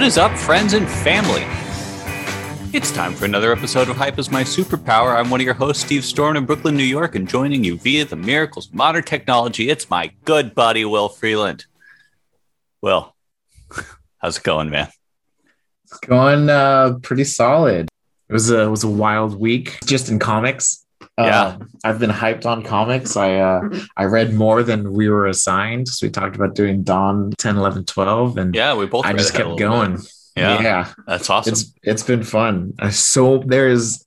What is up, friends and family? It's time for another episode of Hype is My Superpower. I'm one of your hosts, Steve Storm in Brooklyn, New York, and joining you via the miracles of modern technology, it's my good buddy, Will Freeland. Will, how's it going, man? It's going uh, pretty solid. It was a it was a wild week just in comics. Yeah. Uh, I've been hyped on comics. I uh, I read more than we were assigned. So we talked about doing Dawn 10, 11, 12. And Yeah, we both I just kept going. bit. Yeah, yeah. that's awesome. It's it's been fun. I so there is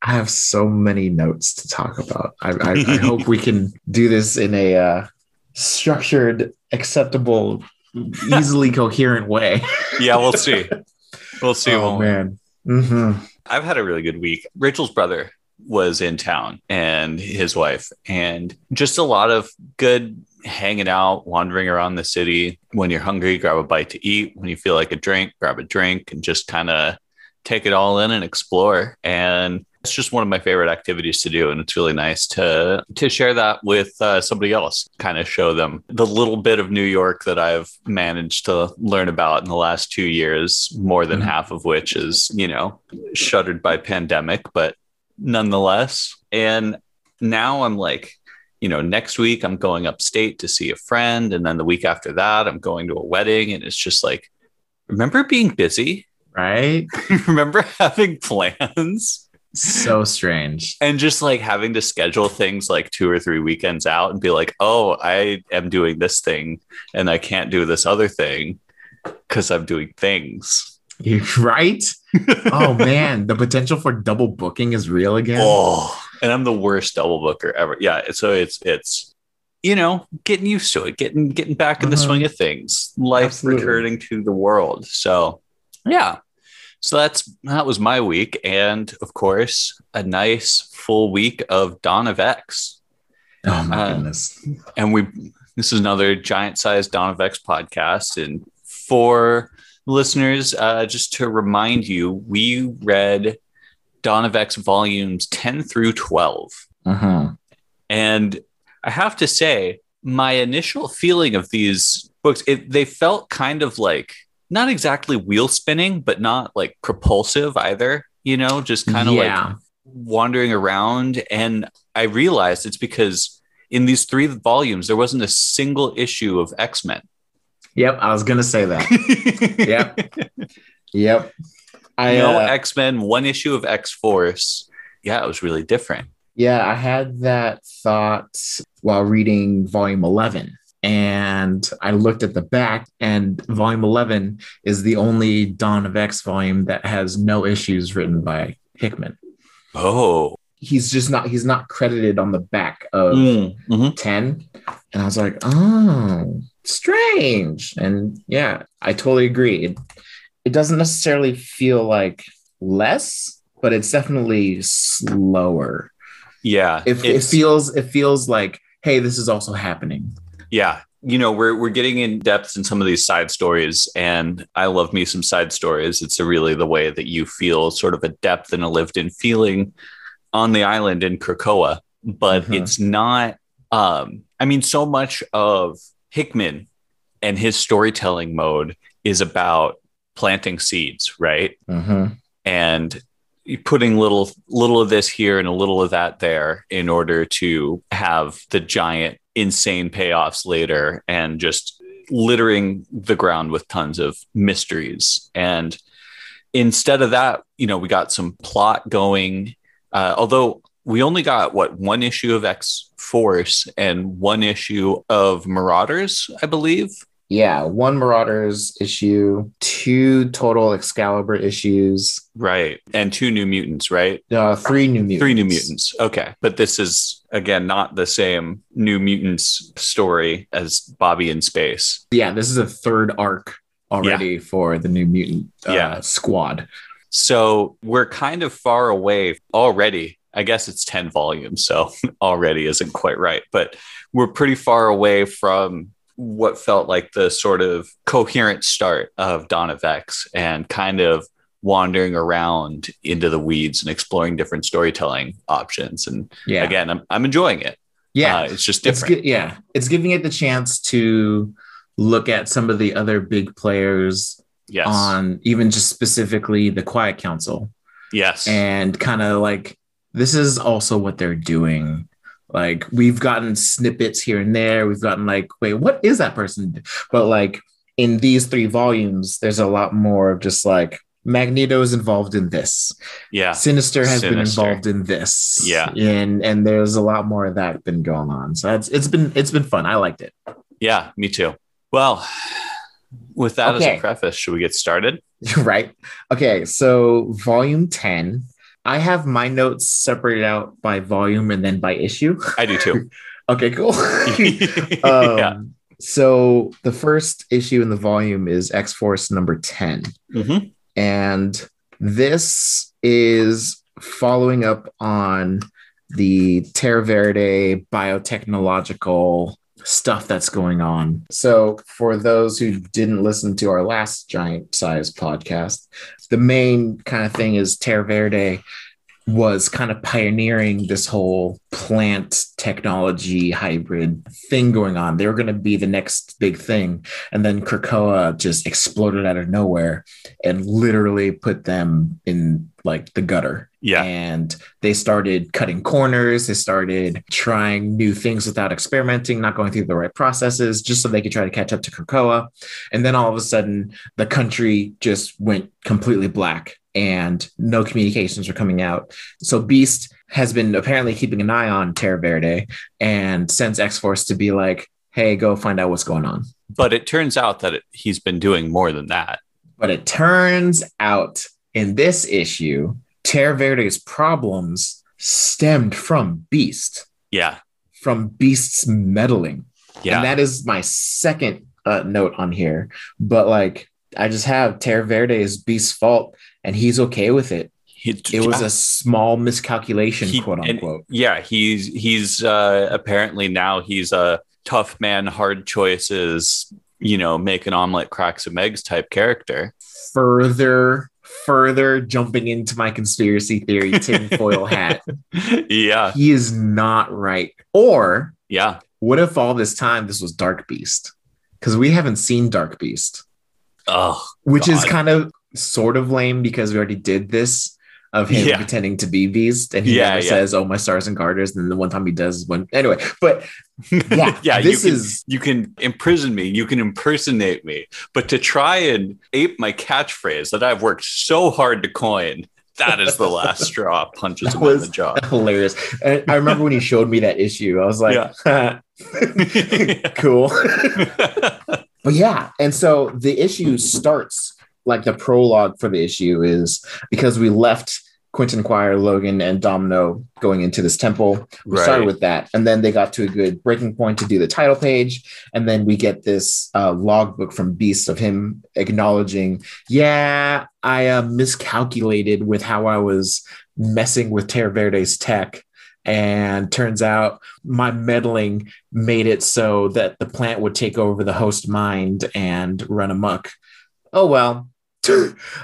I have so many notes to talk about. I, I, I hope we can do this in a uh, structured, acceptable, easily coherent way. yeah, we'll see. We'll see. oh man. hmm I've had a really good week. Rachel's brother was in town and his wife, and just a lot of good hanging out, wandering around the city. When you're hungry, grab a bite to eat. When you feel like a drink, grab a drink and just kind of take it all in and explore. And it's just one of my favorite activities to do, and it's really nice to to share that with uh, somebody else. Kind of show them the little bit of New York that I've managed to learn about in the last two years, more than Mhm. half of which is you know shuttered by pandemic, but nonetheless. And now I'm like, you know, next week I'm going upstate to see a friend, and then the week after that I'm going to a wedding, and it's just like, remember being busy? Right? remember having plans? So strange. and just like having to schedule things like two or three weekends out and be like, oh, I am doing this thing and I can't do this other thing because I'm doing things. You right? Oh man, the potential for double booking is real again. Oh, and I'm the worst double booker ever. Yeah. So it's, it's, you know, getting used to it, getting, getting back in the Uh-huh. swing of things, life Absolutely. returning to the world. So, yeah. So that's, that was my week. And of course, a nice full week of Dawn of X. Oh my Uh, goodness. and we this is another giant sized Dawn of X podcast. And for listeners, uh, just to remind you, we read Dawn of X volumes 10 through 12. Uh-huh. And I have to say, my initial feeling of these books, it, they felt kind of like not exactly wheel spinning, but not like propulsive either, you know, just kind of like wandering around and I realized it's because in these three volumes there wasn't a single issue of X-Men. Yep, I was gonna say that. Yep. Yep. I no uh, X-Men, one issue of X-Force. Yeah, it was really different. yeah, I had that thought while reading volume 11. And I looked at the back, and volume 11 is the only Dawn of X volume that has no issues written by Hickman. Oh. He's just not, he's not credited on the back of Mm, mhm. 10 and i was like oh strange and yeah i totally agree it, it doesn't necessarily feel like less but it's definitely slower Yeah. it, it feels it feels like hey this is also happening yeah. You know, we're we're getting in depth in some of these side stories, and I love me some side stories. It's really the way that you feel sort of a depth and a lived-in feeling on the island in Krakoa, but Mhm. it's not. Um, I mean, so much of Hickman and his storytelling mode is about planting seeds, right? Mhm. and putting little little of this here and a little of that there in order to have the giant insane payoffs later and just littering the ground with tons of mysteries and instead of that you know we got some plot going uh, although we only got what one issue of x force and one issue of marauders i believe yeah one marauders issue two total excalibur issues right and two new mutants right uh, three new mutants Three New Mutants. Okay. But this is, again, not the same New Mutants story as Bobby in Space. yeah this is a third arc already for the new mutant uh, Yeah. squad So we're kind of far away already. I guess it's 10 volumes. So already isn't quite right. But we're pretty far away from what felt like the sort of coherent start of Dawn of X and kind of wandering around into the weeds and exploring different storytelling options. And yeah again, I'm, I'm enjoying it. yeah Uh, it's just it's different. good yeah it's giving it the chance to look at some of the other big players Yes. on even just specifically the Quiet Council yes. and kind of like this is also what they're doing. Like we've gotten snippets here and there. We've gotten like, wait, what is that person? But like in these three volumes, there's a lot more of just like Magneto is involved in this. yeah. Sinister has been involved in this. Yeah. And and there's a lot more of that been going on. So it's it's been it's been fun. I liked it. Yeah. Me too. Well, with that as a preface, should we get started? right. Okay. So volume 10. I have my notes separated out by volume and then by issue. I do too. okay, cool. um, yeah. So the first issue in the volume is X Force number 10. Mhm. And this is following up on the Terra Verde biotechnological stuff that's going on. So, for those who didn't listen to our last giant size podcast, the main kind of thing is Terra Verde was kind of pioneering this whole plant technology hybrid thing going on. They were going to be the next big thing. And then Krakoa just exploded out of nowhere and literally put them in like the gutter. Yeah. And they started cutting corners. They started trying new things without experimenting, not going through the right processes, just so they could try to catch up to Krakoa. And then all of a sudden, the country just went completely black and no communications were coming out. So Beast has been apparently keeping an eye on Terra Verde and sends X Force to be like, hey, go find out what's going on. But it turns out that it, he's been doing more than that. But it turns out in this issue, Terra Verde's problems stemmed from Beast, Yeah. from Beast's meddling. Yeah. And that is my second uh, note on here. But like, I just have Terra Verde is Beast's fault, and he's okay with it. He- It was yeah. a small miscalculation, He- quote and- unquote. yeah he's he's uh apparently now he's a tough man hard choices you know make an omelet crack some eggs type character Further, further jumping into my conspiracy theory tinfoil hat. yeah He is not right. Or yeah what if all this time this was Dark Beast? Because we haven't seen Dark Beast, oh which is kind of sort of lame because we already did this of him Yeah. pretending to be Beast, and he Yeah, never yeah. says, "Oh, my stars and garters." And then the one time he does is when anyway. But yeah, yeah this you can, is you can imprison me you can impersonate me but to try and ape my catchphrase that i've worked so hard to coin that is the last straw punches him in the jaw hilarious. And I remember when he showed me that issue, I was like, cool. But yeah, and so the issue starts like the prologue for the issue is because we left Quentin Quire, Logan, and Domino going into this temple. We started with that, and then they got to a good breaking point to do the title page, and then we get this uh, logbook from Beast of him acknowledging, "Yeah, I uh, miscalculated with how I was messing with Terra Verde's tech." And turns out my meddling made it so that the plant would take over the host mind and run amok. Oh well.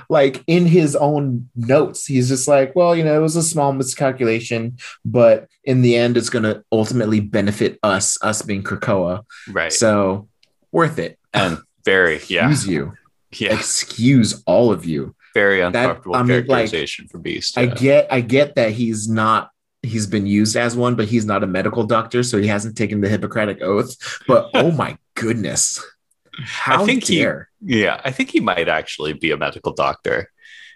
Like in his own notes, he's just like, well, you know, it was a small miscalculation, but in the end, it's going to ultimately benefit us, us being Krakoa. right So worth it. and very yeah Excuse you. yeah Excuse all of you. very uncomfortable I mean, like, characterization for beast I get, I get that he's not. He's been used as one, but he's not a medical doctor, so he hasn't taken the Hippocratic oath. But oh my goodness, how think he- dare! Yeah, I think he might actually be a medical doctor.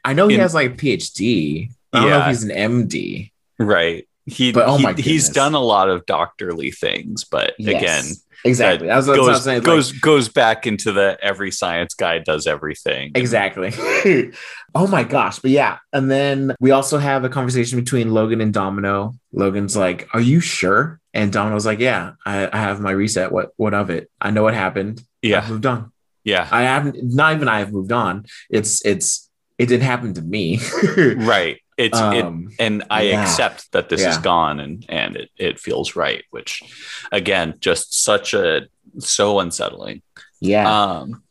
I know he in- has like a PhD. I don't know if Yeah. he's an MD. Right. He, But, oh he- my he's done a lot of doctorly things, but Yes, again, exactly. That's what I goes saying. like- goes goes back into the every science guy does everything. Exactly. oh my gosh. But yeah. And then we also have a conversation between Logan and Domino. Logan's like, Are you sure? And Domino's like, Yeah, I, I have my reset. What what of it? I know what happened. I've Yeah, moved on. yeah, I haven't not even I have moved on. It's it's it didn't happen to me. right. It's it, um, and I yeah. accept that this is gone and and it it feels right, which again, just such a so unsettling. yeah. Um,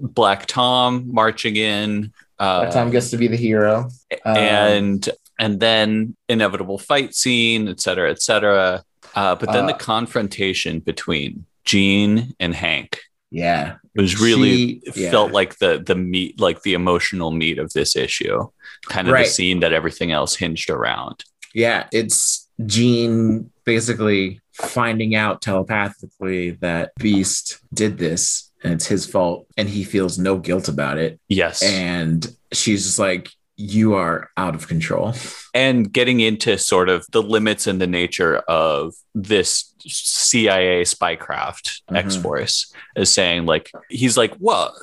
Black Tom marching in. Uh, time gets to be the hero. Um, and and then inevitable fight scene, et cetera, et cetera. Uh, but then the Uh, confrontation between Jean and Hank Yeah. It was really She- yeah. felt like the the meat, like the emotional meat of this issue, kind of Right. the scene that everything else hinged around. Yeah. It's Jean basically finding out telepathically that Beast did this and it's his fault and he feels no guilt about it. Yes, And she's just like, You are out of control. and getting into sort of the limits and the nature of this CIA spycraft Mhm. X Force is saying like he's like, well,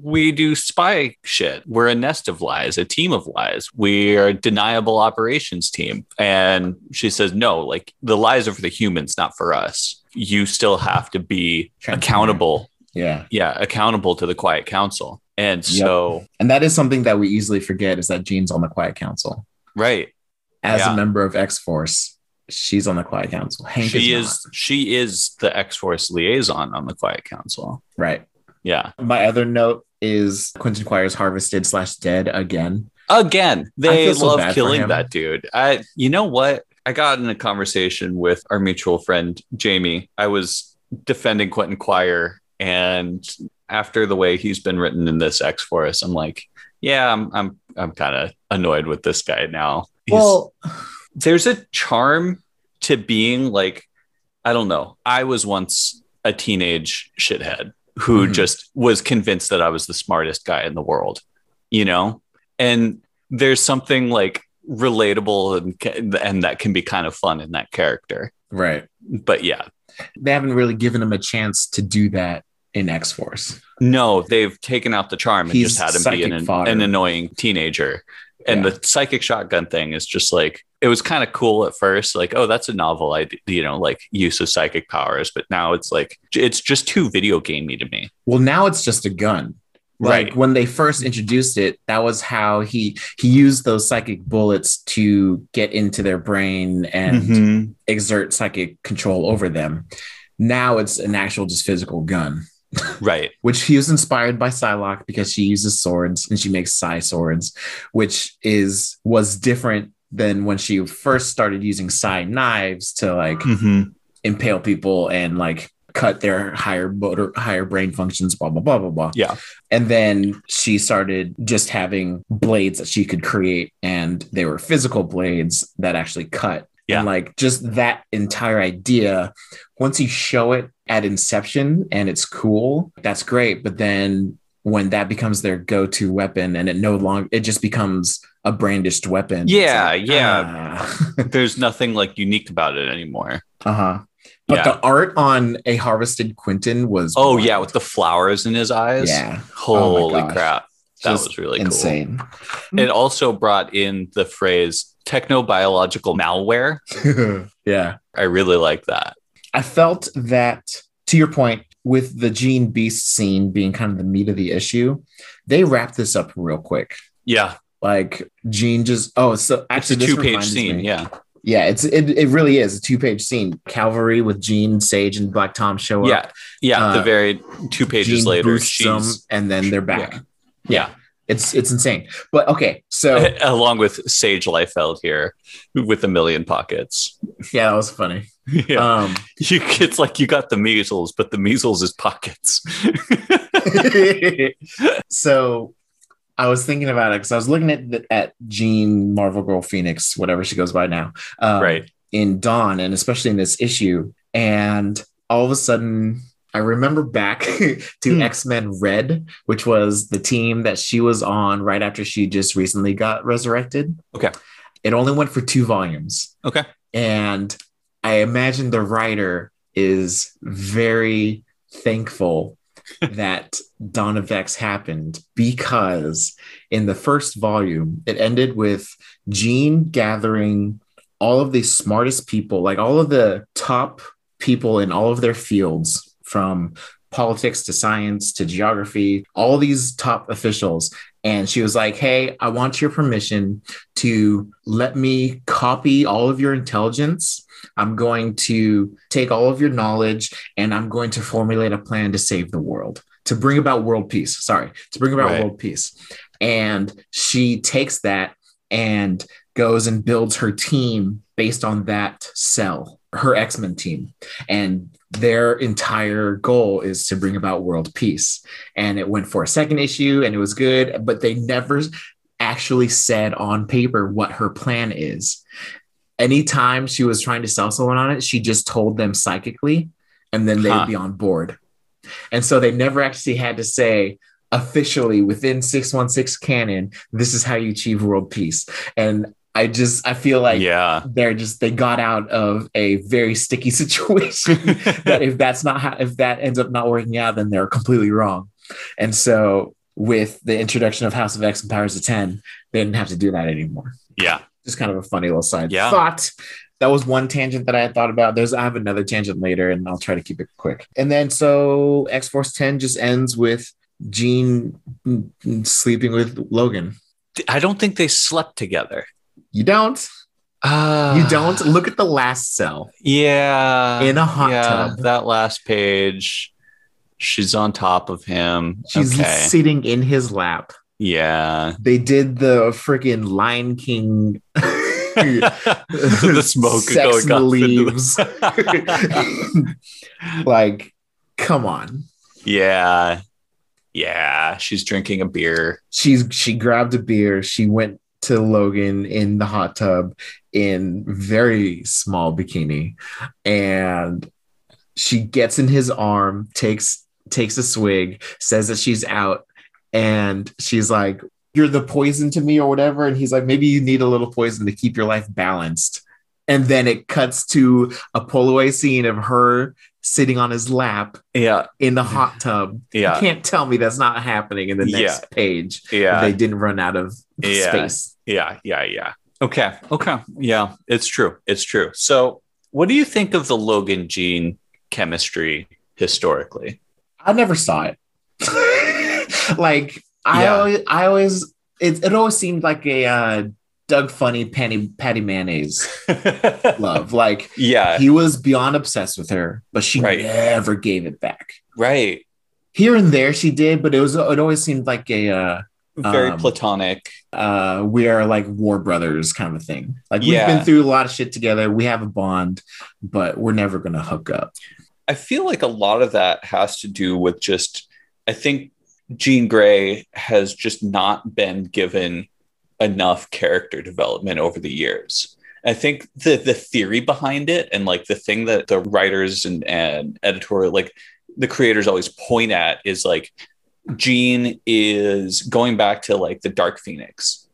we do spy shit. We're a nest of lies, a team of lies. We are a deniable operations team. And she says, no, like the lies are for the humans, not for us. You still have to be accountable. Yeah. Yeah, accountable to the Quiet Council. And Yep. so, And that is something that we easily forget is that Jean's on the Quiet Council. right. As Yeah. a member of X Force, she's on the Quiet Council. Hank she is, is she is the X Force liaison on the Quiet Council. right. Yeah. My other note is Quentin Quires harvested slash dead again. Again, they so love killing that dude. I you know what? I got in a conversation with our mutual friend Jamie. I was defending Quentin Quire and after the way he's been written in this X Force, I'm like, yeah, I'm I'm I'm kind of annoyed with this guy now. He's- Well, there's a charm to being like i don't know i was once a teenage shithead who Mhm. just was convinced that i was the smartest guy in the world you know and there's something like relatable and and that can be kind of fun in that character right. but yeah They haven't really given him a chance to do that in X Force. no they've taken out the charm and He's just had him be an, an annoying teenager and Yeah. the psychic shotgun thing is just like it was kind of cool at first like oh that's a novel idea you know like use of psychic powers but now it's like it's just too video gamey to me Well, now it's just a gun. Like Right. when they first introduced it, that was how he he used those psychic bullets to get into their brain and Mhm. exert psychic control over them. Now it's an actual just physical gun, right which he was inspired by Psylocke because she uses swords and she makes Psy swords, which is was different than when she first started using Psy knives to like Mhm. impale people and like cut their higher motor higher brain functions blah blah blah blah blah Yeah. and then she started just having blades that she could create and they were physical blades that actually cut Yeah. and like just that entire idea once you show it at inception and it's cool that's great but then when that becomes their go-to weapon and it no longer it just becomes a brandished weapon Yeah, like, yeah. ah. there's nothing like unique about it anymore Uh-huh. But Yeah. the art on a harvested Quentin was oh wild. yeah with the flowers in his eyes yeah holy gosh. crap that Just was really insane. cool it also brought in the phrase technobiological malware yeah. i really like that I felt that to your point with the Jean Beast scene being kind of the meat of the issue, they wrapped this up real quick. yeah. Like Jean just oh so actually it's a two-page scene me- yeah. Yeah it's it, it really is a two-page scene. Calvary with Jean Sage and Black Tom show yeah up. yeah the Uh, very two pages Jean later them, and then they're back. Yeah. It's it's insane. But okay so along with sage Liefeld here with a million pockets. Yeah that was funny yeah um you, it's like you got the measles but the measles is pockets so I was thinking about it because I was looking at the, at Jean Marvel Girl Phoenix, whatever she goes by now, um, right in Dawn, and especially in this issue, and all of a sudden. I remember back to Hmm. X Men Red, which was the team that she was on right after she just recently got resurrected. Okay. It only went for two volumes. okay And I imagine the writer is very thankful that Dawn of X happened because in the first volume, it ended with Jean gathering all of the smartest people, like all of the top people in all of their fields, from politics to science to geography, all these top officials. And she was like, Hey, I want your permission to let me copy all of your intelligence. I'm going to take all of your knowledge and I'm going to formulate a plan to save the world, to bring about world peace. Sorry, to bring about Right. world peace. And she takes that and goes and builds her team based on that cell, her X Men team. And their entire goal is to bring about world peace. And it went for a second issue and it was good, but they never actually said on paper what her plan is. Anytime she was trying to sell someone on it, she just told them psychically and then they'd Huh. be on board. And so they never actually had to say officially within 616 canon, this is how you achieve world peace. And I just, I feel like yeah. they're just they got out of a very sticky situation that if that's not how if that ends up not working out then they're completely wrong and so with the introduction of house of x and powers of 10 they didn't have to do that anymore yeah. Just kind of a funny little side Yeah. thought that was one tangent that I had thought about. There's I have another tangent later, and I'll try to keep it quick. And then so X Force 10 just ends with Jean sleeping with Logan. I don't think they slept together. You don't. Uh, You don't. Look at the last cell. Yeah. In a hot yeah, tub. That last page. She's on top of him. She's okay. sitting in his lap. Yeah. They did the freaking Lion King. the smoke Sex going in the up into leaves. like, come on. yeah. Yeah. She's drinking a beer. She's she grabbed a beer. She went to Logan in the hot tub in very small bikini, and she gets in his arm, takes takes a swig, says that she's out, and she's like, "You're the poison to me," or whatever. And he's like, "Maybe you need a little poison to keep your life balanced." And then it cuts to a Polaroid scene of her sitting on his lap Yeah. in the hot tub. You Yeah. can't tell me that's not happening in the next Yeah. page. Yeah. They didn't run out of Yeah. space. Yeah, yeah, yeah. Okay, okay. Yeah, it's true. It's true. So, what do you think of the Logan Jean chemistry historically? I never saw it. Like I Yeah. always, I always, it, it always seemed like a uh, Doug Funnie Patty Patty Mayonnaise love. Like yeah, he was beyond obsessed with her, but she Right. never gave it back. right. Here and there she did, but it was it always seemed like a uh, Very Um, platonic. uh, we are like war brothers kind of thing. Like Yeah. we've been through a lot of shit together. We have a bond, but we're never gonna hook up. I feel like a lot of that has to do with just, I think Jean Grey has just not been given enough character development over the years. I think the the theory behind it and like the thing that the writers and, and editorial like the creators always point at is like Jean is going back to like the Dark Phoenix.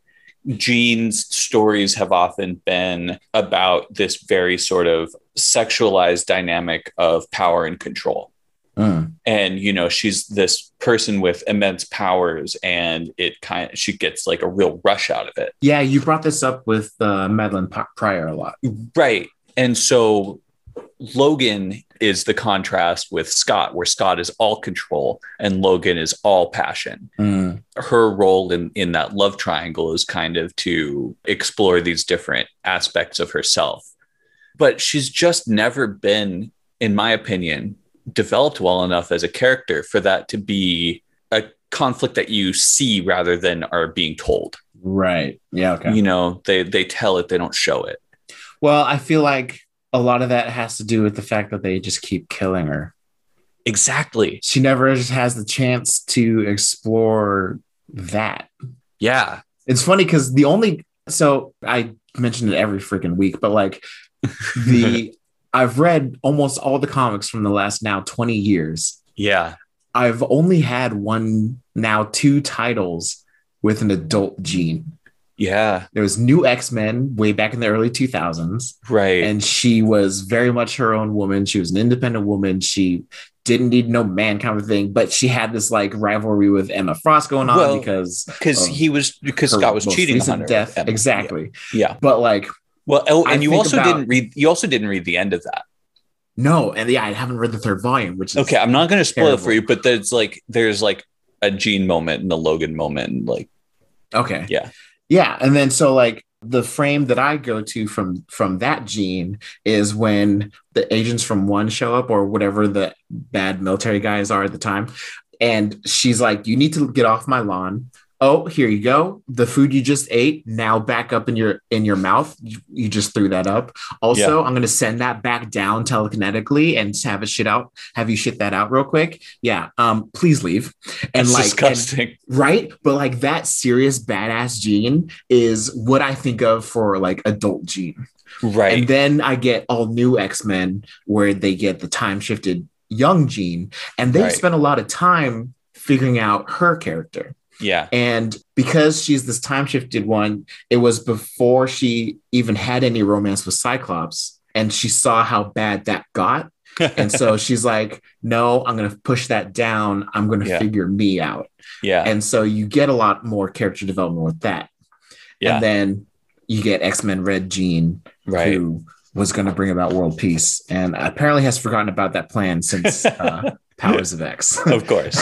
Jean's stories have often been about this very sort of sexualized dynamic of power and control Mm. and you know she's this person with immense powers and it kind of she gets like a real rush out of it Yeah, you brought this up with uh, Madelyne Pryor a lot. right and so logan is the contrast with scott where scott is all control and logan is all passion Mm. her role in in that love triangle is kind of to explore these different aspects of herself but she's just never been in my opinion developed well enough as a character for that to be a conflict that you see rather than are being told Right. Yeah. Okay. you know they they tell it they don't show it Well, I feel like a lot of that has to do with the fact that they just keep killing her. exactly She never just has the chance to explore that. yeah It's funny because the only so I mentioned it every freaking week, but like the I've read almost all the comics from the last now 20 years. yeah I've only had one now two titles with an adult Jean. yeah There was New X-Men way back in the early 2000s. right and she was very much her own woman. She was an independent woman. She didn't need no man kind of thing, but she had this like rivalry with Emma Frost going on Well, because because he was because scott was cheating on her death. Exactly. yeah But like, well oh, I and you also about- didn't read you also didn't read the end of that no, and yeah, I haven't read the third volume, which is Okay, I'm not going to spoil it for you, but there's like there's like a Jean moment and the Logan moment, and like okay. Yeah. Yeah. And then so like the frame that I go to from from that Jean is when the agents from one show up or whatever the bad military guys are at the time. And she's like, You need to get off my lawn. Oh here you go the food you just ate now back up in your in your mouth you, you just threw that up also i'm going to send that back down telekinetically and have it shit out have you shit that out real quick yeah um please leave and That's like and- disgusting. right but like that serious badass Jean is what i think of for like adult Jean right. and then I get all new X Men where they get the time shifted young Jean, and they Right. spent a lot of time figuring out her character. Yeah. And because she's this time shifted one, it was before she even had any romance with Cyclops, and she saw how bad that got. And so she's like, No, I'm going to push that down. I'm going to Yeah. figure me out. yeah. And so you get a lot more character development with that. Yeah. And then you get X Men Red Jean, right. who was going to bring about world peace and apparently has forgotten about that plan since uh, Powers of X. of course.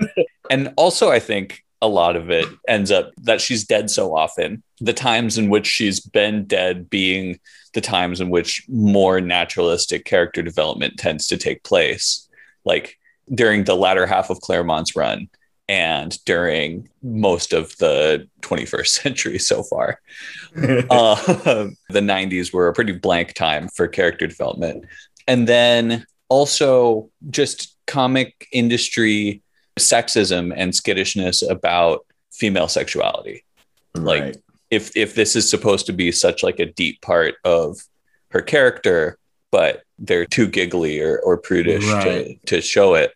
and also, I think a lot of it ends up that she's dead so often. The times in which she's been dead being the times in which more naturalistic character development tends to take place, like during the latter half of Claremont's run and during most of the 21st century so far. uh, the 90s were a pretty blank time for character development. And then also just comic industry sexism and skittishness about female sexuality. like. If if this is supposed to be such like a deep part of her character, but they're too giggly or, or prudish Right. to, to show it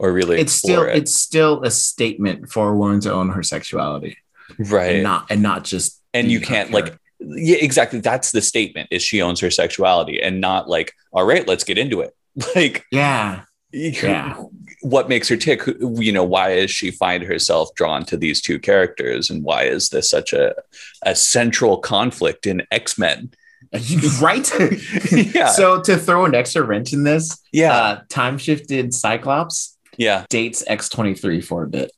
or really it's still it. it's still a statement for a woman to own her sexuality right. and not and not just and you can't like yeah exactly that's the statement is she owns her sexuality and not like all right let's get into it like yeah Yeah. What makes her tick? You know why is she find herself drawn to these two characters? And why is this such a a central conflict in x-men? Right? Yeah. So to throw an extra wrench in this yeah. uh, time shifted cyclops yeah. dates x23 for a bit.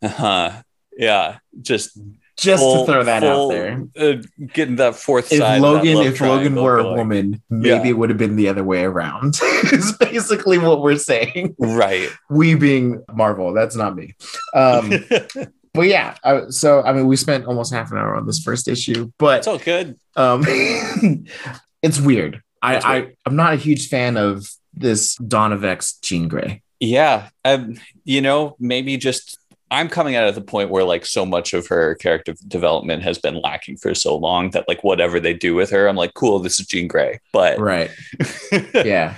Uh-huh. Yeah. Just just full- to throw that full, out there uh, getting that fourth if side Logan, if Logan were a woman, maybe Yeah. it would have been the other way around. is basically what we're saying. right We being Marvel, that's not me. Um, but yeah, I, so I mean, we spent almost half an hour on this first issue, but it's all good um, it's weird. I, It's weird. I I'm not a huge fan of this Dawn of X Jean Grey. Yeah, um, you know, maybe just I'm coming out at the point where like so much of her character development has been lacking for so long that like whatever they do with her, I'm like, cool, this is Jean Grey. But Right. yeah.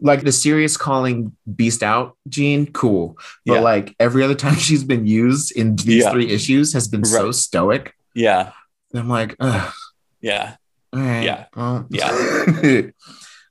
Like the serious calling Beast out Jean, cool. But Yeah. like every other time she's been used in these Yeah. three issues has been so stoic. yeah, And I'm like, ugh. yeah. All right. Yeah. Well, Yeah.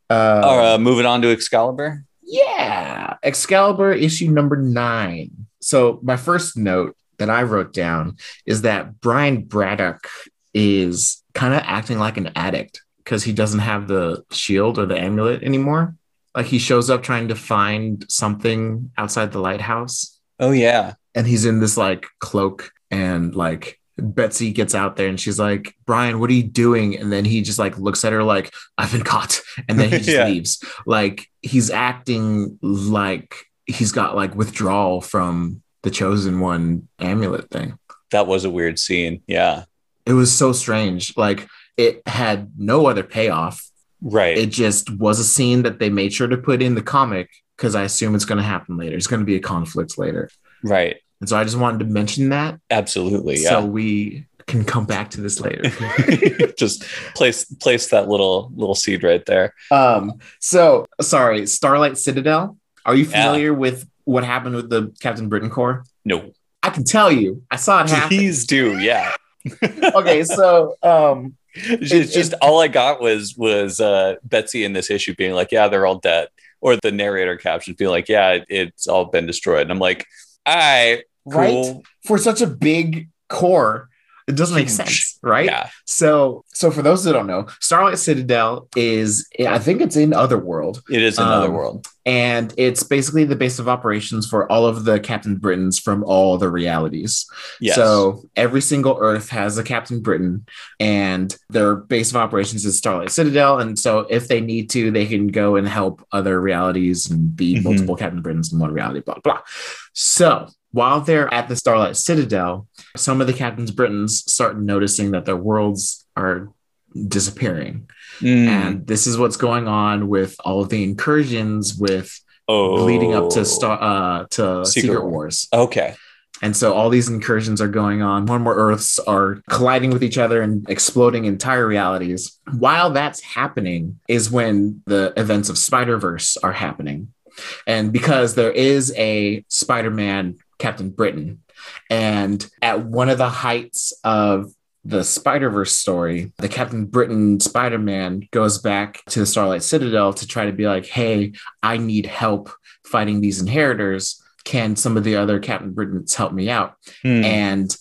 uh, uh, moving on to Excalibur. yeah. Excalibur issue number nine. So my first note that I wrote down is that Brian Braddock is kind of acting like an addict because he doesn't have the shield or the amulet anymore. Like he shows up trying to find something outside the lighthouse Oh yeah, and he's in this like cloak and like Betsy gets out there and she's like, Brian, what are you doing? And then he just like looks at her like, I've been caught. And then he just Yeah. leaves. Like he's acting like he's got like withdrawal from the chosen one amulet thing. that was a weird scene. Yeah, It was so strange. Like it had no other payoff. right. It just was a scene that they made sure to put in the comic because I assume it's going to happen later. It's going to be a conflict later. right. And so I just wanted to mention that Absolutely. so Yeah. we can come back to this later. just place place that little little seed right there. um, so sorry, Starlight Citadel. Are you Yeah. familiar with what happened with the Captain Britain Corps? No, I can tell you. I saw it happen. please do. Yeah. okay, so um, it's It- just all I got was was uh, Betsy in this issue being like, "Yeah, they're all dead," or the narrator captions being like, "Yeah, it, it's all been destroyed." And I'm like, "I right cool, for such a big core, it doesn't make sense, right? yeah, So, so for those that don't know, Starlight Citadel is I think it's in Otherworld, it is another Um, world." and it's basically the base of operations for all of the Captain Britains from all the realities. Yes. So every single Earth has a Captain Britain, and their base of operations is Starlight Citadel. And so if they need to, they can go and help other realities and be Mhm. multiple Captain Britains in one reality. Blah blah. So while they're at the Starlight Citadel, some of the Captain's Britons start noticing that their worlds are disappearing. Mm. And this is what's going on with all of the incursions with oh, leading up to Star uh to Secret Secret, Wars. Okay. And so all these incursions are going on. More and more Earths are colliding with each other and exploding entire realities. While that's happening, is when the events of Spider Verse are happening. And because there is a Spider Man Captain Britain, and at one of the heights of the Spider Verse story, the Captain Britain Spider Man goes back to the Starlight Citadel to try to be like, hey, I need help fighting these inheritors. Can some of the other Captain Britains help me out? Hmm. And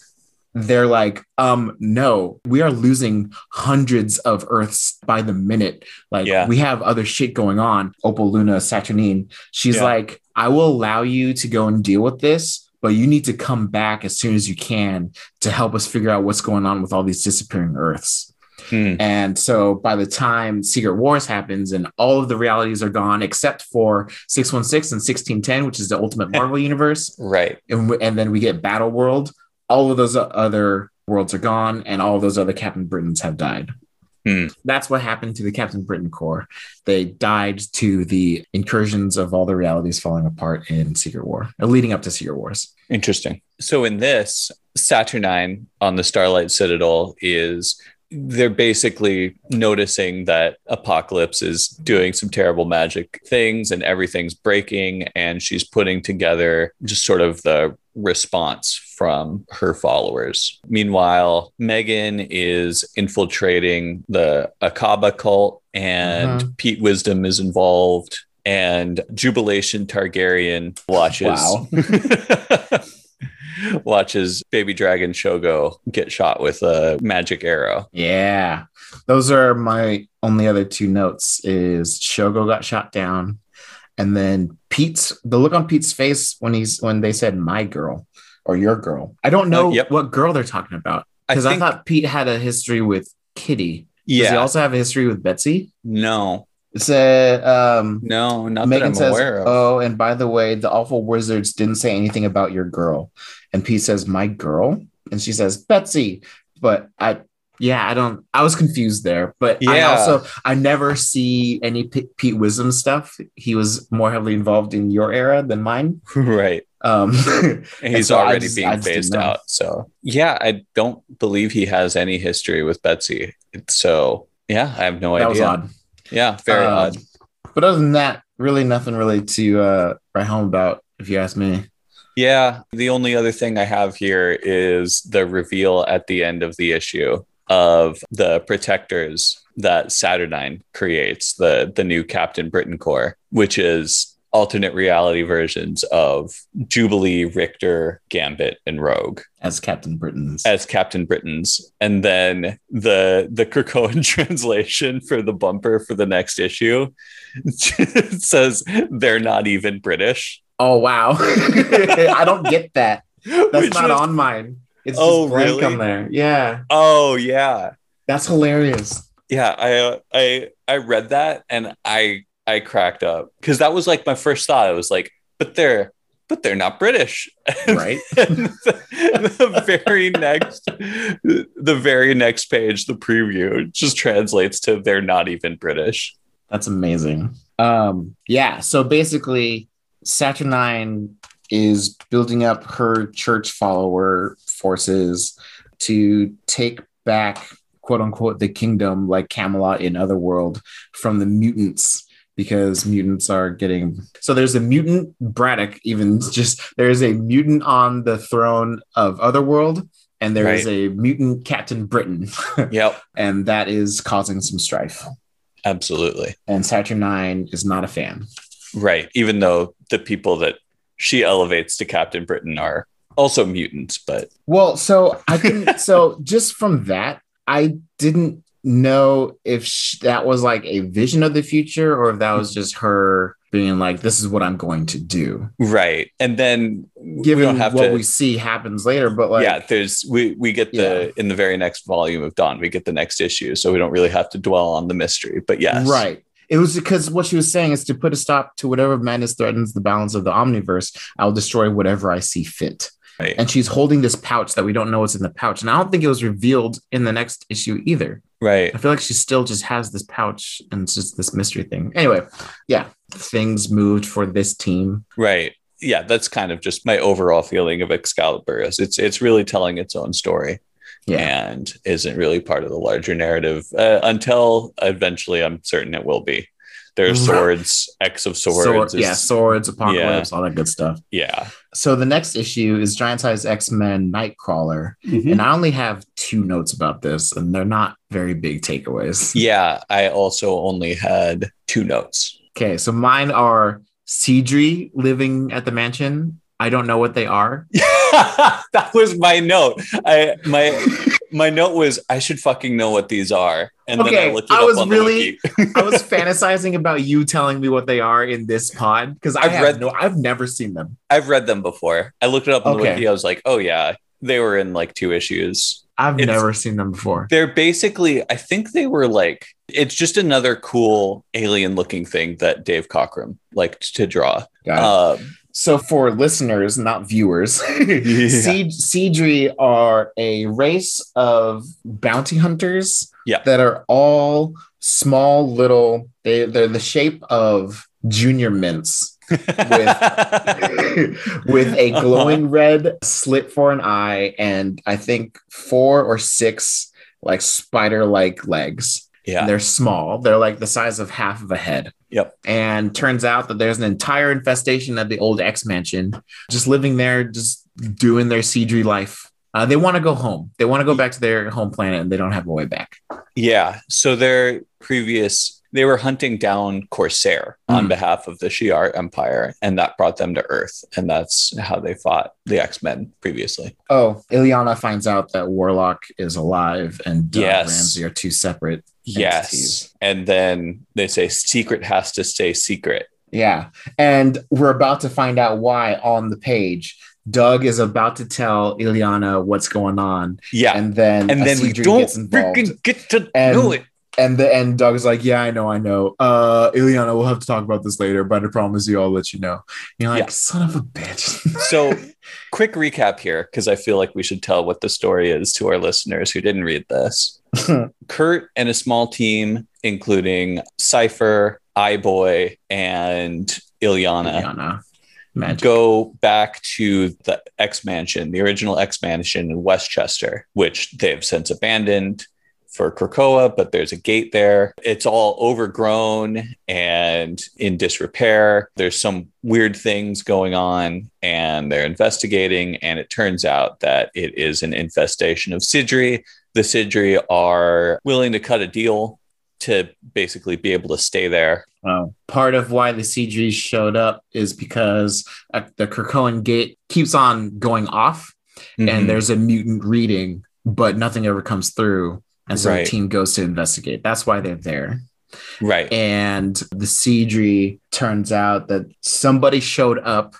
they're like, um, no, we are losing hundreds of Earths by the minute. Like, Yeah. we have other shit going on. Opal Luna Saturnine, she's Yeah. like, I will allow you to go and deal with this, but you need to come back as soon as you can to help us figure out what's going on with all these disappearing Earths. Hmm. And so by the time Secret Wars happens and all of the realities are gone except for 616 and 1610, which is the Ultimate Marvel universe, Right. and, and then we get Battle World, all of those other worlds are gone and all of those other Captain Britains have died. Hmm. That's what happened to the Captain Britain Corps. They died to the incursions of all the realities falling apart in Secret War, leading up to Secret Wars. Interesting. So in this, Saturnine on the Starlight Citadel is they're basically noticing that Apocalypse is doing some terrible magic things and everything's breaking and she's putting together just sort of the response from her followers. Meanwhile, Meggan is infiltrating the Akkaba cult and Mhm. Pete Wisdom is involved and Jubilation Targaryen watches Wow. watches baby dragon Shogo get shot with a magic arrow. Yeah. Those are my only other two notes is Shogo got shot down. And then Pete's the look on Pete's face when he's when they said my girl or your girl. I don't know Uh, yep. what girl they're talking about. Because I, think thought Pete had a history with Kitty. Yeah. Does he also have a history with Betsy? no. Said um No, not that Meggan I'm says, aware of. Oh, and by the way, the awful wizards didn't say anything about your girl. And Pete says, My girl? And she says, Betsy. But I, yeah, I don't, I was confused there. But I Yeah. also, I never see any P- Pete Wisdom stuff. He was more heavily involved in your era than mine. right. Um, And he's so already just- being I phased out. So yeah, I don't believe he has any history with Betsy. So yeah, I have no idea. that was idea. odd. Yeah, very Um, odd. But other than that, really nothing really to uh, write home about, if you ask me. Yeah. The only other thing I have here is the reveal at the end of the issue of the protectors that Saturnine creates, the the new Captain Britain Corps, which is alternate reality versions of Jubilee, Rictor, Gambit, and Rogue As Captain Britain's. as Captain Britain's. And then the the Krakoan translation for the bumper for the next issue says they're not even British. oh, wow. I don't get that. That's Which not on mine. It's Oh, just blank really? on there. Yeah. Oh yeah. That's hilarious. yeah i uh, i i read that and i i cracked up because that was like my first thought i was like but they're but they're not british Right. the, the very next the very next page the preview just translates to they're not even british That's amazing. Um, yeah. So basically, Saturnine is building up her church follower forces to take back, quote unquote, the kingdom like Camelot in Otherworld from the mutants because mutants are getting so there's a mutant Braddock even just there's a mutant on the throne of Otherworld and there is a mutant Captain Britain. Yep. And that is causing some strife. Absolutely. And Saturnine is not a fan. right. Even though the people that she elevates to captain britain are also mutants but Well, so I didn't. so just from that, I didn't know if sh- that was like a vision of the future or if that was just her being like, "This is what I'm going to do." right and then we Given have what to we see happens later, but like, yeah there's we we get the in the very next volume of dawn we get the next issue so we don't really have to dwell on the mystery but yes right. It was because what she was saying is to put a stop to whatever madness threatens the balance of the omniverse. I'll destroy whatever I see fit. Right. And she's holding this pouch that we don't know what's in the pouch. And I don't think it was revealed in the next issue either. right. I feel like she still just has this pouch and it's just this mystery thing. Anyway, yeah, things moved for this team. Right. Yeah, that's kind of just my overall feeling of Excalibur. Is it's it's really telling its own story Yeah. and isn't really part of the larger narrative uh, until eventually I'm certain it will be. There's Right. swords, X of swords. Sword- is- yeah, swords, apocalypse, all that good stuff. yeah. So the next issue is Giant Size X Men Nightcrawler. Mm-hmm. And I only have two notes about this, and they're not very big takeaways. Yeah, I also only had two notes. Okay, so mine are Sidri living at the mansion. I don't know what they are. that was my note. I my my note was I should fucking know what these are. And then Okay, I looked it I up was on really- the wiki. I was fantasizing about you telling me what they are in this pod because I've read- no, I've never seen them. I've read them before. I looked it up on the wiki. I was like, oh yeah, they were in like two issues. I've It's- never seen them before. They're basically, I think they were like, it's just another cool alien looking thing that Dave Cockrum liked to draw. Got it. Um, So for listeners, not viewers, Yeah. Seed- Sidri are a race of bounty hunters Yeah. that are all small little they, they're the shape of junior mints with a glowing red slit for an eye and I think four or six like spider-like legs. Yeah. And they're small. They're like the size of half of a head. Yep. And turns out that there's an entire infestation at the old X mansion, just living there, just doing their Sidri life. Uh, they want to go home. They want to go back to their home planet, and they don't have a way back. Yeah. So their previous, they were hunting down Corsair on Mm. behalf of the Shi'ar Empire, and that brought them to Earth. And that's how they fought the X Men previously. Oh, Illyana finds out that Warlock is alive, and Doug Yes. Ramsey are two separate. Yes. Entities. And then they say secret has to stay secret. Yeah, and we're about to find out why on the page. Doug is about to tell Illyana what's going on, Yeah. and then and then we don't freaking get to And- know it. And the and Doug's like, yeah, I know, I know. Uh, Illyana, we'll have to talk about this later, but I promise you, I'll let you know. And you're like, Yeah. son of a bitch. So, quick recap here, because I feel like we should tell what the story is to our listeners who didn't read this. Kurt and a small team, including Cypher, Eyeboy, and Illyana, Illyana, magic. go back to the X Mansion, the original X Mansion in Westchester, which they've since abandoned for Krakoa, but there's a gate there. It's all overgrown and in disrepair. There's some weird things going on, and they're investigating. And it turns out that it is an infestation of Sidri. The Sidri are willing to cut a deal to basically be able to stay there. Oh. Part of why the CG showed up is because uh, the Krakoan gate keeps on going off, Mhm. and there's a mutant reading, but nothing ever comes through. And so Right. the team goes to investigate. That's why they're there. right. And the Sidri turns out that somebody showed up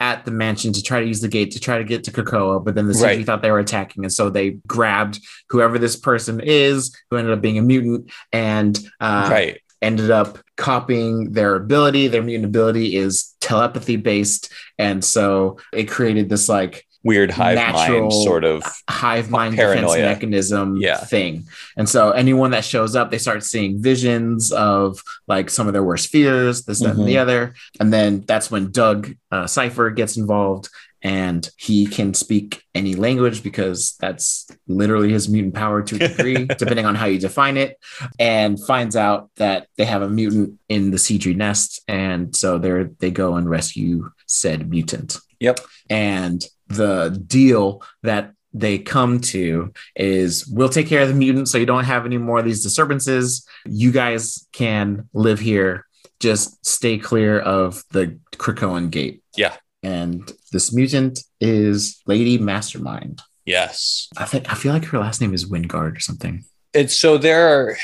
at the mansion to try to use the gate to try to get to Krakoa, but then the Sidri Right. thought they were attacking, and so they grabbed whoever this person is, who ended up being a mutant, and uh, right. ended up copying their ability. Their mutant ability is telepathy based, and so it created this like Weird hive mind sort of. hive mind defense mechanism Yeah. thing. And so anyone that shows up, they start seeing visions of like some of their worst fears, this, that, and the other. And then that's when Doug uh, Cypher gets involved and he can speak any language because that's literally his mutant power to a degree, depending on how you define it, and finds out that they have a mutant in the Sidri nest. And so they they go and rescue said mutant. Yep. And the deal that they come to is we'll take care of the mutant so you don't have any more of these disturbances. You guys can live here. Just stay clear of the Krakoan gate. Yeah. And this mutant is Lady Mastermind. Yes. I think I feel like her last name is Wyngarde or something. It's so there are.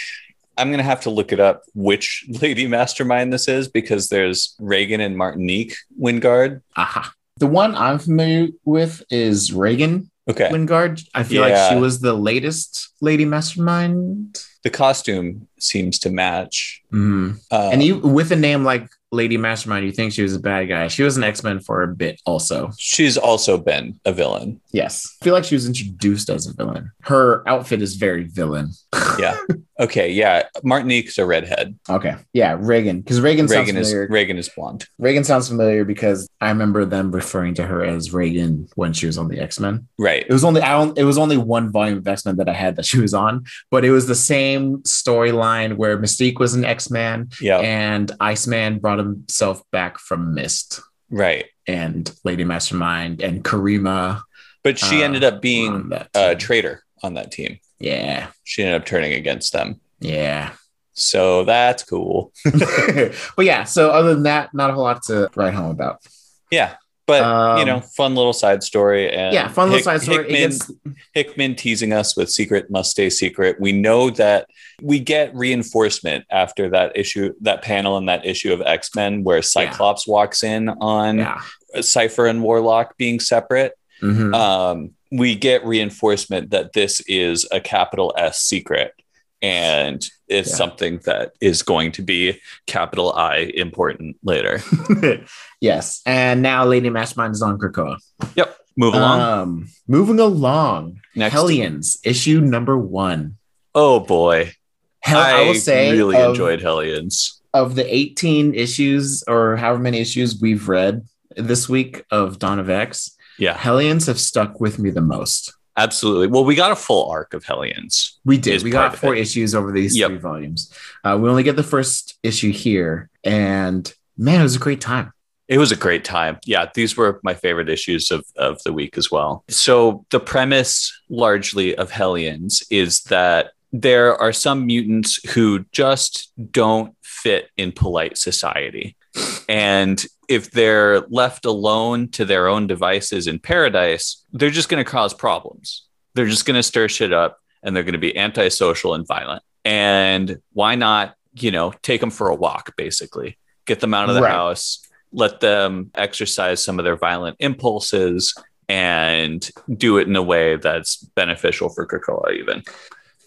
I'm going to have to look it up which lady mastermind this is because there's Reagan and Martinique Wyngarde. Aha. The one I'm familiar with is Reagan Okay. Wyngarde. I feel Yeah. like she was the latest Lady Mastermind. The costume seems to match. Mhm. Uh, and you, with a name like Lady Mastermind, you think she was a bad guy. She was an X Men for a bit, also. she's also been a villain. Yes, I feel like she was introduced as a villain. Her outfit is very villain. Yeah. okay. Yeah. Martinique's a redhead. Okay, yeah, Reagan, because Reagan, Reagan sounds is familiar. Reagan is blonde. Reagan sounds familiar because I remember them referring to her as Reagan when she was on the X Men. Right. It was only I don't, it was only one volume of X Men that I had that she was on, but it was the same storyline where Mystique was an X Man Yeah. and Iceman brought himself back from Mist, right. and Lady Mastermind and Karima But she Uh, ended up being a traitor on that team. Yeah, She ended up turning against them. yeah. So that's cool. but yeah, so other than that, not a whole lot to write home about. Yeah. But you Um, know, fun little side story. And yeah, fun little Hick- side story. Hickman, gets- Hickman teasing us with secret must stay secret. We know that we get reinforcement after that issue, that panel in that issue of X Men where Cyclops walks in on yeah. Cypher and Warlock being separate. Mhm. Um, we get reinforcement that this is a capital S secret. And it's Yeah. something that is going to be capital I important later. yes. And now Lady Mastermind is on Krakoa. Yep. Move along. Um, moving along. Next. Hellions, issue number one. oh boy. Hell, I, I, will say really of, enjoyed Hellions. of the 18 issues or however many issues we've read this week of Dawn of X, Yeah, Hellions have stuck with me the most. absolutely. Well, we got a full arc of Hellions. We did. We got four issues over these Yep. three volumes. Uh, we only get the first issue here, and man, it was a great time. It was a great time. Yeah, these were my favorite issues of, of the week as well. So, the premise largely of Hellions is that there are some mutants who just don't fit in polite society. And if they're left alone to their own devices in paradise, they're just going to cause problems. They're just going to stir shit up and they're going to be antisocial and violent. And why not, you know, take them for a walk, basically, get them out of the Right. house, let them exercise some of their violent impulses and do it in a way that's beneficial for Krakoa, even.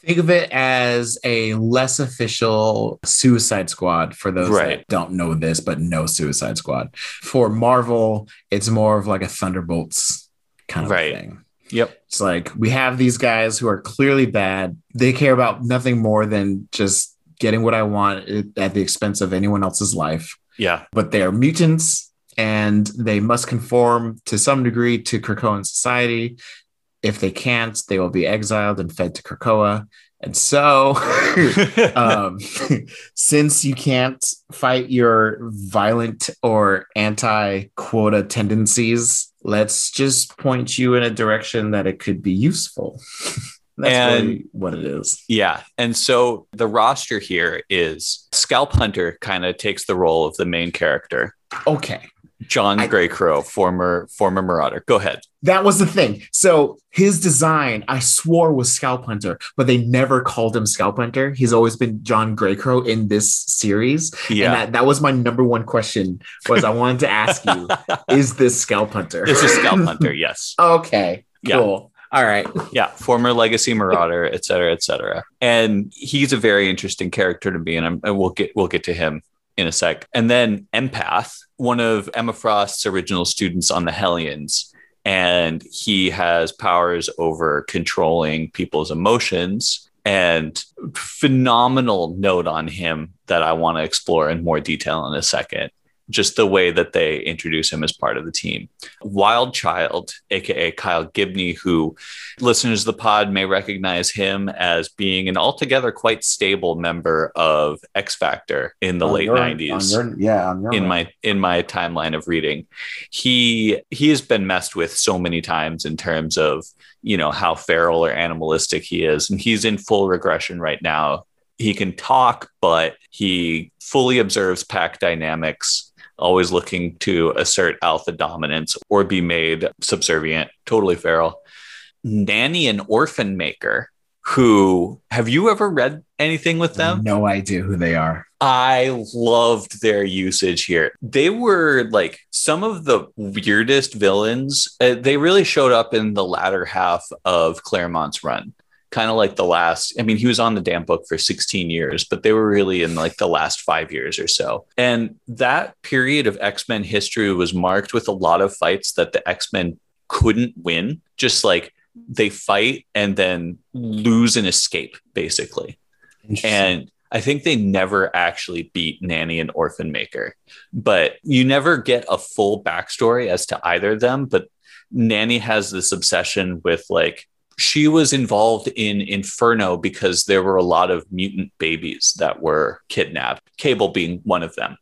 Think of it as a less official Suicide Squad for those Right. that don't know this, but know Suicide Squad. For Marvel, it's more of like a Thunderbolts kind of Right. thing. Yep. It's like we have these guys who are clearly bad. They care about nothing more than just getting what I want at the expense of anyone else's life. Yeah. But they are mutants and they must conform to some degree to Krakoan society. If they can't, they will be exiled and fed to Krakoa. And so, um, since you can't fight your violent or anti quota tendencies, let's just point you in a direction that it could be useful. That's And- really what it is. Yeah. And so the roster here is Scalp Hunter kind of takes the role of the main character. Okay. John I- Greycrow, former former Marauder. Go ahead. That was the thing. So his design, I swore was Scalp Hunter, but they never called him Scalp Hunter. He's always been John Greycrow in this series. Yeah. And that, that was my number one question was I wanted to ask you, is this Scalp Hunter? this is Scalp Hunter, yes. okay. Yeah. Cool. All right. Yeah, former Legacy Marauder, et cetera, et cetera. And he's a very interesting character to me, and, I'm, and we'll get we'll get to him in a sec. And then Empath, one of Emma Frost's original students on the Hellions, and he has powers over controlling people's emotions. And phenomenal note on him that I want to explore in more detail in a second. Just the way that they introduce him as part of the team. Wild Child, aka Kyle Gibney, who listeners of the pod may recognize him as being an altogether quite stable member of X Factor in the On late your- 90s your- yeah. On your in my in my timeline of reading he he has been messed with so many times in terms of you know how feral or animalistic he is and he's in full regression right now he can talk but he fully observes pack dynamics always looking to assert alpha dominance or be made subservient totally feral nanny and orphan maker who have you ever read anything with them no idea who they are. I loved their usage here. They were like some of the weirdest villains. Uh, they really showed up in the latter half of Claremont's run kind of like the last. I mean, he was on the damn book for 16 years, but they were really in like the last five years or so. And that period of X Men history was marked with a lot of fights that the X Men couldn't win. Just like they fight and then lose and escape, basically. And I think they never actually beat Nanny and Orphan Maker, but you never get a full backstory as to either of them. But Nanny has this obsession with like, she was involved in Inferno because there were a lot of mutant babies that were kidnapped, Cable being one of them,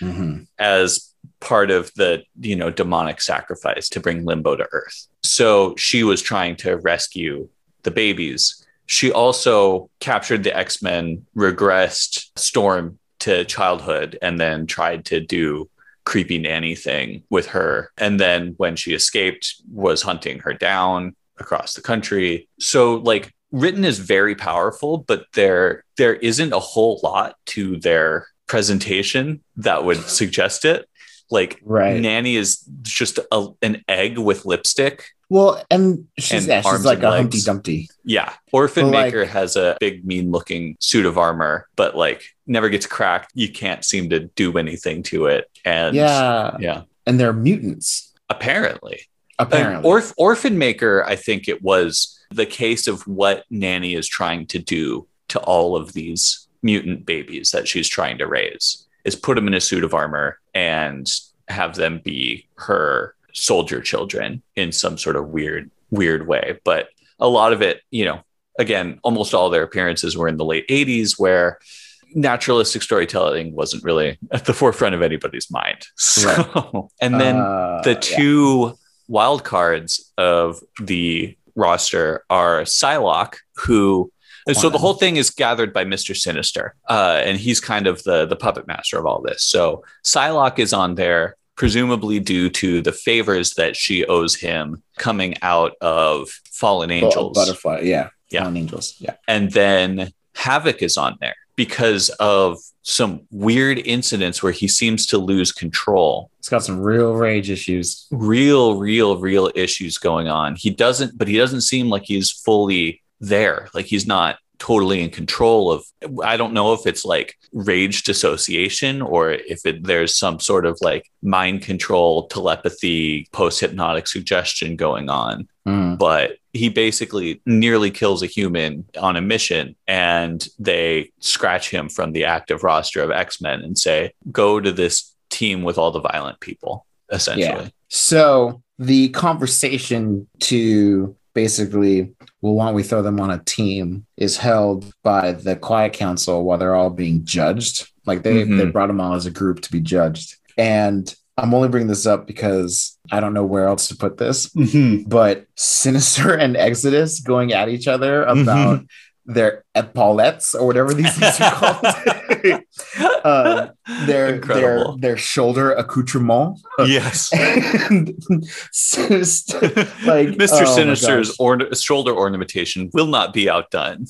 Mhm. as part of the you know demonic sacrifice to bring limbo to earth. So she was trying to rescue the babies. She also captured the x-men regressed storm to childhood and then tried to do creepy nanny thing with her. And then when she escaped was hunting her down across the country. So like written is very powerful but there there isn't a whole lot to their presentation that would suggest it. Like Right. nanny is just a, an egg with lipstick Well, and she's And yeah, she's like a legs. Humpty Dumpty. yeah. Orphan But, like- maker has a big mean looking suit of armor but like never gets cracked. You can't seem to do anything to it. And Yeah, yeah. And they're mutants. Apparently apparently. An orph- orphan maker i think it was the case of what nanny is trying to do to all of these mutant babies that she's trying to raise is put them in a suit of armor and have them be her soldier children in some sort of weird weird way. But a lot of it you know again almost all their appearances were in the late 80s where naturalistic storytelling wasn't really at the forefront of anybody's mind. So and then Uh, the two wild cards of the roster are Psylocke, who and so the whole thing is gathered by Mr. Sinister, uh, and he's kind of the the puppet master of all this. So Psylocke is on there, presumably due to the favors that she owes him coming out of fallen angels, butterfly. Yeah, Yeah. Fallen angels. Yeah, and then Havoc is on there because of some weird incidents where he seems to lose control. He's got some real rage issues. real real real issues going on. He doesn't but he doesn't seem like he's fully there. Like he's not totally in control of i don't know if it's like rage dissociation or if it, there's some sort of like mind control telepathy post hypnotic suggestion going on Mm. but he basically nearly kills a human on a mission and they scratch him from the active roster of x-men and say go to this team with all the violent people essentially So the conversation to basically, well, why don't we throw them on a team is held by the Quiet Council while they're all being judged. Like they, Mhm. they brought them all as a group to be judged. And I'm only bringing this up because I don't know where else to put this, but Sinister and Exodus going at each other about their epaulettes or whatever these things are called. uh, their their Incredible. their shoulder accoutrement. yes Sinister, like Mr. oh Sinister's gosh. orna- shoulder ornamentation will not be outdone.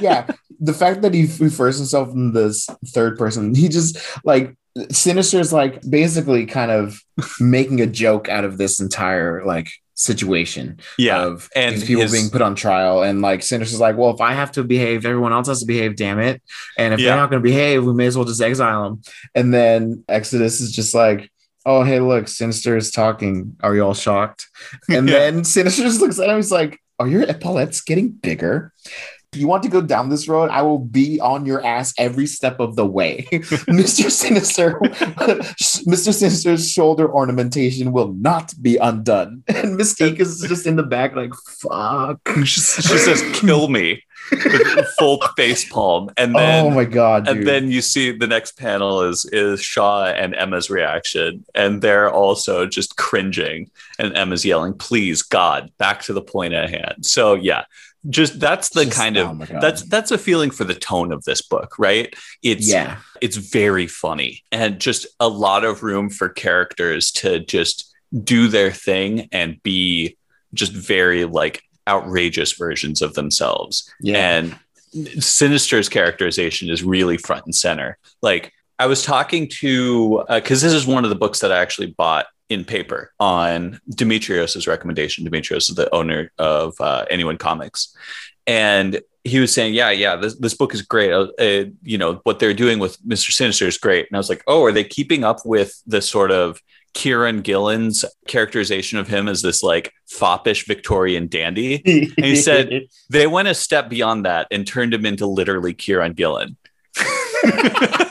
yeah, the fact that he refers himself in this third person, he just like Sinister's like basically kind of making a joke out of this entire like situation yeah. of and these people his- being put on trial and like Sinister's like, well, if I have to behave, everyone else has to behave, damn it. And if Yeah. they're not gonna behave, we may as well just exile them. And then Exodus is just like, oh hey, look, Sinister is talking. Are you all shocked? And Yeah. then Sinister just looks at him, he's like, Are your epaulettes getting bigger? You want to go down this road? I will be on your ass every step of the way. Mr. Sinister, Mr. Sinister's shoulder ornamentation will not be undone. And Mystique is just in the back, like, fuck. she says, kill me with full face palm. And oh then oh my god. and dude. then you see the next panel is is Shaw and Emma's reaction, and they're also just cringing, and Emma's yelling, "Please, God, back to the point at hand." So yeah, just that's the Just- kind oh of God. that's that's a feeling for the tone of this book, right? It's yeah. it's very funny and just a lot of room for characters to just do their thing and be just very like outrageous versions of themselves Yeah. and sinister's characterization is really front and center like i was talking to uh, because this is one of the books that i actually bought in paper on demetrios's recommendation demetrios is the owner of uh, anyone comics and he was saying, "Yeah, yeah, this this book is great. Uh, uh, you know what they're doing with Mister Sinister is great." And I was like, "Oh, are they keeping up with the sort of Kieron Gillen's characterization of him as this like foppish Victorian dandy?" And he said they went a step beyond that and turned him into literally Kieran Gillen.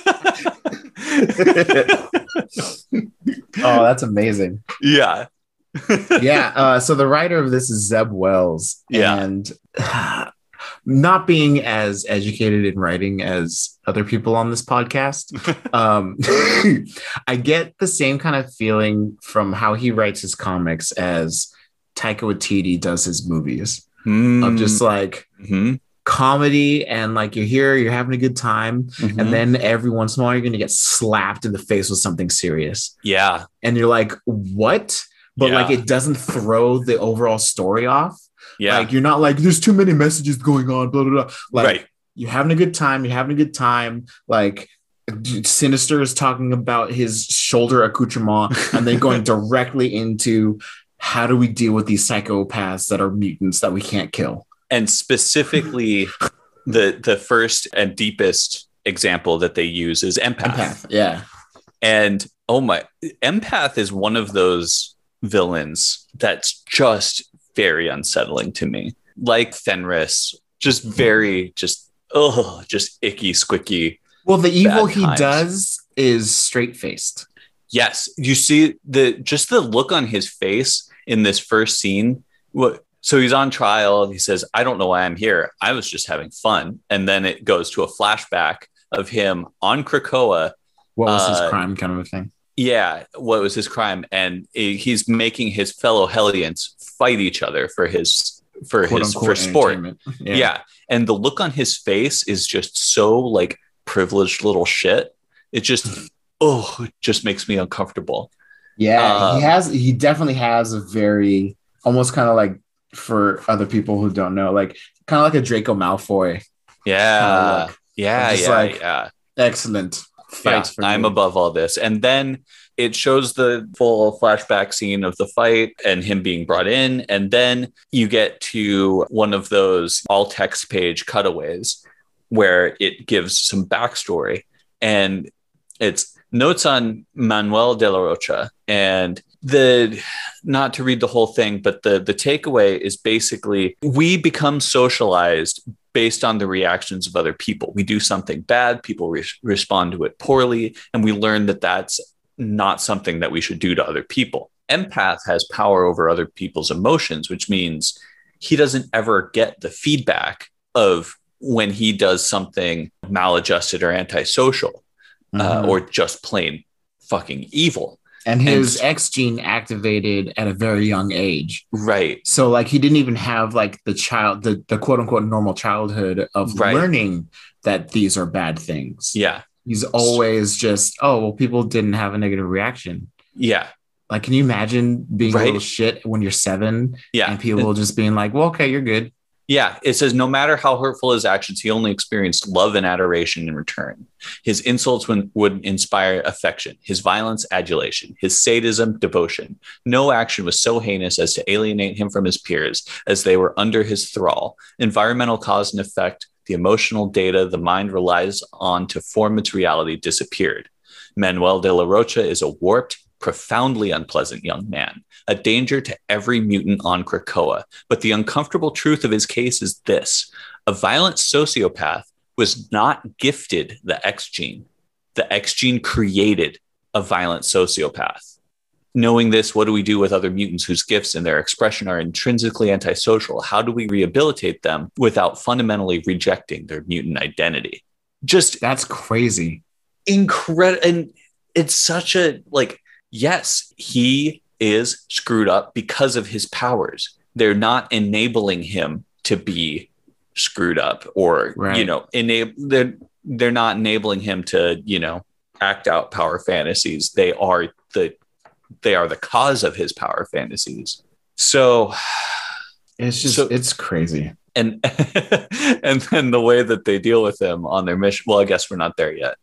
oh, that's amazing. Yeah. yeah. Uh, so the writer of this is Zeb Wells. Yeah. And not being as educated in writing as other people on this podcast, um, I get the same kind of feeling from how he writes his comics as Taika Waititi does his movies. Mm. Of just like Mhm. Comedy and like you're here, you're having a good time, Mhm. and then every once in a while you're gonna get slapped in the face with something serious, yeah. and you're like, what? But like it doesn't throw the overall story off. Yeah. Like you're not like there's too many messages going on, blah blah blah. Like right. you're having a good time, you're having a good time. Like Sinister is talking about his shoulder accoutrement and then going directly into how do we deal with these psychopaths that are mutants that we can't kill? And specifically the the first and deepest example that they use is empath. Empath. Yeah. and oh my empath is one of those villains that's just very unsettling to me like fenris just very just oh just icky squicky Well, the evil he times. does is straight faced. yes you see the just the look on his face in this first scene what so he's on trial and he says i don't know why i'm here i was just having fun and then it goes to a flashback of him on krakoa What was his Uh, crime kind of a thing? yeah what was his crime and he's making his fellow hellions fight each other for his for Quote, his for sport entertainment. yeah. and the look on his face is just so like privileged little shit it just oh it just makes me uncomfortable Yeah, Um, he has. He definitely has a very almost kind of like for other people who don't know, like kind of like a Draco Malfoy. yeah yeah yeah like, yeah Excellent yeah, fights for I'm me. above all this. And then it shows the full flashback scene of the fight and him being brought in. And then you get to one of those all text page cutaways where it gives some backstory. And it's notes on Manuel de la Rocha. And the not to read the whole thing, but the the takeaway is basically we become socialized based on the reactions of other people. We do something bad, people re- respond to it poorly, and we learn that that's not something that we should do to other people. Empath has power over other people's emotions, which means he doesn't ever get the feedback of when he does something maladjusted or antisocial uh, Mhm. or just plain fucking evil. And his and- X gene activated at a very young age. Right. So like he didn't even have like the child, the, the quote unquote normal childhood of Right. learning that these are bad things. Yeah. He's always just, oh well, people didn't have a negative reaction. Yeah. Like, can you imagine being a little shit when you're seven Yeah. and people just being like, well, okay, you're good. Yeah, it says no matter how hurtful his actions, he only experienced love and adoration in return. His insults would, would inspire affection, his violence, adulation, his sadism, devotion. No action was so heinous as to alienate him from his peers, as they were under his thrall. Environmental cause and effect, the emotional data the mind relies on to form its reality disappeared. Manuel de la Rocha is a warped, profoundly unpleasant young man, a danger to every mutant on Krakoa. But the uncomfortable truth of his case is this a violent sociopath was not gifted the X gene. The X gene created a violent sociopath. Knowing this, what do we do with other mutants whose gifts and their expression are intrinsically antisocial? How do we rehabilitate them without fundamentally rejecting their mutant identity? Just That's crazy. incredible. And it's such a like, yes, he is screwed up because of his powers. They're not enabling him to be screwed up or, Right. you know, enable they're they're not enabling him to, you know, act out power fantasies. They are the they are the cause of his power fantasies. So It's just, So- it's crazy. and and then the way that they deal with him on their mission well i guess we're not there yet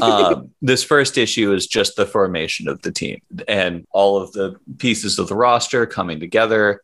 um, this first issue is just the formation of the team and all of the pieces of the roster coming together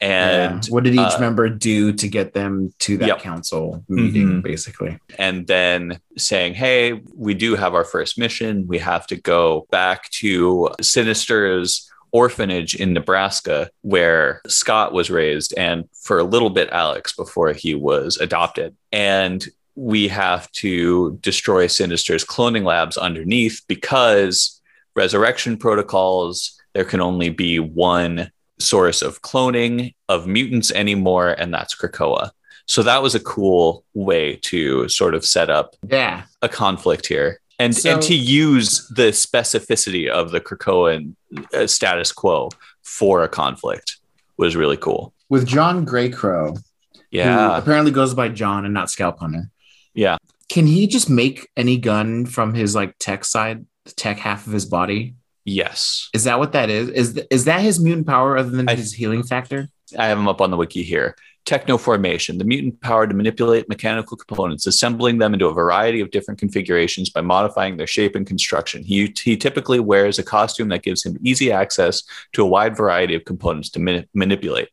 And Yeah. what did each uh, member do to get them to that Yep. council meeting, Mhm. basically? and then saying, Hey, we do have our first mission. We have to go back to Sinister's orphanage in Nebraska, where Scott was raised, and for a little bit, Alex, before he was adopted. And we have to destroy Sinister's cloning labs underneath because resurrection protocols, there can only be one source of cloning of mutants anymore, and that's Krakoa. So that was a cool way to sort of set up Yeah. a conflict here and So- and to use the specificity of the Krakoan uh, status quo for a conflict was really cool. With John Greycrow, who Yeah. apparently goes by John and not Scalp Hunter. Yeah. Can he just make any gun from his like tech side, the tech half of his body? Yes. Is that what that is? Is th- is that his mutant power other than I- his healing factor? I have him up on the wiki here. Technoformation, the mutant power to manipulate mechanical components, assembling them into a variety of different configurations by modifying their shape and construction. He, he typically wears a costume that gives him easy access to a wide variety of components to mani- manipulate.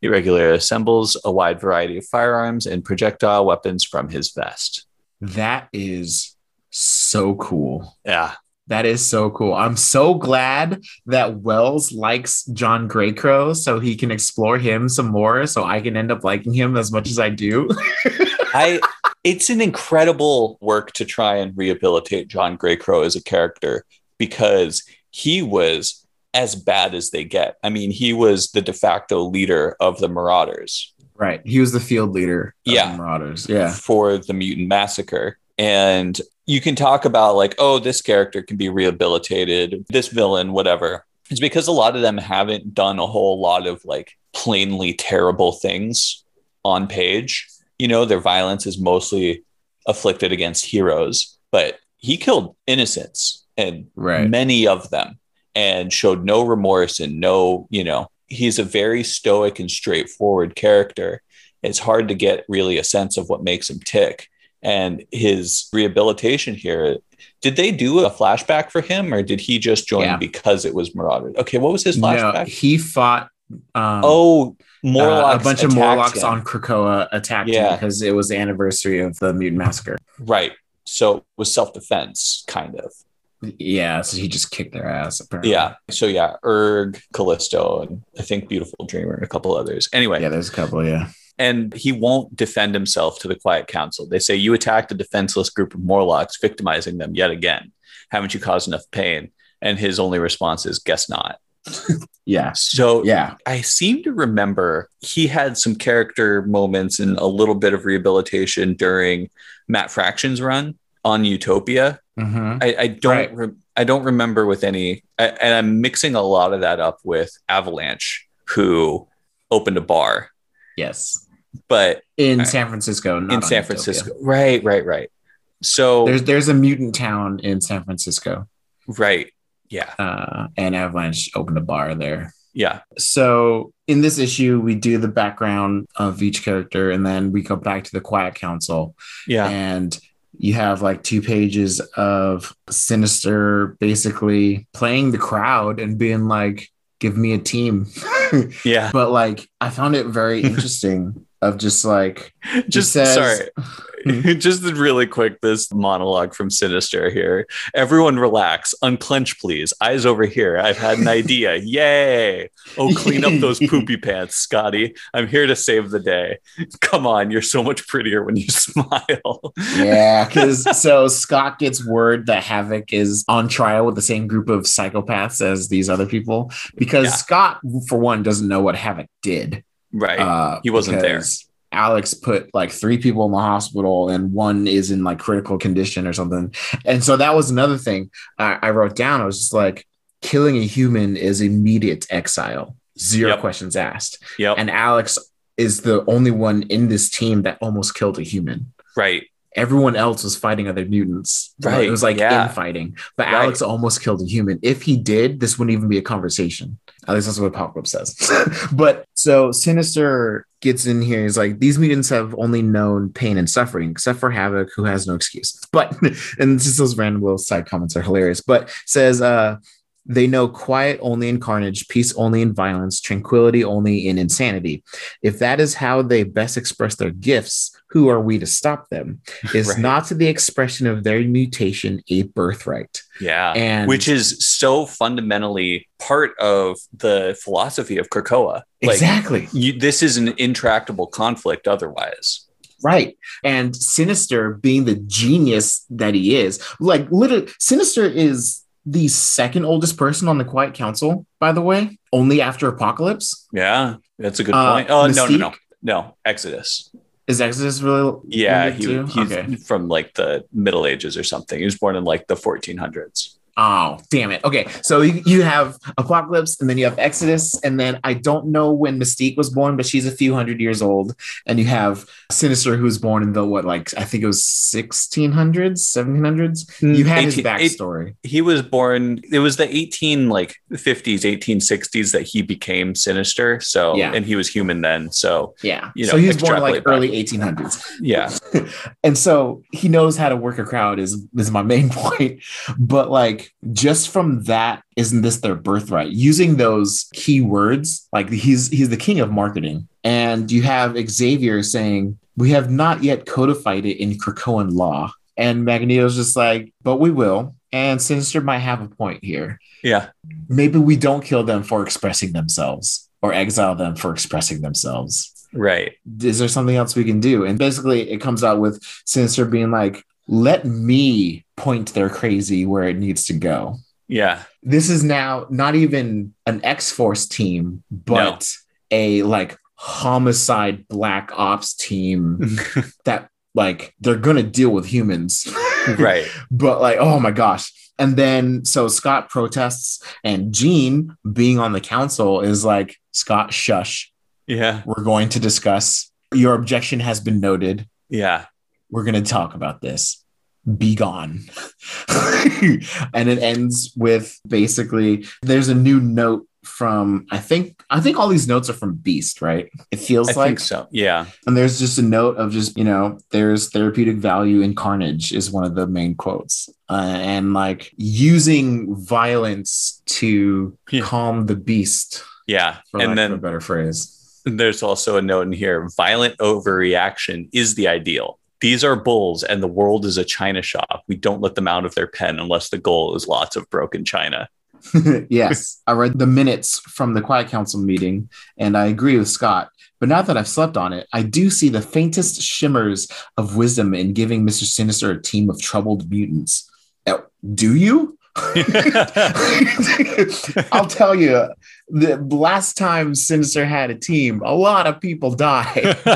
He regularly assembles a wide variety of firearms and projectile weapons from his vest. That is so cool. Yeah. That is so cool. I'm so glad that Wells likes John Greycrow so he can explore him some more so I can end up liking him as much as I do. I it's an incredible work to try and rehabilitate John Greycrow as a character because he was as bad as they get. I mean, he was the de facto leader of the Marauders right. He was the field leader of Yeah. the Marauders. Yeah. for the Mutant Massacre. And you can talk about like, oh, this character can be rehabilitated, this villain, whatever. It's because a lot of them haven't done a whole lot of like plainly terrible things on page. You know, their violence is mostly afflicted against heroes, but he killed innocents and Right. many of them and showed no remorse and no, you know, he's a very stoic and straightforward character. It's hard to get really a sense of what makes him tick. And his rehabilitation here, did they do a flashback for him or did he just join Yeah. because it was Marauders? Okay, what was his No, flashback? he fought um, oh, uh, Morlocks a bunch of Morlocks him. on Krakoa attacked him because it was the anniversary of the Mutant Massacre. Right. So it was self defense, kind of. Yeah, so he just kicked their ass. Apparently. Yeah. So yeah, Erg, Callisto, and I think Beautiful Dreamer and a couple others. Anyway, yeah. There's a couple. Yeah, and he won't defend himself to the Quiet Council. They say you attacked a defenseless group of Morlocks, victimizing them yet again. Haven't you caused enough pain? And his only response is, "Guess not." yeah, So yeah. I seem to remember he had some character moments and a little bit of rehabilitation during Matt Fraction's run on Utopia. hmm I, I don't. Right. Re- I don't remember with any, I, and I'm mixing a lot of that up with Avalanche, who opened a bar, Yes, but in San Francisco. not in San Utopia. Francisco. Right, right, right. So There's there's a mutant town in San Francisco, right, yeah, uh, and Avalanche opened a bar there. yeah, So in this issue, we do the background of each character, and then we go back to the Quiet Council, yeah, and you have like two pages of Sinister basically playing the crowd and being like, "Give me a team." yeah. but like, I found it very interesting. Of just like, Just says- sorry, just really quick. This monologue from Sinister here. Everyone, relax, unclench, please. Eyes over here. I've had an idea. Yay! Oh, clean up those poopy pants, Scotty. I'm here to save the day. Come on, you're so much prettier when you smile. yeah, because so Scott gets word that Havoc is on trial with the same group of psychopaths as these other people because Yeah. Scott, for one, doesn't know what Havoc did. Right. Uh, He wasn't there. Alex put like three people in the hospital and one is in like critical condition or something. And so that was another thing I, I wrote down. I was just like, killing a human is immediate exile, zero Yep. questions asked. yep. And Alex is the only one in this team that almost killed a human. right. Everyone else was fighting other mutants. Right, It was like yeah. infighting. But Right. Alex almost killed a human. If he did, this wouldn't even be a conversation. At least that's what Apocalypse says. but so Sinister gets in here. He's like, these mutants have only known pain and suffering, except for Havoc, who has no excuse. But and just those random little side comments are hilarious. But says, uh, They know quiet only in carnage, peace only in violence, tranquility only in insanity. If that is how they best express their gifts, who are we to stop them? Is Right. not the expression of their mutation a birthright? Yeah. And Which is so fundamentally part of the philosophy of Krakoa. Like, exactly you, this is an intractable conflict otherwise. right. And Sinister, being the genius that he is, like literally, Sinister is the second oldest person on the Quiet Council, by the way, only after Apocalypse. Yeah, that's a good Uh, point. Oh, no, no, no. No, Exodus. Is Exodus really? Yeah, he, he's okay. from like the Middle Ages or something. He was born in like the 1400s. Oh, damn it. Okay. So you, you have Apocalypse and then you have Exodus. And then I don't know when Mystique was born, but she's a few hundred years old. And you have Sinister, who was born in the what, like, I think it was 1600s, 1700s. Hmm, you had his 18 eight- backstory. he was born it was the 18 like 50s 1860s that he became sinister so Yeah. and he was human then so yeah. you know, so he was born like early 1800s. yeah and so he knows how to work a crowd is is my main point but like just from that isn't this their birthright? Using those keywords like he's he's the king of marketing. And you have xavier saying we have not yet codified it in krakoan law. And magneto's just like but we will. And sinister might have a point here. Yeah. Maybe we don't kill them for expressing themselves or exile them for expressing themselves. Right. Is there something else we can do? And basically, it comes out with Sinister being like, let me point their crazy where it needs to go. yeah This is now not even an X Force team, but a like homicide black ops team that like they're gonna deal with humans. right but like, oh my gosh. And then so Scott protests, and Jean, being on the council, is like, Scott, shush. yeah We're going to discuss. Your objection has been noted. yeah We're going to talk about this. Be gone. and it ends with basically there's a new note from I think I think all these notes are from Beast, right? It feels i like. think so. Yeah. And there's just a note of just you know there's therapeutic value in carnage is one of the main quotes. Uh, and like using violence to Yeah. calm the beast yeah. and then a better phrase. there's also a note in here violent overreaction is the ideal these are bulls and the world is a china shop we don't let them out of their pen unless the goal is lots of broken china yes, I read the minutes from the Quiet Council meeting, and I agree with Scott. But now that I've slept on it, I do see the faintest shimmers of wisdom in giving Mr. Sinister a team of troubled mutants. Do you? I'll tell you, the last time Sinister had a team, a lot of people died.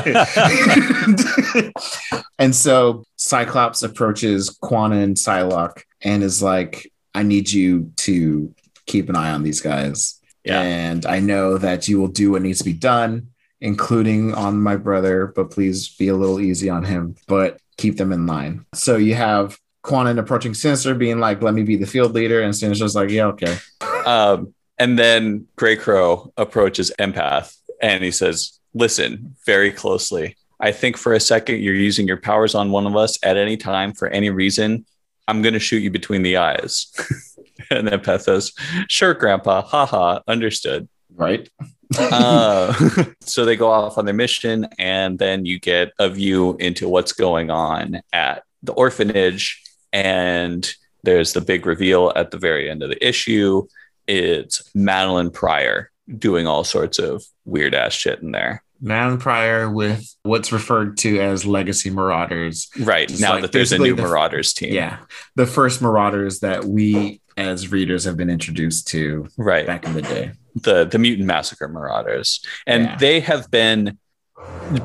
and so Cyclops approaches Kwannon and Psylocke and is like, I need you to keep an eye on these guys. Yeah. And I know that you will do what needs to be done, including on my brother, but please be a little easy on him, but keep them in line. So you have Kwannon approaching Sinister, being like, let me be the field leader. And Sinister's like, yeah, okay. Um, and then Greycrow approaches Empath and he says, Listen very closely. I think for a second you're using your powers on one of us at any time for any reason. I'm going to shoot you between the eyes. and Empath says, Sure, Grandpa. Haha. Understood. Right. Uh, so they go off on their mission, and then you get a view into what's going on at the orphanage. And there's the big reveal at the very end of the issue. It's Madelyne Pryor doing all sorts of weird ass shit in there. Man Pryor with what's referred to as Legacy Marauders. Right. Just now like that there's a new the- Marauders team. Yeah. The first Marauders that we as readers have been introduced to Right. back in the day. the the mutant massacre marauders and Yeah. they have been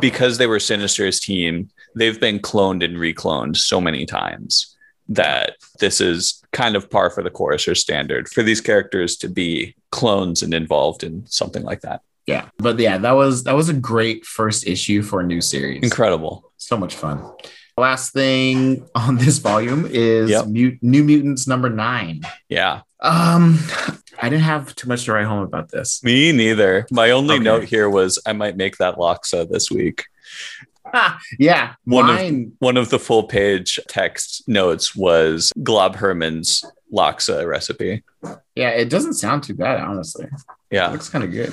because they were sinister's team they've been cloned and recloned so many times that this is kind of par for the course or standard for these characters to be clones and involved in something like that Yeah. But yeah, that was that was a great first issue for a new series. incredible So much fun. Last thing on this volume is Yep. Mut- New Mutants number nine. yeah Um, I didn't have too much to write home about this. me neither my only Okay. note here was i might make that laksa this week Ah, yeah, One of- one of the full page text notes was glob herman's laksa recipe. Yeah, it doesn't sound too bad, honestly. It Yeah. looks kind of good.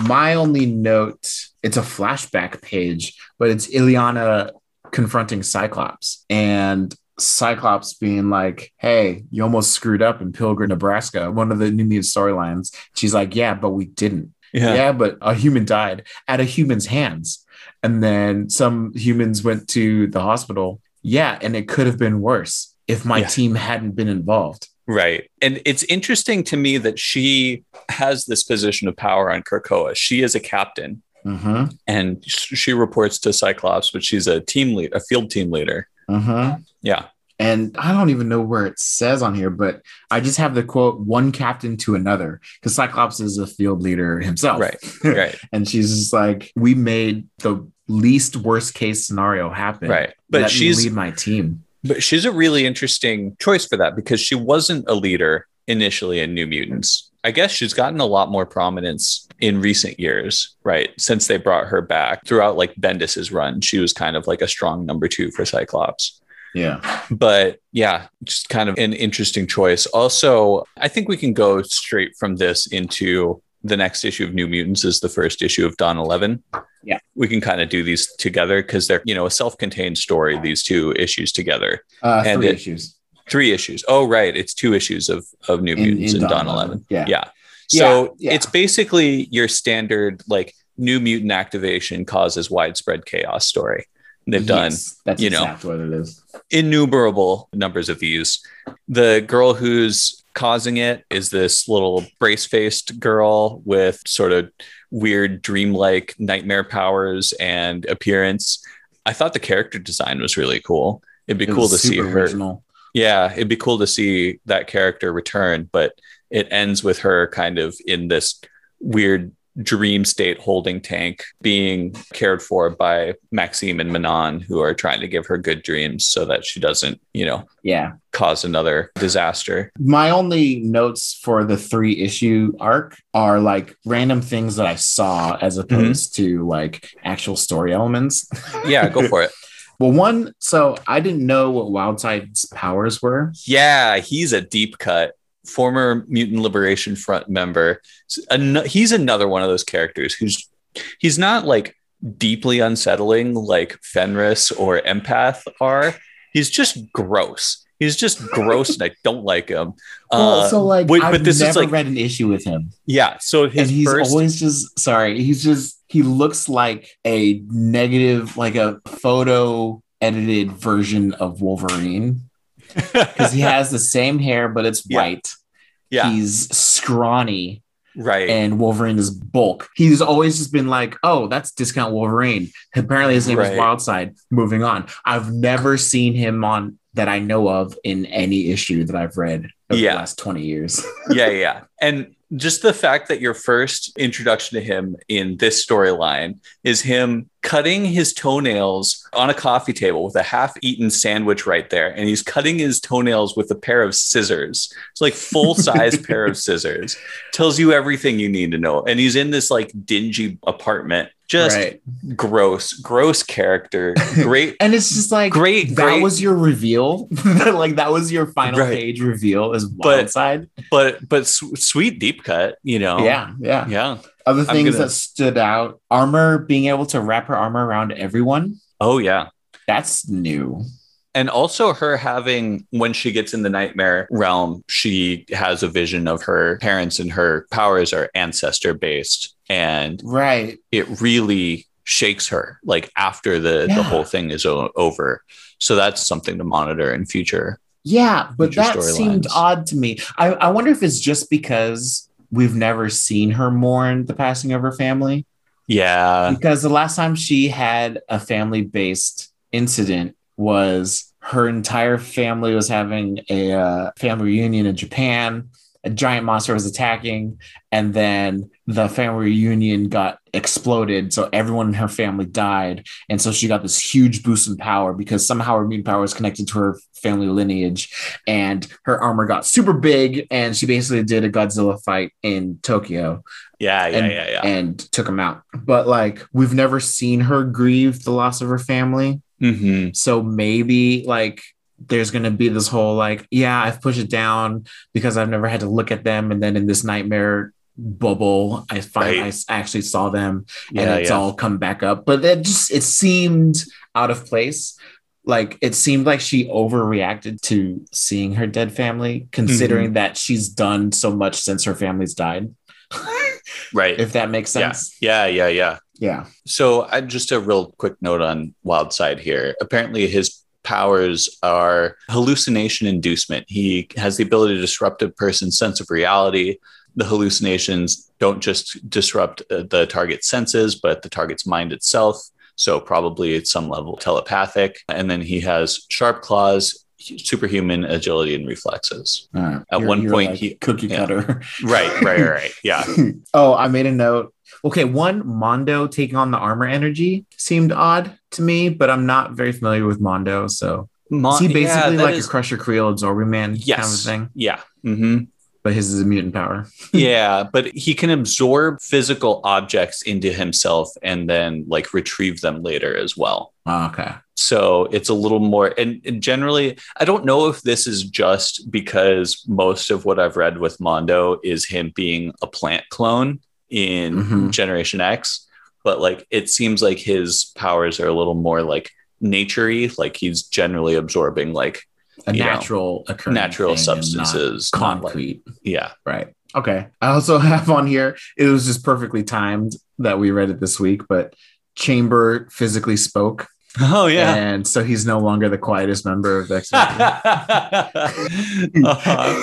My only note, it's a flashback page, but it's Illyana confronting Cyclops and Cyclops being like, Hey, you almost screwed up in Pilgrim, Nebraska, one of the New Mutants storylines. She's like, Yeah, but we didn't. Yeah. Yeah. but a human died at a human's hands. And then some humans went to the hospital. Yeah, and it could have been worse if my Yeah. team hadn't been involved. Right. And it's interesting to me that she has this position of power on Krakoa. She is a captain Mm-hmm. and she reports to Cyclops, but she's a team lead, a field team leader. Mm-hmm. Yeah. And I don't even know where it says on here, but I just have the quote one captain to another because Cyclops is a field leader himself. Right. Right. and she's just like, we made the least worst case scenario happen. Right. But Let she's lead my team. But she's a really interesting choice for that because she wasn't a leader initially in New Mutants. I guess she's gotten a lot more prominence in recent years, right? Since they brought her back throughout like Bendis's run, she was kind of like a strong number two for Cyclops. Yeah. but yeah, just kind of an interesting choice. Also, I think we can go straight from this into the next issue of New Mutants is the first issue of Dawn 11. Yeah. We can kind of do these together because they're, you know, a self-contained story, these two issues together. Uh, And three it- issues. Three issues. Oh, right. It's two issues of, of New In- Mutants in and Dawn Dawn 11. Yeah. Yeah. So Yeah, yeah. it's basically your standard like new mutant activation causes widespread chaos story. They've done Yes, that's you know. exactly what it is. innumerable numbers of these. The girl who's causing it is this little brace faced girl with sort of weird dreamlike nightmare powers and appearance. I thought the character design was really cool. It'd be It cool to see her. original. Yeah, it'd be cool to see that character return, but it ends with her kind of in this weird dream state holding tank being cared for by Maxime and Manon, who are trying to give her good dreams so that she doesn't, you know, Yeah. cause another disaster. My only notes for the three issue arc are like random things that I saw as Mm-hmm. opposed to like actual story elements. Yeah, go for it. Well, one, so I didn't know what Wildside's powers were. Yeah, he's a deep cut former Mutant Liberation Front member. He's another one of those characters who's he's not like deeply unsettling like Fenris or Empath are. He's just gross. He's just gross, and I don't like him. Well, Uh, so like wait, I've but this never is like read an issue with him, yeah. So his and he's first, always just sorry. He's just he looks like a negative, like a photo edited version of Wolverine because he has the same hair, but it's Yeah. white. yeah, He's scrawny, right. and Wolverine is bulk. He's always just been like, oh, that's discount Wolverine. Apparently, his name Right. is Wildside. Moving on. I've never seen him on that I know of in any issue that I've read over Yeah. the last 20 years. yeah, yeah. And just the fact that your first introduction to him in this storyline is him cutting his toenails on a coffee table with a half eaten sandwich right there. And he's cutting his toenails with a pair of scissors. It's like full size pair of scissors. Tells you everything you need to know. And he's in this like dingy apartment. Just right. gross, gross character. Great. And it's just like, Great, that great. was your reveal. like, that was your final Right. page reveal as But- Wildside. but but su- sweet deep cut, you know. Yeah. Yeah. Yeah. Other things gonna- that stood out armor, being able to wrap her armor around everyone. Oh yeah. That's new. And also, her having, when she gets in the nightmare realm, she has a vision of her parents and her powers are ancestor based. And Right. it really shakes her like after the, Yeah. the whole thing is o- over. So that's something to monitor in future. Yeah, but that seemed odd to me. I, I wonder if it's just because we've never seen her mourn the passing of her family. Yeah. because the last time she had a family based incident was her entire family was having a uh, family reunion in Japan. A giant monster was attacking, and then the family reunion got exploded. So everyone in her family died. And so she got this huge boost in power because somehow her mutant power is connected to her family lineage. And her armor got super big. And she basically did a Godzilla fight in Tokyo Yeah. Yeah. and, yeah. Yeah. and took him out. But like we've never seen her grieve the loss of her family. hmm So maybe like there's going to be this whole like, yeah, I've pushed it down because I've never had to look at them. And then in this nightmare bubble, I find Right. I actually saw them and Yeah, it's yeah. all come back up. But it just, it seemed out of place. Like it seemed like she overreacted to seeing her dead family, considering Mm-hmm. that she's done so much since her family's died. Right. if that makes yeah. sense. Yeah. Yeah. Yeah. Yeah. So, I, just a real quick note on Wildside here. Apparently, his powers are hallucination inducement. He has the ability to disrupt a person's sense of reality. The hallucinations don't just disrupt uh, the target's senses, but the target's mind itself. So, probably at some level telepathic. And then he has sharp claws, superhuman agility, and reflexes. Uh, At you're- one you're point, like he- cookie yeah. cutter. Right, right, right, right. Yeah. oh, I made a note. Okay, one Mondo taking on the armor energy seemed odd to me, but I'm not very familiar with Mondo. So Mon- is he basically that like is- a Crusher Creel absorbing man kind of Yes. thing? Yeah. hmm But his is a mutant power. yeah, but he can absorb physical objects into himself and then like retrieve them later as well. Oh, okay. So it's a little more, and, and generally, I don't know if this is just because most of what I've read with Mondo is him being a plant clone in Mhm. Generation X, but like it seems like his powers are a little more like naturey, like he's generally absorbing like A You know, natural natural not substances, not like- concrete. yeah, Right. Okay. I also have on here, it was just perfectly timed that we read it this week, but Chamber physically spoke. oh yeah. And so he's no longer the quietest member of the X Uh-huh.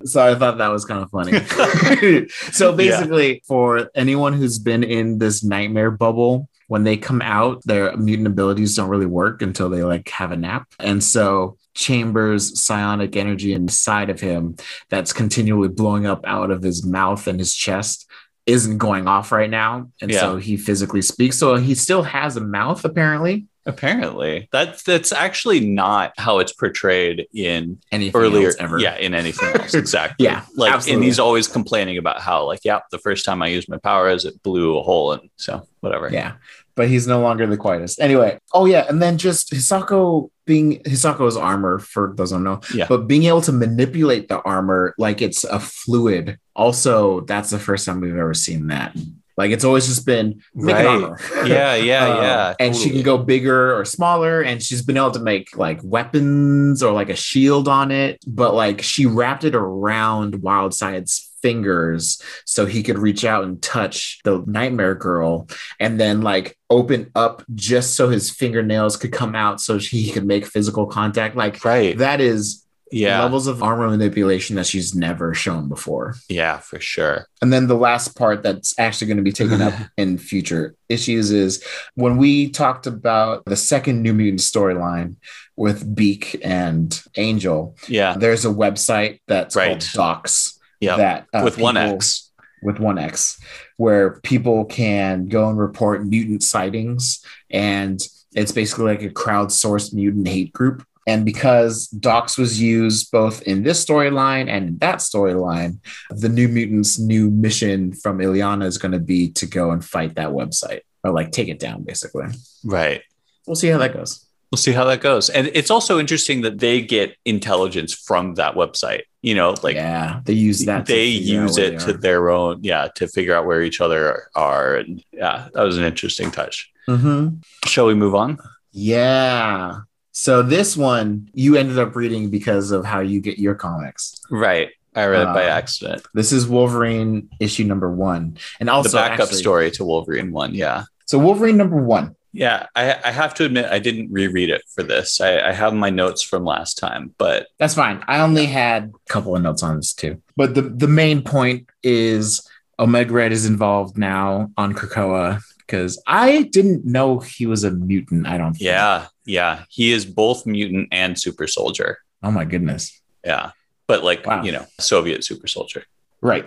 so I thought that was kind of funny. so basically, for anyone who's been in this nightmare bubble, when they come out, their mutant abilities don't really work until they like have a nap. And so Chambers psionic energy inside of him that's continually blowing up out of his mouth and his chest isn't going off right now. And Yeah. so he physically speaks. So he still has a mouth apparently. Apparently, that's that's actually not how it's portrayed in Anything earlier. ever. Yeah, in anything else, exactly. Yeah, like, absolutely. and he's always complaining about how, like, yeah, the first time I used my powers, it blew a hole, and so whatever. Yeah. But he's no longer the quietest. Anyway, oh yeah, and then just Hisako being Hisako's armor for those who don't know. Yeah. But being able to manipulate the armor like it's a fluid. Also, that's the first time we've ever seen that. Like it's always just been Right. armor. yeah, yeah, Um, yeah. And she can go bigger or smaller, and she's been able to make like weapons or like a shield on it. But like she wrapped it around Wildside's fingers so he could reach out and touch the nightmare girl and then like open up just so his fingernails could come out so he could make physical contact. Like right. that is Yeah, levels of armor manipulation that she's never shown before. yeah, for sure. And then the last part that's actually going to be taken up in future issues is when we talked about the second New Mutant storyline with Beak and Angel, Yeah, there's a website that's Right. called Dox yeah. that uh, With one X. with one X, where people can go and report mutant sightings. And it's basically like a crowdsourced mutant hate group. And because Dox was used both in this storyline and in that storyline, the New Mutants' new mission from Illyana is going to be to go and fight that website or like take it down, basically. Right. We'll see how that goes. We'll see how that goes. And it's also interesting that they get intelligence from that website. You know, like yeah, they use that. they use it they to their own, yeah, to figure out where each other are. And yeah, that was an interesting touch. Mhm. Shall we move on? Yeah. So this one you ended up reading because of how you get your comics. Right. I read it by Uh, accident. This is Wolverine issue number one, and also the backup actually- story to Wolverine one. Yeah. So Wolverine number one. Yeah. I, I have to admit, I didn't reread it for this. I, I have my notes from last time, but That's fine. I only had a couple of notes on this too, but the the main point is Omega Red is involved now on Krakoa because I didn't know he was a mutant. I don't. think. yeah. Yeah. He is both mutant and super soldier. Oh my goodness. Yeah. But like, Wow. you know, Soviet super soldier. Right.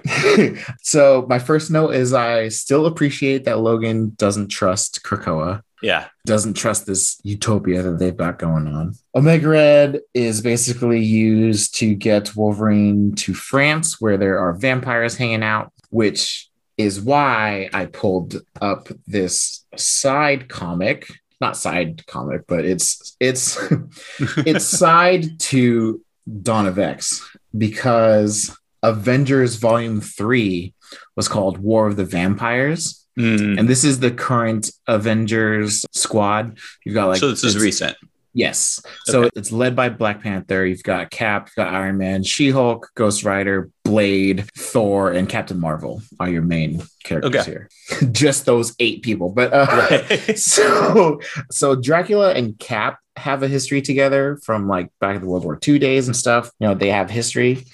so my first note is I still appreciate that Logan doesn't trust Krakoa. Yeah. doesn't trust this utopia that they've got going on. Omega Red is basically used to get Wolverine to France, where there are vampires hanging out, which is why I pulled up this side comic not side comic, but it's it's it's side to Dawn of X because Avengers Volume 3 was called War of the Vampires. Mm. And this is the current Avengers squad. You've got like so this is recent. Yes. So Okay. it's led by Black Panther. You've got Cap, you've got Iron Man, She Hulk, Ghost Rider, Blade, Thor, and Captain Marvel are your main characters Okay. here. Just those eight people. But uh, Right. so so Dracula and Cap have a history together from like back in the World War II days and stuff. You know, they have history.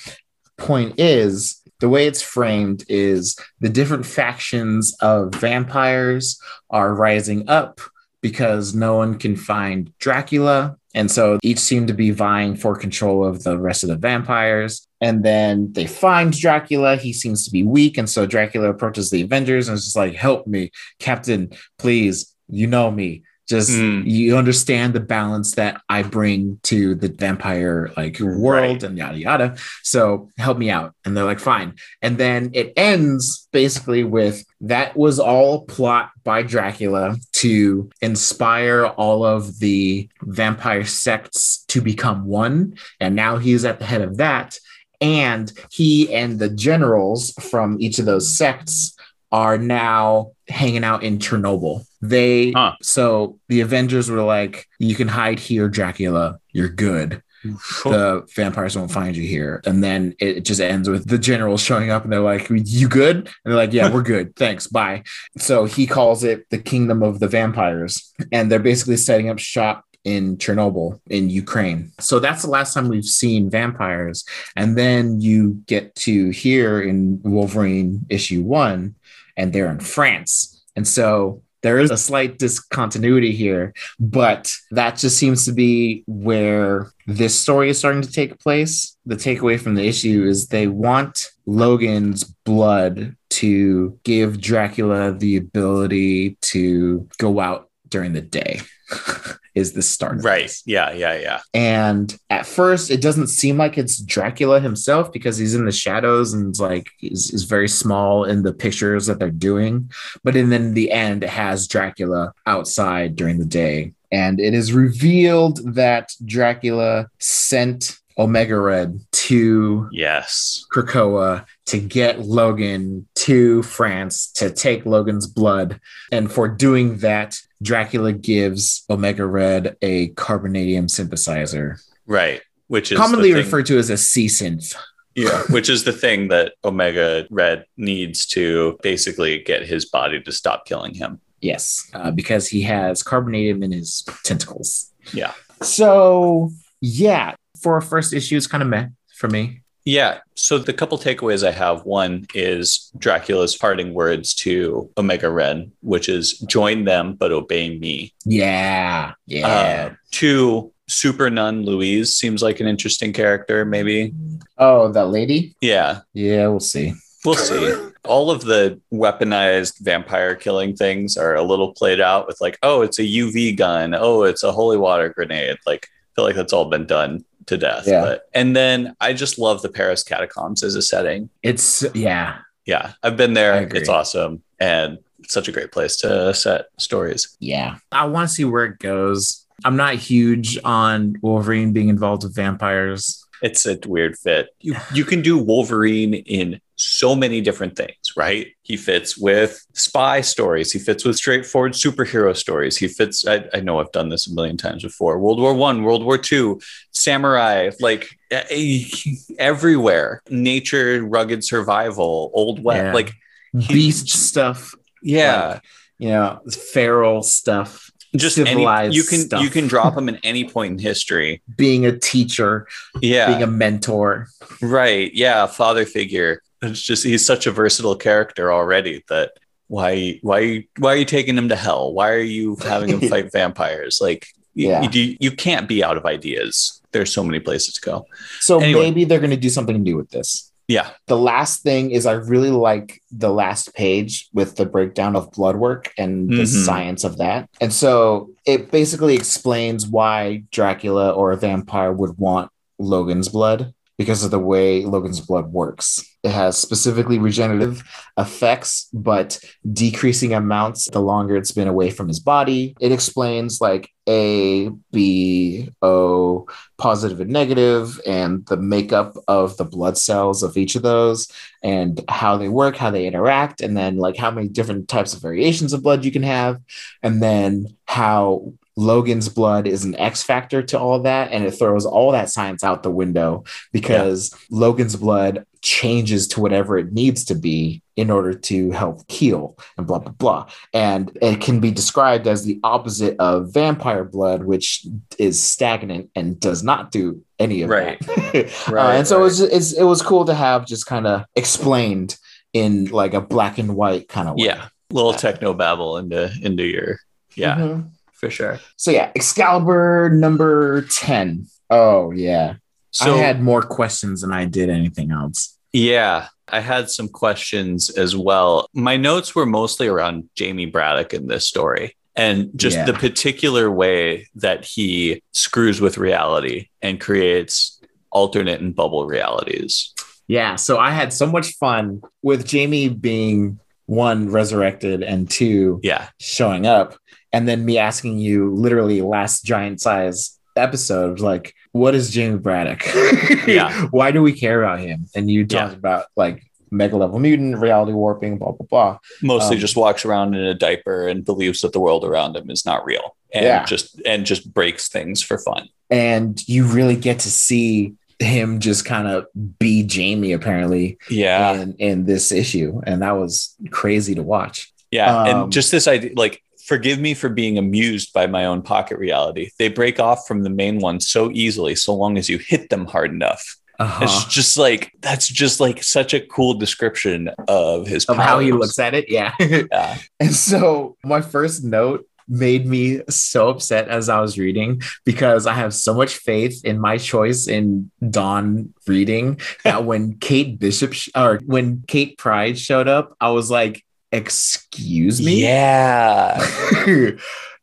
Point is, the way it's framed is the different factions of vampires are rising up because no one can find Dracula. And so each seem to be vying for control of the rest of the vampires. And then they find Dracula. He seems to be weak. And so Dracula approaches the Avengers and is just like, help me, Captain, please. You know me. Just Mm. you understand the balance that I bring to the vampire like world Right. and yada yada. So help me out. And they're like, fine. And then it ends basically with that was all plot by Dracula to inspire all of the vampire sects to become one. And now he's at the head of that. And he and the generals from each of those sects are now hanging out in Chernobyl. They Huh. so the Avengers were like, you can hide here, Dracula. You're good the vampires won't find you here. And then it just ends with the generals showing up and they're like, You good? And they're like, Yeah, we're good. Thanks. Bye. So he calls it the kingdom of the vampires. And they're basically setting up shop in Chernobyl in Ukraine. So that's the last time we've seen vampires. And then you get to here in Wolverine issue one, and they're in France. And so there is a slight discontinuity here, but that just seems to be where this story is starting to take place. The takeaway from the issue is they want Logan's blood to give Dracula the ability to go out during the day. is the start of Right. this. Yeah. Yeah. Yeah. And at first, it doesn't seem like it's Dracula himself because he's in the shadows and like is, is very small in the pictures that they're doing. But in, then the end, it has Dracula outside during the day. And it is revealed that Dracula sent Omega Red to Yes. Krakoa to get Logan to France to take Logan's blood. And for doing that, Dracula gives Omega Red a carbonadium synthesizer, Right. Which is commonly referred to as a C synth. Yeah, which is the thing that Omega Red needs to basically get his body to stop killing him. Yes, uh, because he has carbonadium in his tentacles. Yeah. So, yeah, for a first issue, it's kind of meh for me. Yeah. So the couple takeaways I have one is Dracula's parting words to Omega Red, which is join them but obey me. Yeah, yeah. Uh, two, Super Nun Louise seems like an interesting character, maybe. oh, that lady? Yeah. Yeah, we'll see. We'll see. All of the weaponized vampire killing things are a little played out with like, oh, it's a UV gun. Oh, it's a holy water grenade. Like, I feel like that's all been done to death. Yeah. But and then I just love the Paris catacombs as a setting. It's, yeah, Yeah, I've been there. It's awesome and it's such a great place to set stories. Yeah. I want to see where it goes. I'm not huge on Wolverine being involved with vampires. It's a weird fit. You you can do Wolverine in so many different things, right? He fits with spy stories. He fits with straightforward superhero stories. He fits. I, I know I've done this a million times before. World War One, World War Two, samurai, like everywhere. Nature, rugged survival, old west. Yeah. Like He- Beast stuff, yeah, you know, feral stuff, just any, you can stuff. you can drop him in any point in history. being a teacher, Yeah, being a mentor. Right. Yeah. Father figure. It's just he's such a versatile character already that why why why are you taking him to hell? Why are you having him fight vampires? Like you- Yeah. you, do- you can't be out of ideas. There's so many places to go. So Anyway. maybe they're going to do something new with this. Yeah. The last thing is I really like the last page with the breakdown of blood work and the Mhm. science of that. And so it basically explains why Dracula or a vampire would want Logan's blood. Because of the way Logan's blood works. It has specifically regenerative effects, but decreasing amounts the longer it's been away from his body. It explains like A, B, O, positive and negative, and the makeup of the blood cells of each of those, and how they work, how they interact, and then like how many different types of variations of blood you can have, and then how Logan's blood is an X factor to all that, and it throws all that science out the window because yeah. Logan's blood changes to whatever it needs to be in order to help heal and blah blah blah. And it can be described as the opposite of vampire blood, which is stagnant and does not do any of right. that. right, uh, and so right. it was just, it was cool to have just kind of explained in like a black and white kind of way. Yeah, little techno babble into into your yeah. Mm-hmm for sure. So yeah, Excalibur number 10. Oh yeah. So I had more questions than I did anything else. Yeah, I had some questions as well. My notes were mostly around Jamie Braddock in this story and just yeah. the particular way that he screws with reality and creates alternate and bubble realities. Yeah, so I had so much fun with Jamie being one resurrected and two yeah showing up and then me asking you literally last giant size episode like what is jamie braddock? Yeah. Why do we care about him? And you talked yeah. about like mega level mutant reality warping blah blah blah. Mostly um, just walks around in a diaper and believes that the world around him is not real and yeah. just and just breaks things for fun. And you really get to see him just kind of be jamie apparently yeah. in, in this issue. And that was crazy to watch. Yeah um, and just this idea like forgive me for being amused by my own pocket reality. They break off from the main one so easily, so long as you hit them hard enough. Uh-huh. It's just like that's just like such a cool description of his of powers. how he looks at it. Yeah. yeah. and so my first note made me so upset as I was reading because I have so much faith in my choice in Dawn reading that when Kate Bishop sh- or when Kate Pryde showed up, I was like, excuse me? Yeah.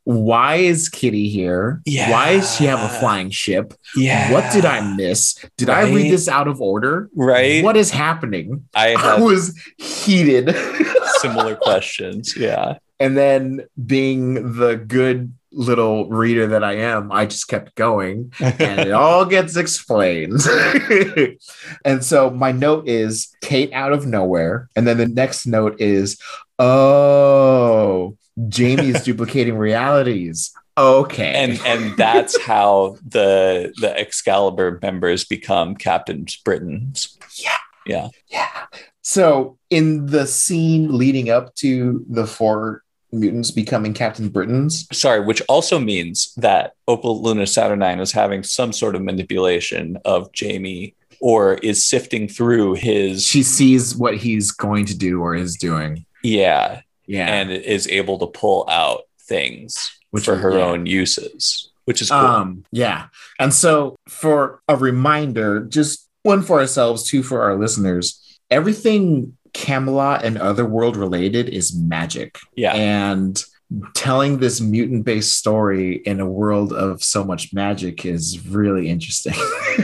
Why is Kitty here? Yeah. Why does she have a flying ship? Yeah. What did I miss? Did right? I read this out of order? Right. What is happening? I, I was heated. similar questions. Yeah. And then being the good little reader that I am, I just kept going and it all gets explained. and so my note is Kate out of nowhere. And then the next note is, oh, Jamie's duplicating realities. Okay. And and that's how the the Excalibur members become Captain Britains. Yeah. Yeah. Yeah. So in the scene leading up to the four mutants becoming Captain Britains. Sorry, which also means that Opal Luna Saturnyne is having some sort of manipulation of Jamie or is sifting through his. She sees what he's going to do or is doing. Yeah. Yeah. And is able to pull out things which for her yeah. own uses, which is cool. Um, yeah. And so, for a reminder, just one for ourselves, two for our listeners, everything Camelot and Otherworld related is magic. Yeah. And telling this mutant based story in a world of so much magic is really interesting.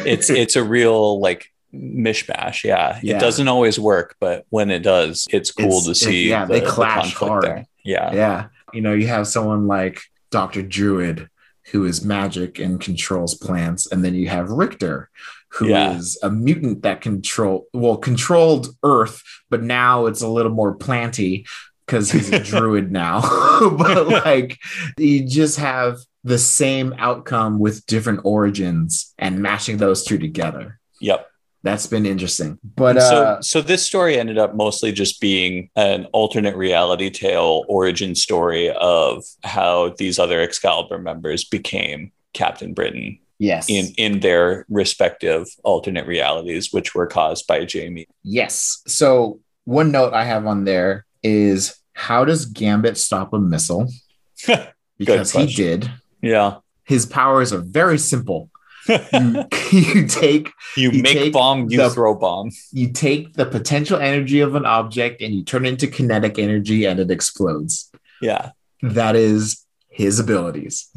it's it's a real like mishmash. Yeah. yeah. It doesn't always work, but when it does, it's cool it's, to see. Yeah, the, they clash the hard. There. Yeah. Yeah. You know, you have someone like Dr. Druid who is magic and controls plants, and then you have Rictor, who yeah. is a mutant that control well controlled Earth, but now it's a little more planty because he's a druid now. but like you just have the same outcome with different origins and mashing those two together. Yep. That's been interesting. But so, uh, so this story ended up mostly just being an alternate reality tale origin story of how these other Excalibur members became Captain Britain Yes. In in their respective alternate realities, which were caused by Jamie. Yes. So one note I have on there is how does Gambit stop a missile? because he did. Yeah. His powers are very simple. you, you, take you, you make take bomb you the, throw bomb you take the potential energy of an object and you turn it into kinetic energy and it explodes yeah that is his abilities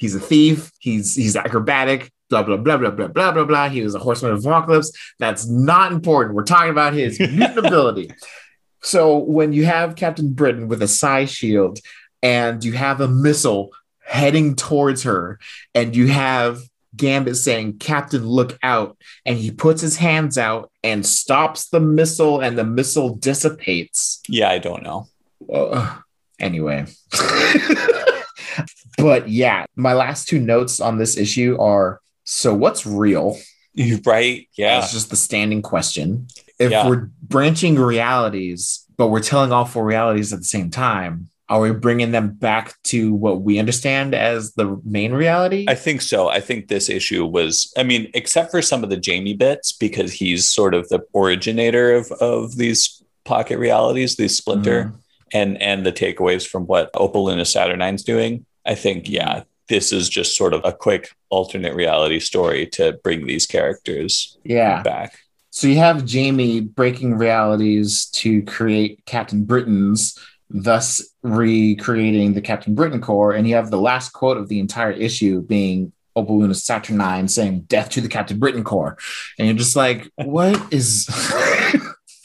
He's a thief. He's he's acrobatic. Blah blah blah blah blah blah blah blah. He was a horseman of apocalypse. That's not important. We're talking about his mutant ability. So when you have Captain Britain with a psi shield and you have a missile heading towards her, and you have Gambit saying, Captain, look out. And he puts his hands out and stops the missile, and the missile dissipates. Yeah, I don't know. Uh, anyway. but yeah, my last two notes on this issue are so what's real? Right. Yeah. It's just the standing question. If Yeah. we're branching realities, but we're telling all four realities at the same time, are we bringing them back to what we understand as the main reality? I think so. I think this issue was, I mean, except for some of the Jamie bits, because he's sort of the originator of, of these pocket realities, these splinter Mhm. and and the takeaways from what Opal Luna Saturnyne's doing. I think, yeah, this is just sort of a quick alternate reality story to bring these characters yeah. back. So you have Jamie breaking realities to create Captain Britain's, thus recreating the Captain Britain Corps. And you have the last quote of the entire issue being Opal Luna Saturnyne saying "Death to the Captain Britain Corps," and you're just like, "What is?"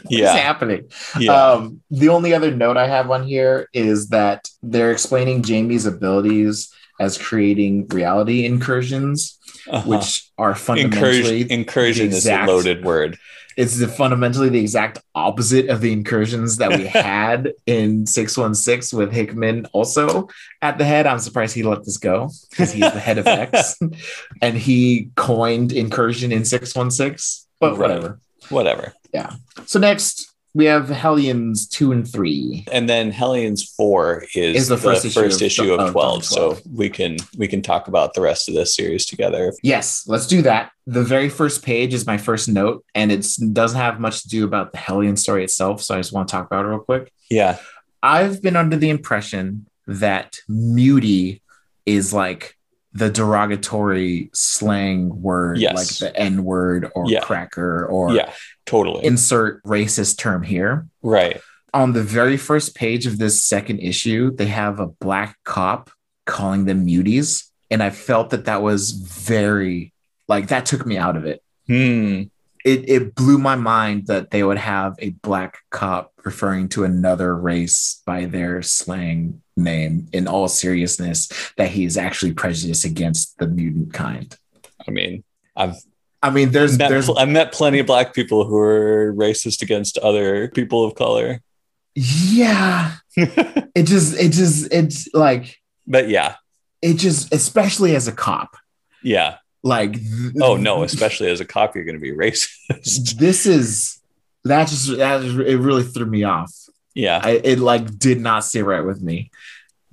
What is Yeah. happening? Yeah. Um, the only other note I have on here is that they're explaining Jamie's abilities as creating reality incursions, Uh-huh. which are fundamentally Incursion, incursion the is a exact- loaded word. it's the fundamentally the exact opposite of the incursions that we had in 616 with Hickman also at the head. I'm surprised he let this go because he's the head of X and he coined incursion in 616. But Right. whatever. Whatever. Yeah. So next we have Hellions two and three. And then Hellions four is, Is the the first first, issue issue, of- of, of 12. 12. So we can we can talk about the rest of this series together. Yes, let's do that. The very first page is my first note, and it doesn't have much to do about the Hellion story itself. So I just want to talk about it real quick. Yeah. I've been under the impression that muty is like the derogatory slang word, Yes. like the N word or Yeah. cracker or yeah. Totally. insert racist term here. right. On the very first page of this second issue, they have a black cop calling them muties. And I felt that that was very, like, that took me out of it. Hmm. It, it blew my mind that they would have a black cop referring to another race by their slang name in all seriousness, that he is actually prejudiced against the mutant kind. I mean, I've I mean, there's, met, there's, I've met plenty of black people who are racist against other people of color. yeah, it just, it just, it's like, but yeah, it just, especially as a cop, yeah. like, th- Oh no, especially as a cop, you're going to be racist. this is, that just, that is, it really threw me off. Yeah. I, it like did not sit right with me.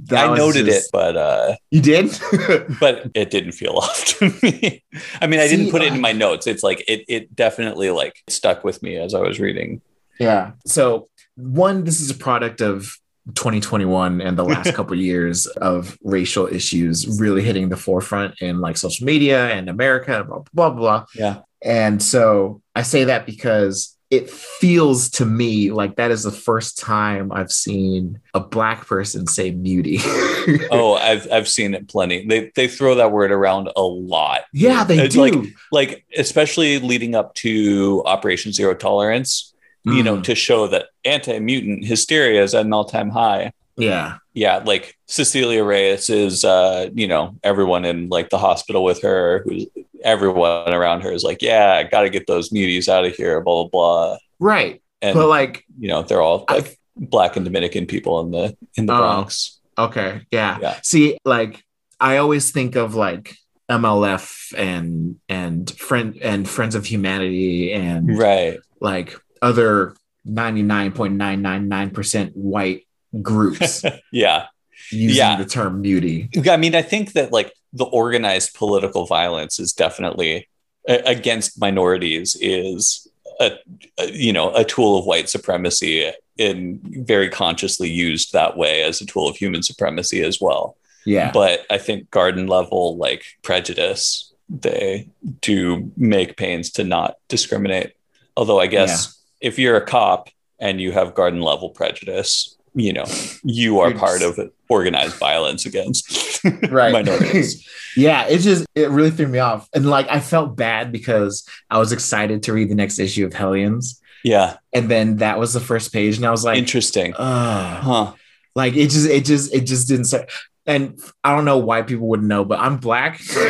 That I noted just- it, but uh, You did? but it didn't feel off to me. I mean, I See, didn't put it in my notes. It's like it it definitely like stuck with me as I was reading. yeah. So one, this is a product of 2021 and the last couple years of racial issues really hitting the forefront in like social media and America, blah, blah, blah, blah. Yeah. And so I say that because it feels to me like that is the first time I've seen a black person say muty. Oh, I've I've seen it plenty. They they throw that word around a lot. yeah, they It's do. Like like especially leading up to Operation Zero Tolerance, you know, Mm, to show that anti-mutant hysteria is at an all-time high. yeah. Yeah, like Cecilia Reyes is uh, you know, everyone in like the hospital with her, who's everyone around her is like, Yeah, I gotta get those muties out of here, blah blah blah. Right. And but like, you know, they're all I- like black and Dominican people in the in the Oh. Bronx. Okay. Yeah. Yeah. See, like I always think of like MLF and and friend and Friends of Humanity and Right. like other 99.999% white groups Yeah. using Yeah. the term muty. I mean, I think that like the organized political violence is definitely against minorities is a, a you know a tool of white supremacy and very consciously used that way as a tool of human supremacy as well. Yeah. But I think garden level like prejudice they do make pains to not discriminate. Although I guess if you're a cop and you have garden level prejudice, you know, you are part of organized violence against Right. minorities. yeah, it just it really threw me off. And like I felt bad because I was excited to read the next issue of Hellions. Yeah, And then that was the first page, and I was like, interesting. Huh. like it just it just it just didn't say and I don't know why people wouldn't know, but I'm black. so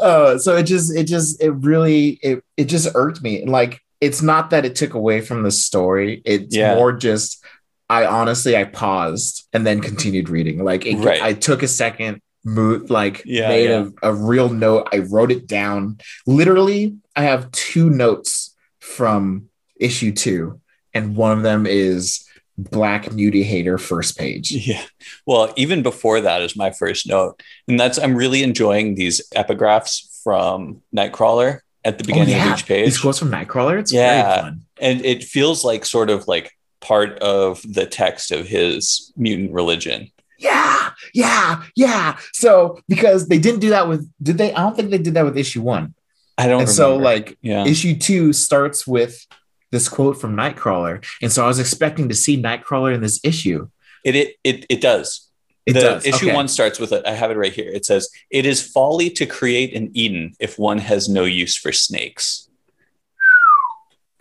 uh, so it just it just it really it it just irked me. And like it's not that it took away from the story. It's Yeah. more just I honestly I paused and then continued reading. Like it, Right. I took a second, moved, like Yeah, made yeah. A, a real note. I wrote it down. Literally, I have two notes from issue two, and one of them is Black Mutie Hater first page. Yeah. Well, even before that is my first note. And that's I'm really enjoying these epigraphs from Nightcrawler at the oh, beginning Oh, yeah. of each page. These quotes from Nightcrawler. It's Yeah. very fun. and it feels like sort of like part of the text of his mutant religion. Yeah, yeah, yeah. So because they didn't do that with, did they? I don't think they did that with issue one. I don't and so like yeah. issue two starts with this quote from Nightcrawler, and so I was expecting to see Nightcrawler in this issue. It it it, it does. It the does. issue okay. one starts with it. I have it right here. It says, "It is folly to create an Eden if one has no use for snakes."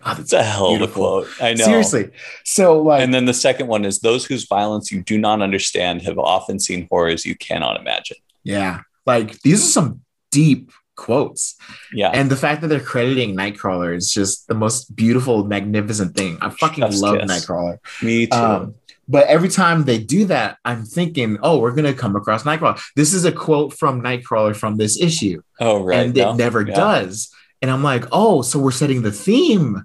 That's a hell of a quote. I know. Seriously. So like, And then the second one is, "Those whose violence you do not understand have often seen horrors you cannot imagine." yeah, like these are some deep quotes. Yeah. And the fact that they're crediting Nightcrawler is just the most beautiful, magnificent thing. I fucking Chef's love kiss. Nightcrawler. Me too. Um, but every time they do that, I'm thinking, oh, we're gonna come across Nightcrawler. This is a quote from Nightcrawler from this issue, oh right. and no? it never Yeah. does. And I'm like, oh, so we're setting the theme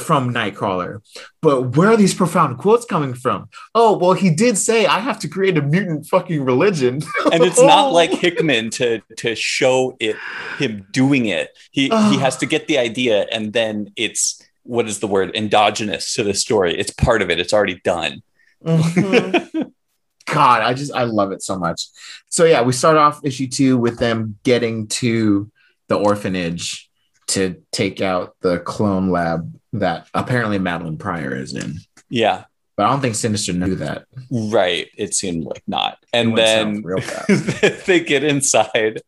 from Nightcrawler. But where are these profound quotes coming from? Oh, well, he did say I have to create a mutant fucking religion, and it's not like Hickman to to show it him doing it. He he has to get the idea, and then it's what is the word endogenous to the story. It's part of it. It's already done. God, I just I love it so much. So yeah, we start off issue two with them getting to the orphanage to take out the clone lab that apparently Madelyne Pryor is in. yeah, But I don't think Sinister knew that. right. It seemed like not. And then real they get inside,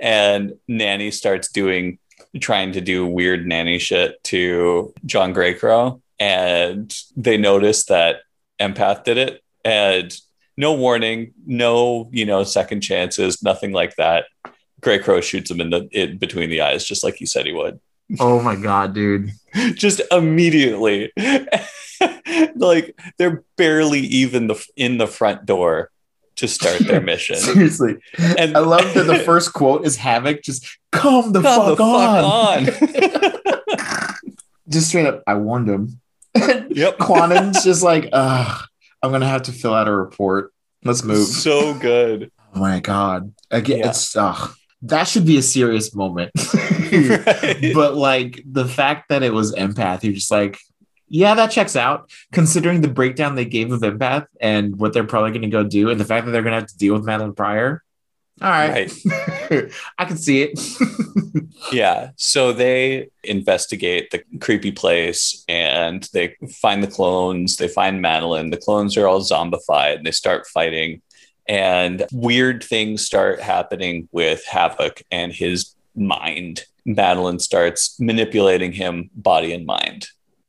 and Nanny starts doing trying to do weird nanny shit to John Greycrow, and they notice that Empath did it, and no warning, no you know second chances, nothing like that. Greycrow shoots him in the in between the eyes, just like he said he would. oh my god, dude. just immediately like they're barely even the in the front door to start their mission Seriously. and I love that the first quote is Havoc. Just come the, Come fuck, the on. fuck on. Just straight up, I warned him. Yep Kwannon's just like, Ugh, I'm gonna have to fill out a report. Let's move. so good Oh my god. Again, Yeah. it's ugh, that should be a serious moment. Right? but like the fact that it was empath, you're just like, yeah, that checks out. Considering the breakdown they gave of empath and what they're probably gonna go do, and the fact that they're gonna have to deal with Madelyne Pryor. All right. I can see it. yeah. So they investigate the creepy place and they find the clones. They find madelyne. The clones are all zombified and they start fighting. And weird things start happening with havoc and his mind. Madelyne starts manipulating him body and mind.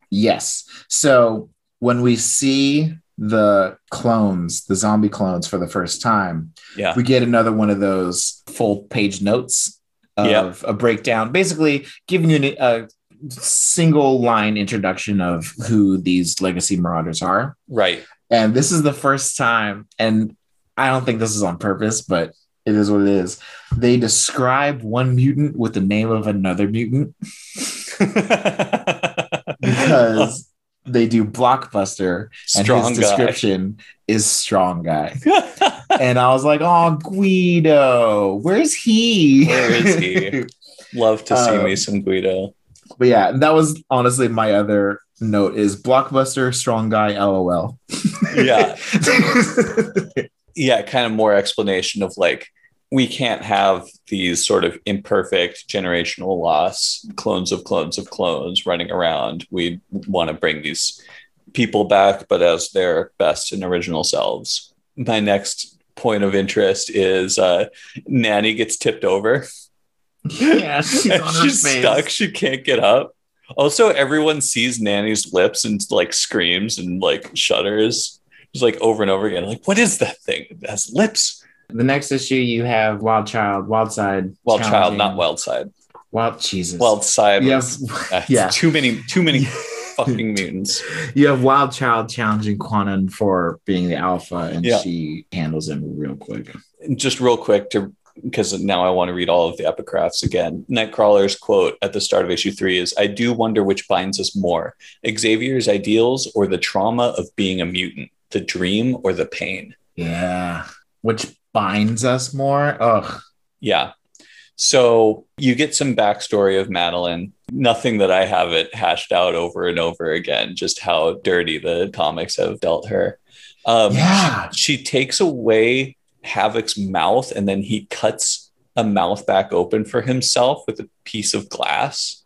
Yes. So when we see the clones, the zombie clones for the first time, yeah we get another one of those full page notes of Yep. a breakdown, basically giving you a single line introduction of who these legacy marauders are. right And this is the first time, and I don't think this is on purpose, but it is what it is. They describe one mutant with the name of another mutant because they do blockbuster and strong his guy description is strong guy. And I was like, oh, Guido, where's he? Where is he? love to see me Um, some guido but yeah, that was honestly my other note is blockbuster, strong guy, lol. Yeah. yeah, kind of more explanation of like we can't have these sort of imperfect generational loss clones of clones of clones running around. We want to bring these people back, but as their best and original selves. My next point of interest is uh, Nanny gets tipped over. Yeah, she's on her she's face. stuck. She can't get up. Also, everyone sees Nanny's lips and like screams and like shudders. Just like over and over again. Like, what is that thing? It has lips. The next issue you have Wild Child, Wild Side, Wild child, not wild side. Wild Jesus. Wild side. You have, uh, yeah. Too many, too many fucking mutants. you have Wild Child challenging Kwannon for being the alpha, and Yeah. she handles him real quick. just real quick to because now I want to read all of the epigraphs again. Nightcrawler's quote at the start of issue three is I do wonder which binds us more Xavier's ideals or the trauma of being a mutant, the dream or the pain. Yeah, which binds us more. Ugh. Yeah. So you get some backstory of Madelyne. Nothing that I haven't hashed out over and over again, just how dirty the comics have dealt her. Um, Yeah. she, she takes away Havoc's mouth and then he cuts a mouth back open for himself with a piece of glass.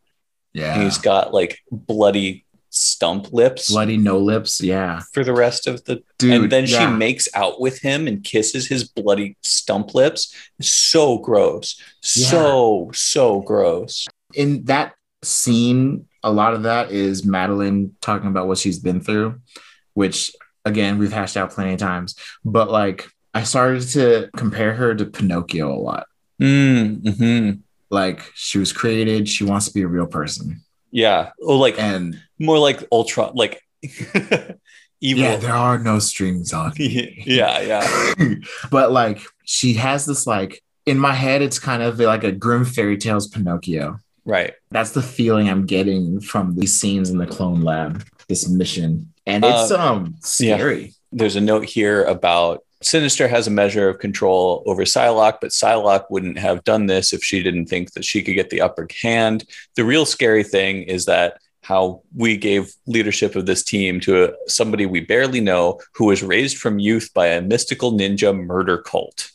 And Yeah. he's got like bloody stump lips Bloody no lips. Yeah. for the rest of the. Dude. and then she makes out with him and kisses his bloody stump lips. So gross. So, so gross. in that scene, a lot of that is Madelyne talking about what she's been through, which again we've hashed out plenty of times. But like I started to compare her to Pinocchio a lot. Mm, mhm. Like she was created, she wants to be a real person. Yeah. Oh, like And more like ultra, like evil. yeah, there are no streams on. yeah, yeah. but like she has this like in my head, it's kind of like a grim fairy tales Pinocchio. Right. That's the feeling I'm getting from these scenes in the clone lab, this mission. And it's Uh, um scary. There's a note here about Sinister has a measure of control over Psylocke, but Psylocke wouldn't have done this if she didn't think that she could get the upper hand. The real scary thing is that how we gave leadership of this team to a, somebody we barely know who was raised from youth by a mystical ninja murder cult.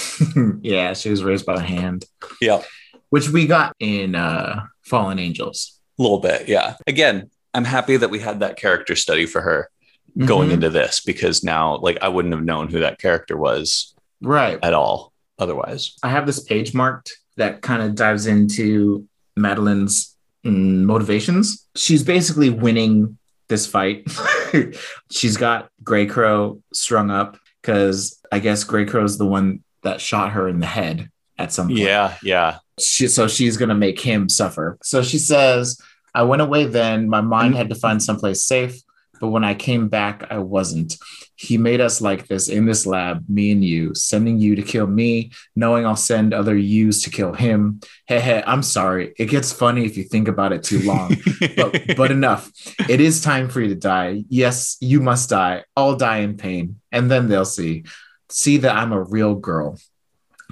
yeah, she was raised by the hand. Yeah. Which we got in uh Fallen Angels. A little bit, yeah. Again, I'm happy that we had that character study for her going Mhm. into this because now, like, I wouldn't have known who that character was right. at all otherwise. I have this page marked that kind of dives into Madelyne's mm, motivations. She's basically winning this fight. She's got Greycrow strung up because I guess Greycrow's the one that shot her in the head at some point. Yeah, yeah. She, so she's going to make him suffer. So she says, I went away then. My mind had to find someplace safe. But when I came back, I wasn't. He made us like this in this lab, me and you, sending you to kill me, knowing I'll send other yous to kill him. Hey, hey, I'm sorry. It gets funny if you think about it too long. but, but enough. It is time for you to die. Yes, you must die. I'll die in pain. And then they'll see. See that I'm a real girl.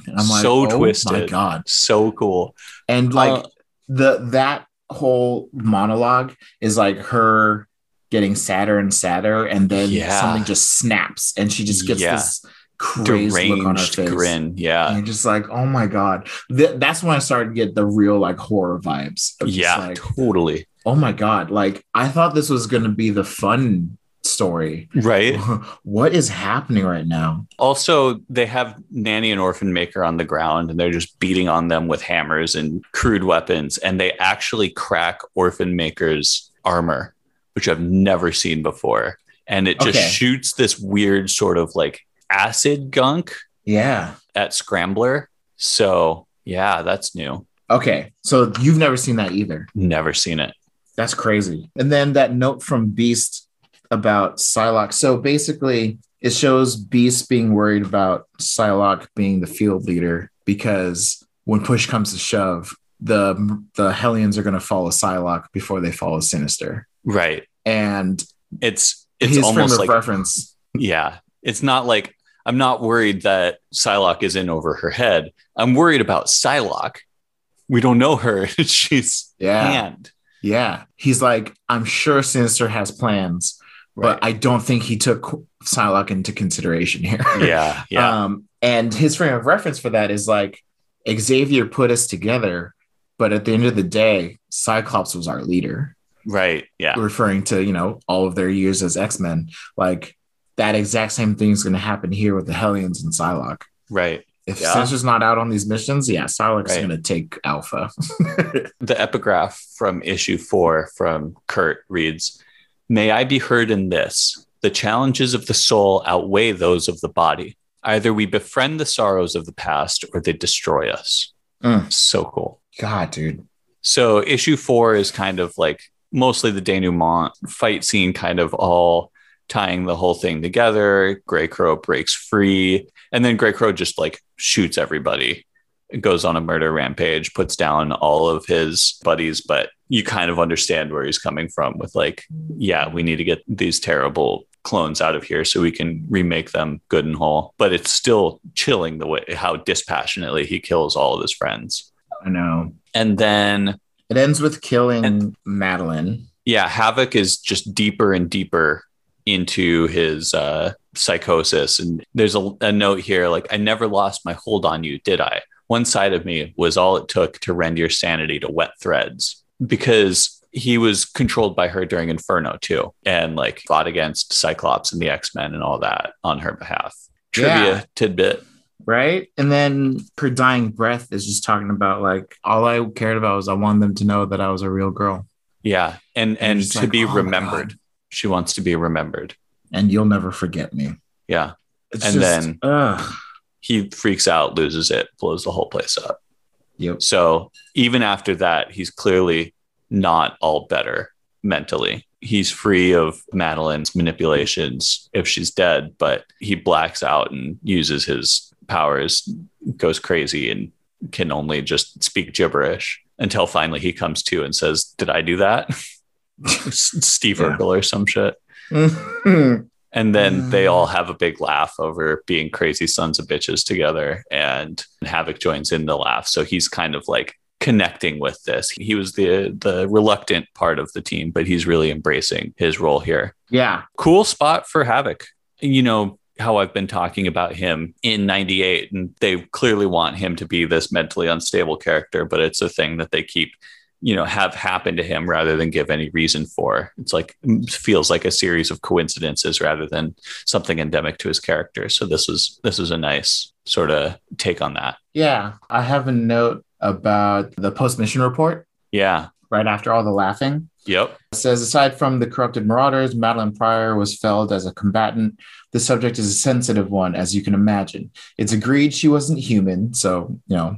And I'm like, So oh my. God. so cool. And like Uh, the that whole monologue is like her getting sadder and sadder, and then Yeah. something just snaps, and she just gets Yeah. this crazy look on her face. grin. Yeah. you're just like, oh my god. Th- that's when I started to get the real like horror vibes. Yeah, like, totally. oh my god. Like I thought this was gonna be the fun story. Right. what is happening right now? Also, they have Nanny and Orphan Maker on the ground and they're just beating on them with hammers and crude weapons. And they actually crack Orphan Maker's armor, which I've never seen before. And it just Okay. shoots this weird sort of like acid gunk Yeah. at Scrambler. So, yeah, that's new. Okay. So you've never seen that either. Never seen it. That's crazy. And then that note from Beast about Psylocke. So basically, it shows Beast being worried about Psylocke being the field leader because when push comes to shove, the the Hellions are going to follow Psylocke before they follow Sinister. Right. And It's it's his frame almost of like reference. Yeah. It's not like I'm not worried that Psylocke is in over her head. I'm worried about Psylocke. We don't know her. She's Yeah. hand. Yeah. He's like, I'm sure Sinister has plans, Right. but I don't think he took Psylocke into consideration here. yeah. Yeah. Um, and his frame of reference for that is like Xavier put us together, but at the end of the day, Cyclops was our leader. Right. Yeah. referring to you know all of their years as x-men like that exact same thing is going to happen here with the hellions and psylocke Right. if Yeah. Sinister's not out on these missions yeah psylocke's Right. going to take alpha The epigraph from issue four from Kurt reads May I be heard in this. The challenges of the soul outweigh those of the body. Either we befriend the sorrows of the past or they destroy us. Mm. So cool. god dude So issue four is kind of like mostly the denouement fight scene, kind of all tying the whole thing together. Greycrow breaks free, and then Greycrow just like shoots everybody. Goes on a murder rampage, puts down all of his buddies, but you kind of understand where he's coming from with like, yeah, we need to get these terrible clones out of here so we can remake them good and whole. But it's still chilling the way how dispassionately he kills all of his friends. i know And then it ends with killing And- madelyne yeah, Havoc is just deeper and deeper into his uh, psychosis. And there's a, a note here like, I never lost my hold on you, did I? One side of me was all it took to rend your sanity to wet threads because he was controlled by her during Inferno too, and like fought against Cyclops and the X Men and all that on her behalf. Trivia Yeah. tidbit. Right and then her dying breath is just talking about like all i cared about was i wanted them to know that i was a real girl Yeah. And, and just to like, be oh remembered. She wants to be remembered. and you'll never forget me Yeah. it's And just, then- ugh. He freaks out, loses it, blows the whole place up. yep So even after that, he's clearly not all better mentally. He's free of Madelyne's manipulations if she's dead, but he blacks out and uses his powers, goes crazy, and can only just speak gibberish until finally he comes to and says, Did I do that? Steve Yeah. Urkel or some shit. And then they all have a big laugh over being crazy sons of bitches together. And Havoc joins in the laugh. So he's kind of like connecting with this. He was the the reluctant part of the team, but he's really embracing his role here. yeah Cool spot for Havoc. You know how I've been talking about him in 98 and they clearly want him to be this mentally unstable character, but it's a thing that they keep you know have happen to him rather than give any reason for. It's like feels like a series of coincidences rather than something endemic to his character. So this was this was a nice sort of take on that. Yeah, I have a note about the post mission report. Yeah. Right after all the laughing. yep. It says aside from the corrupted marauders, Madelyne Pryor was felled as a combatant. The subject is a sensitive one, as you can imagine. It's agreed she wasn't human, so you know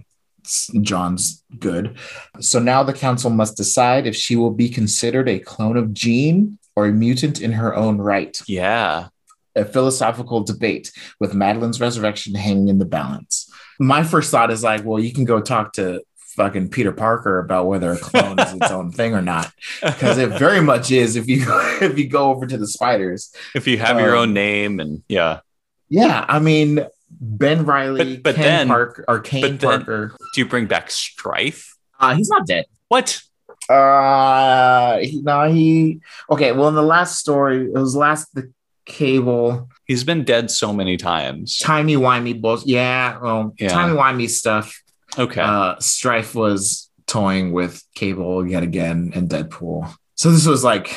John's good. So now the council must decide if she will be considered a clone of Jean or a mutant in her own right. yeah a philosophical debate with Madelyne's resurrection hanging in the balance. My first thought is like, well, you can go talk to fucking Peter Parker about whether a clone is its own thing or not, because it very much is. If you if you go over to the spiders, if you have your Um, own name and yeah yeah, I mean Ben Reilly, But- but Ken then- Parker, or Kaine Parker. do you bring back Stryfe Uh, he's not dead. what Uh, he, no, he. Okay, well, in the last story, it was last the cable. he's been dead so many times timey wimey bullshit. Yeah, well, Yeah. timey wimey stuff. Okay Uh, Stryfe was toying with Cable yet again and Deadpool. So this was like,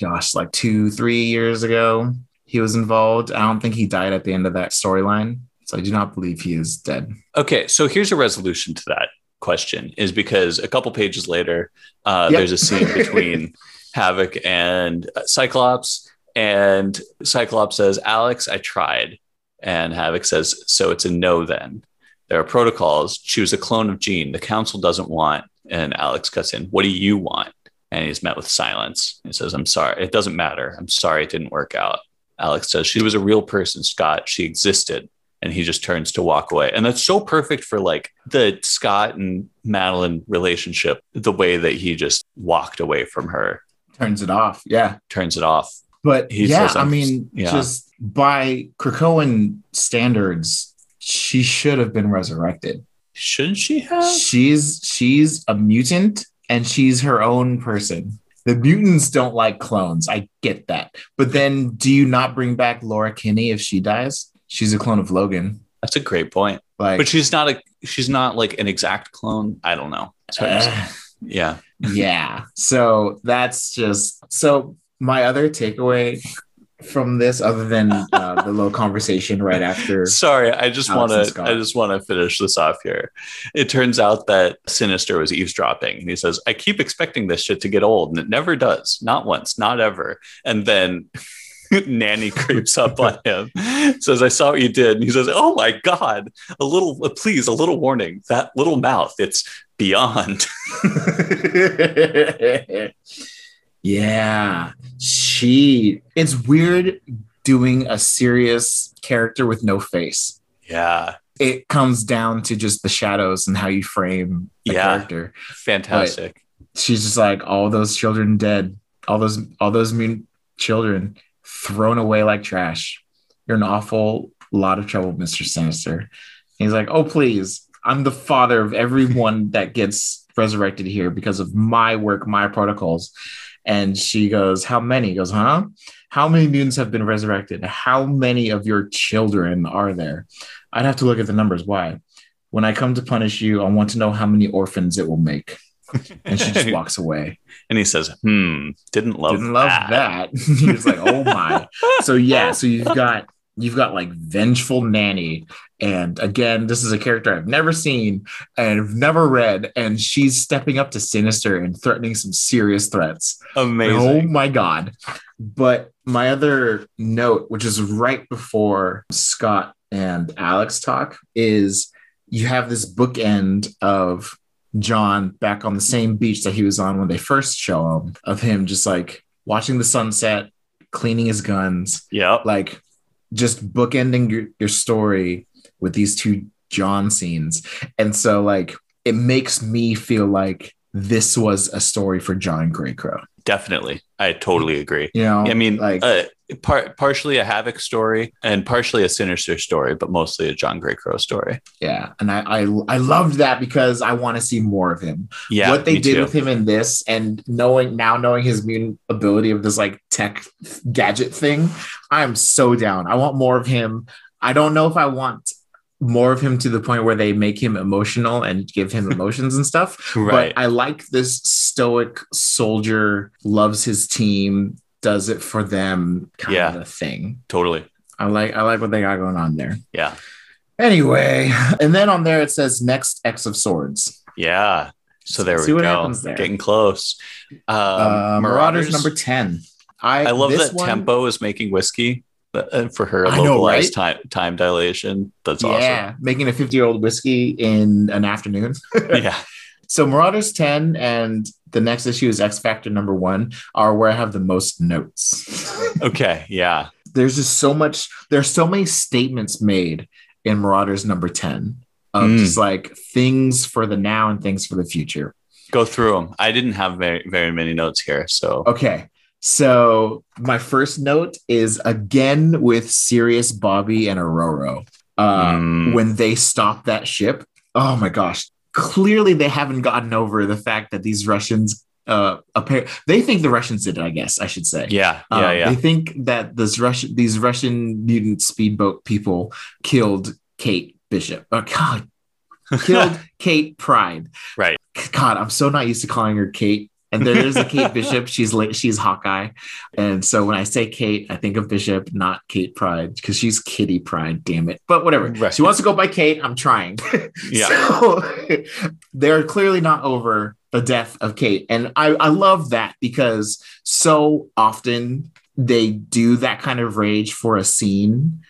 gosh, like two, three years ago. He was involved. I don't think he died at the end of that storyline. So I do not believe he is dead. Okay, so here's a resolution to that question is because a couple pages later, uh, Yep. there's a scene between Havoc and Cyclops, and Cyclops says, Alex, I tried. And Havoc says, So it's a no then. There are protocols. Choose a clone of Jean. The council doesn't want. And Alex cuts in, What do you want? And he's met with silence. He says, I'm sorry. It doesn't matter. I'm sorry it didn't work out. Alex says, She was a real person, Scott. She existed and he just turns to walk away. And that's so perfect for like the Scott and Madelyne relationship, the way that he just walked away from her, Turns it off. Yeah. turns it off. But He yeah, says, I mean, yeah. just by Krakoan standards, she should have been resurrected. Shouldn't she have? she's she's a mutant and she's her own person. The mutants don't like clones. I get that. But then do you not bring back Laura Kinney if she dies? She's a clone of Logan. That's a great point. Like But she's not a she's not like an exact clone. I don't know. It's hard to say. uh, yeah. yeah. So that's just so my other takeaway from this, other than uh, the little conversation right after. Sorry, I just want to. I just want to finish this off here. It turns out that Sinister was eavesdropping, and he says, "I keep expecting this shit to get old, and it never does. Not once, not ever." And then Nanny creeps up on him, says, "I saw what you did," and he says, "Oh my god! A little, please, a little warning. That little mouth. It's beyond." yeah, she. It's weird doing a serious character with no face. yeah, It comes down to just the shadows and how you frame the Yeah. character. fantastic. She's just like all those children dead, all those all those mean children thrown away like trash. You're an awful lot of trouble, Mister Sinister. He's like, oh please, I'm the father of everyone that gets resurrected here because of my work, my protocols. And she goes, How many? He goes, Huh? How many mutants have been resurrected? How many of your children are there? I'd have to look at the numbers. Why? When I come to punish you, I want to know how many orphans it will make. And she just walks away. And he says, "Hmm, didn't love Didn't love that. he was like, oh my. So yeah, so you've got you've got like vengeful nanny. And again, this is a character I've never seen and I've never read. And she's stepping up to Sinister and threatening some serious threats. Amazing. Oh my god. But my other note, which is right before Scott and Alex talk, is you have this bookend of John back on the same beach that he was on when they first show him, of him just like watching the sunset, cleaning his guns, Yep. like just bookending your, your story with these two John scenes. And so like it makes me feel like this was a story for John Greycrow. Definitely. I totally agree. You know, I mean, like uh, par- partially a Havoc story and partially a Sinister story, but mostly a John Greycrow story. yeah, and I I, I loved that because I want to see more of him. Yeah. what they did too. with him in this, and knowing now knowing his mutant ability of this like tech gadget thing, I'm so down. I want more of him. I don't know if I want more of him to the point where they make him emotional and give him emotions and stuff. Right. But I like this stoic soldier, loves his team, does it for them kind Yeah. of thing. totally. I like I like what they got going on there. Yeah. Anyway, and then on there it says next X of Swords. Yeah. So there See we go. Getting close. Um, uh, Marauders, number 10. I I love this that one- Tempo is making whiskey for her I know, localized time time dilation. That's awesome. Yeah, making a 50 year old whiskey in an afternoon. Yeah. So Marauders 10 and the next issue is X Factor number one are where I have the most notes. Okay. Yeah. There's just so much, there's so many statements made in Marauders number 10 of Mm. just like things for the now and things for the future. Go through them. I didn't have very very many notes here, so Okay. So my first note is again with Sirius, Bobby, and Aurora. Uh, Mm. When they stop that ship, oh my gosh! Clearly, they haven't gotten over the fact that these Russians. Uh, appar- they think the Russians did it. I guess I should say. yeah, yeah, Um, yeah. They think that this Russian, these Russian mutant speedboat people killed Kate Bishop. Oh God, killed Kate Pryde. Right. God, I'm so not used to calling her Kate. And there is a Kate Bishop. She's like she's Hawkeye, and so when I say Kate, I think of Bishop, not Kate Pryde, because she's Kitty Pryde. Damn it! But whatever. Right. She wants to go by Kate. I'm trying. Yeah. So they're clearly not over the death of Kate, and I I love that because so often they do that kind of rage for a scene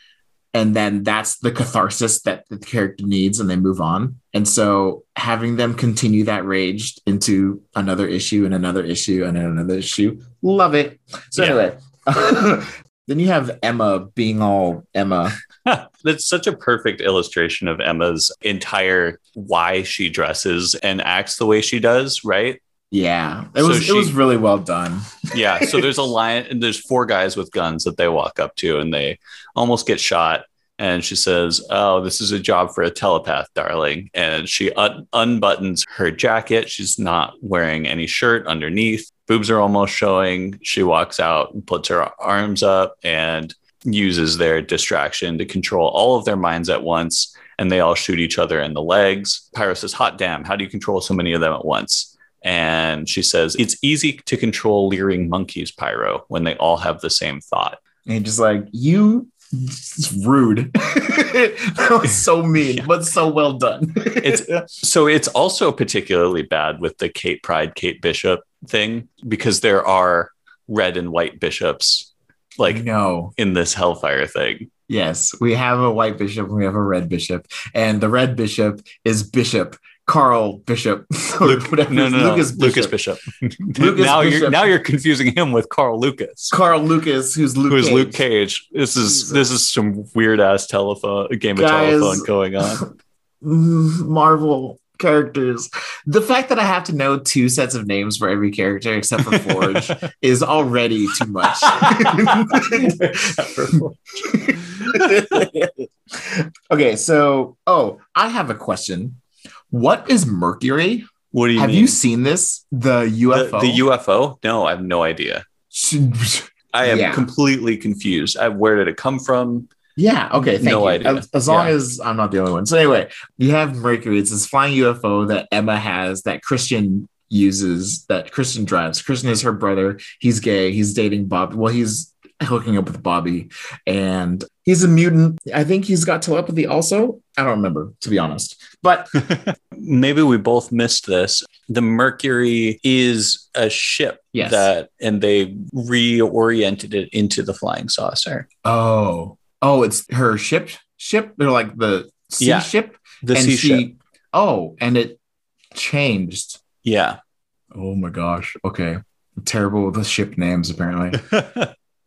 and then that's the catharsis that the character needs and they move on and so having them continue that rage into another issue and another issue and another issue love it so Yeah. anyway then you have emma being all emma That's such a perfect illustration of Emma's entire why she dresses and acts the way she does, right? Yeah it So was she- it was really well done Yeah. So there's a line, and there's four guys with guns that they walk up to, and they almost get shot. And she says, "Oh, this is a job for a telepath, darling." And she un- unbuttons her jacket. She's not wearing any shirt underneath. Boobs are almost showing. She walks out and puts her arms up and uses their distraction to control all of their minds at once. And they all shoot each other in the legs. Pyro says, "Hot damn! How do you control so many of them at once?" And she says, It's easy to control leering monkeys, Pyro, when they all have the same thought. And just like, you it's rude. that was so mean, Yeah. but so well done. It's- So it's also particularly bad with the Kate Pryde, Kate Bishop thing because there are red and white bishops like no. in this Hellfire thing. Yes, we have a white bishop and we have a red bishop, and the red bishop is Bishop Carl Bishop. Luke, whatever. no, no, no, Lucas Lucas Bishop. Bishop. Lucas now you're now you're confusing him with Carl Lucas, Carl Lucas, who's Luke. who is Cage. Luke Cage. This is Jesus. this is some weird ass telephone game of telephone going on. Marvel characters. The fact that I have to know two sets of names for every character except for Forge is already too much. okay, so oh, I have a question. What is Mercury? What do you have mean? you seen this? The the, UFO. the UFO? No, I have no idea. I am Yeah. completely confused. I, where did it come from? Yeah. Okay. Thank No you. idea. As, as long Yeah. as I'm not the only one. So anyway, you have Mercury. It's this flying UFO that Emma has that Christian uses that Christian drives. Christian is her brother. He's gay. He's dating Bob. Well, he's hooking up with Bobby, and he's a mutant. I think he's got telepathy also. I don't remember to be honest. But Maybe we both missed this. The Mercury is a ship Yes. that, and they reoriented it into the flying saucer. oh, oh, it's her ship. Ship. They're like the sea Yeah. ship. The and sea she. ship. Oh, and it changed. Yeah. Oh my gosh. Okay. I'm terrible with the ship names, apparently.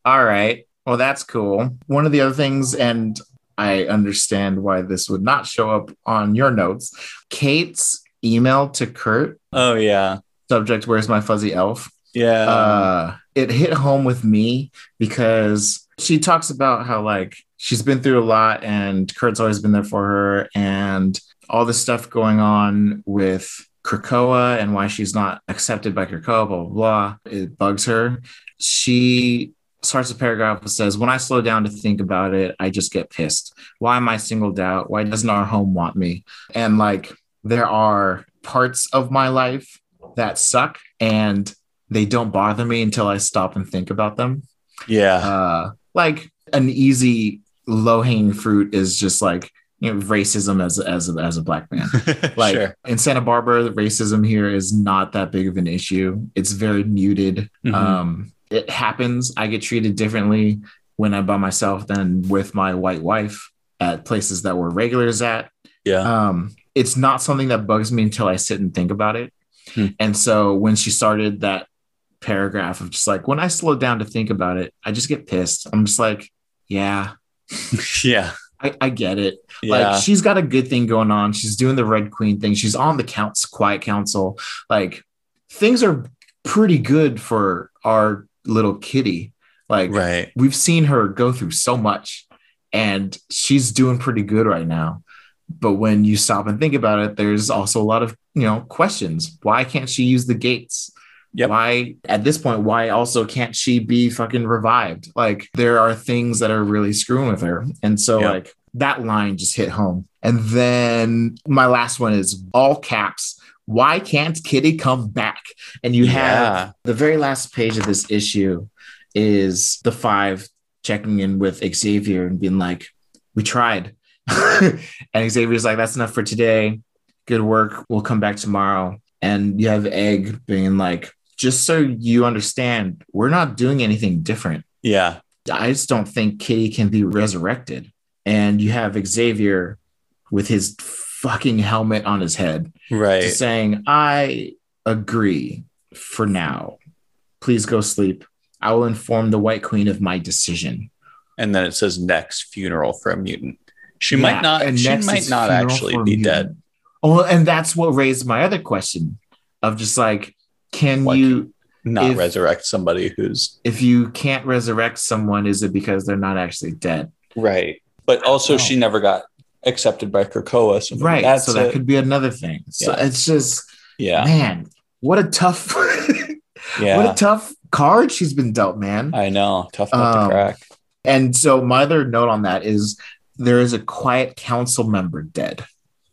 All right. Well, that's cool. One of the other things, and I understand why this would not show up on your notes. Kate's email to Kurt, oh yeah. subject, Where's my fuzzy elf? Yeah. uh, it hit home with me because she talks about how like she's been through a lot and Kurt's always been there for her and all this stuff going on with Krakoa and why she's not accepted by Krakoa, blah, blah, blah. It bugs her. She starts a paragraph that says, When I slow down to think about it, I just get pissed. Why am I singled out? Why doesn't our home want me? And like, there are parts of my life that suck and they don't bother me until I stop and think about them. yeah. Uh, like an easy low hanging fruit is just like you know racism as as a, as a black man. Like sure. in Santa Barbara, the racism here is not that big of an issue. It's very muted. Mhm. Um, it happens. I get treated differently when I'm by myself than with my white wife at places that we're regulars at. Yeah. Um, it's not something that bugs me until I sit and think about it. Hmm. And so when she started that paragraph of just like, when I slow down to think about it, I just get pissed. I'm just like, yeah, yeah. I, I get it. Yeah. Like she's got a good thing going on. She's doing the Red Queen thing. She's on the counts quiet council. Like things are pretty good for our little kitty. Like right. we've seen her go through so much and she's doing pretty good right now. But when you stop and think about it, there's also a lot of, you know, questions. Why can't she use the gates? Yep. Why at this point, why also can't she be fucking revived? Like there are things that are really screwing with her. And so Yep. like that line just hit home. And then my last one is all caps. Why can't Kitty come back? And you have the very last page of this issue is the five checking in with Xavier and being like, "We tried," and Xavier's like, "That's enough for today. Good work. We'll come back tomorrow." And you have Egg being like, "Just so you understand, we're not doing anything different. Yeah. I just don't think Kitty can be resurrected." And you have Xavier with his fucking helmet on his head Right. saying, I agree for now. Please go sleep. I will inform the White Queen of my decision. and then it says next funeral for a mutant. She Yeah, might not. She might not actually be mutant. dead. Oh, and that's what raised my other question of just like, can Like- you, Not If- resurrect somebody who's if you can't resurrect someone, is it because they're not actually dead? right. But also, oh. she never got accepted by Krakoa. So Right. That's so that it. could be another thing. So Yeah. it's just, yeah. man, what a tough, Yeah. what a tough card she's been dealt, man. I know. Tough nut Um, to crack. And so my other note on that is there is a quiet council member dead.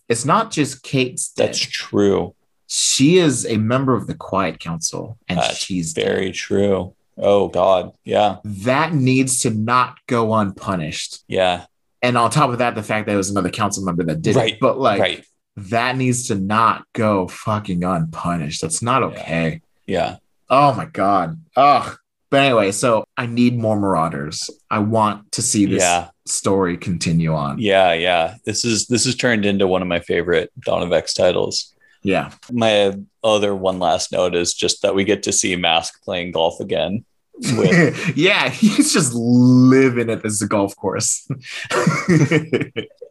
It's not just Kate's dead. That's true. she is a member of the Quiet Council, and That's she's Very true. Oh God. Yeah. that needs to not go unpunished. Yeah. And on top of that, the fact that it was another council member that did Right, it, but like right. that needs to not go fucking unpunished. That's not okay. Yeah. Oh my god. Oh. But anyway, so I need more Marauders. I want to see this Yeah. story continue on. Yeah. Yeah. This is this is turned into one of my favorite Dawn of X titles. Yeah. My other one last note is just that we get to see Mask playing golf again. Yeah, he's just living at this golf course.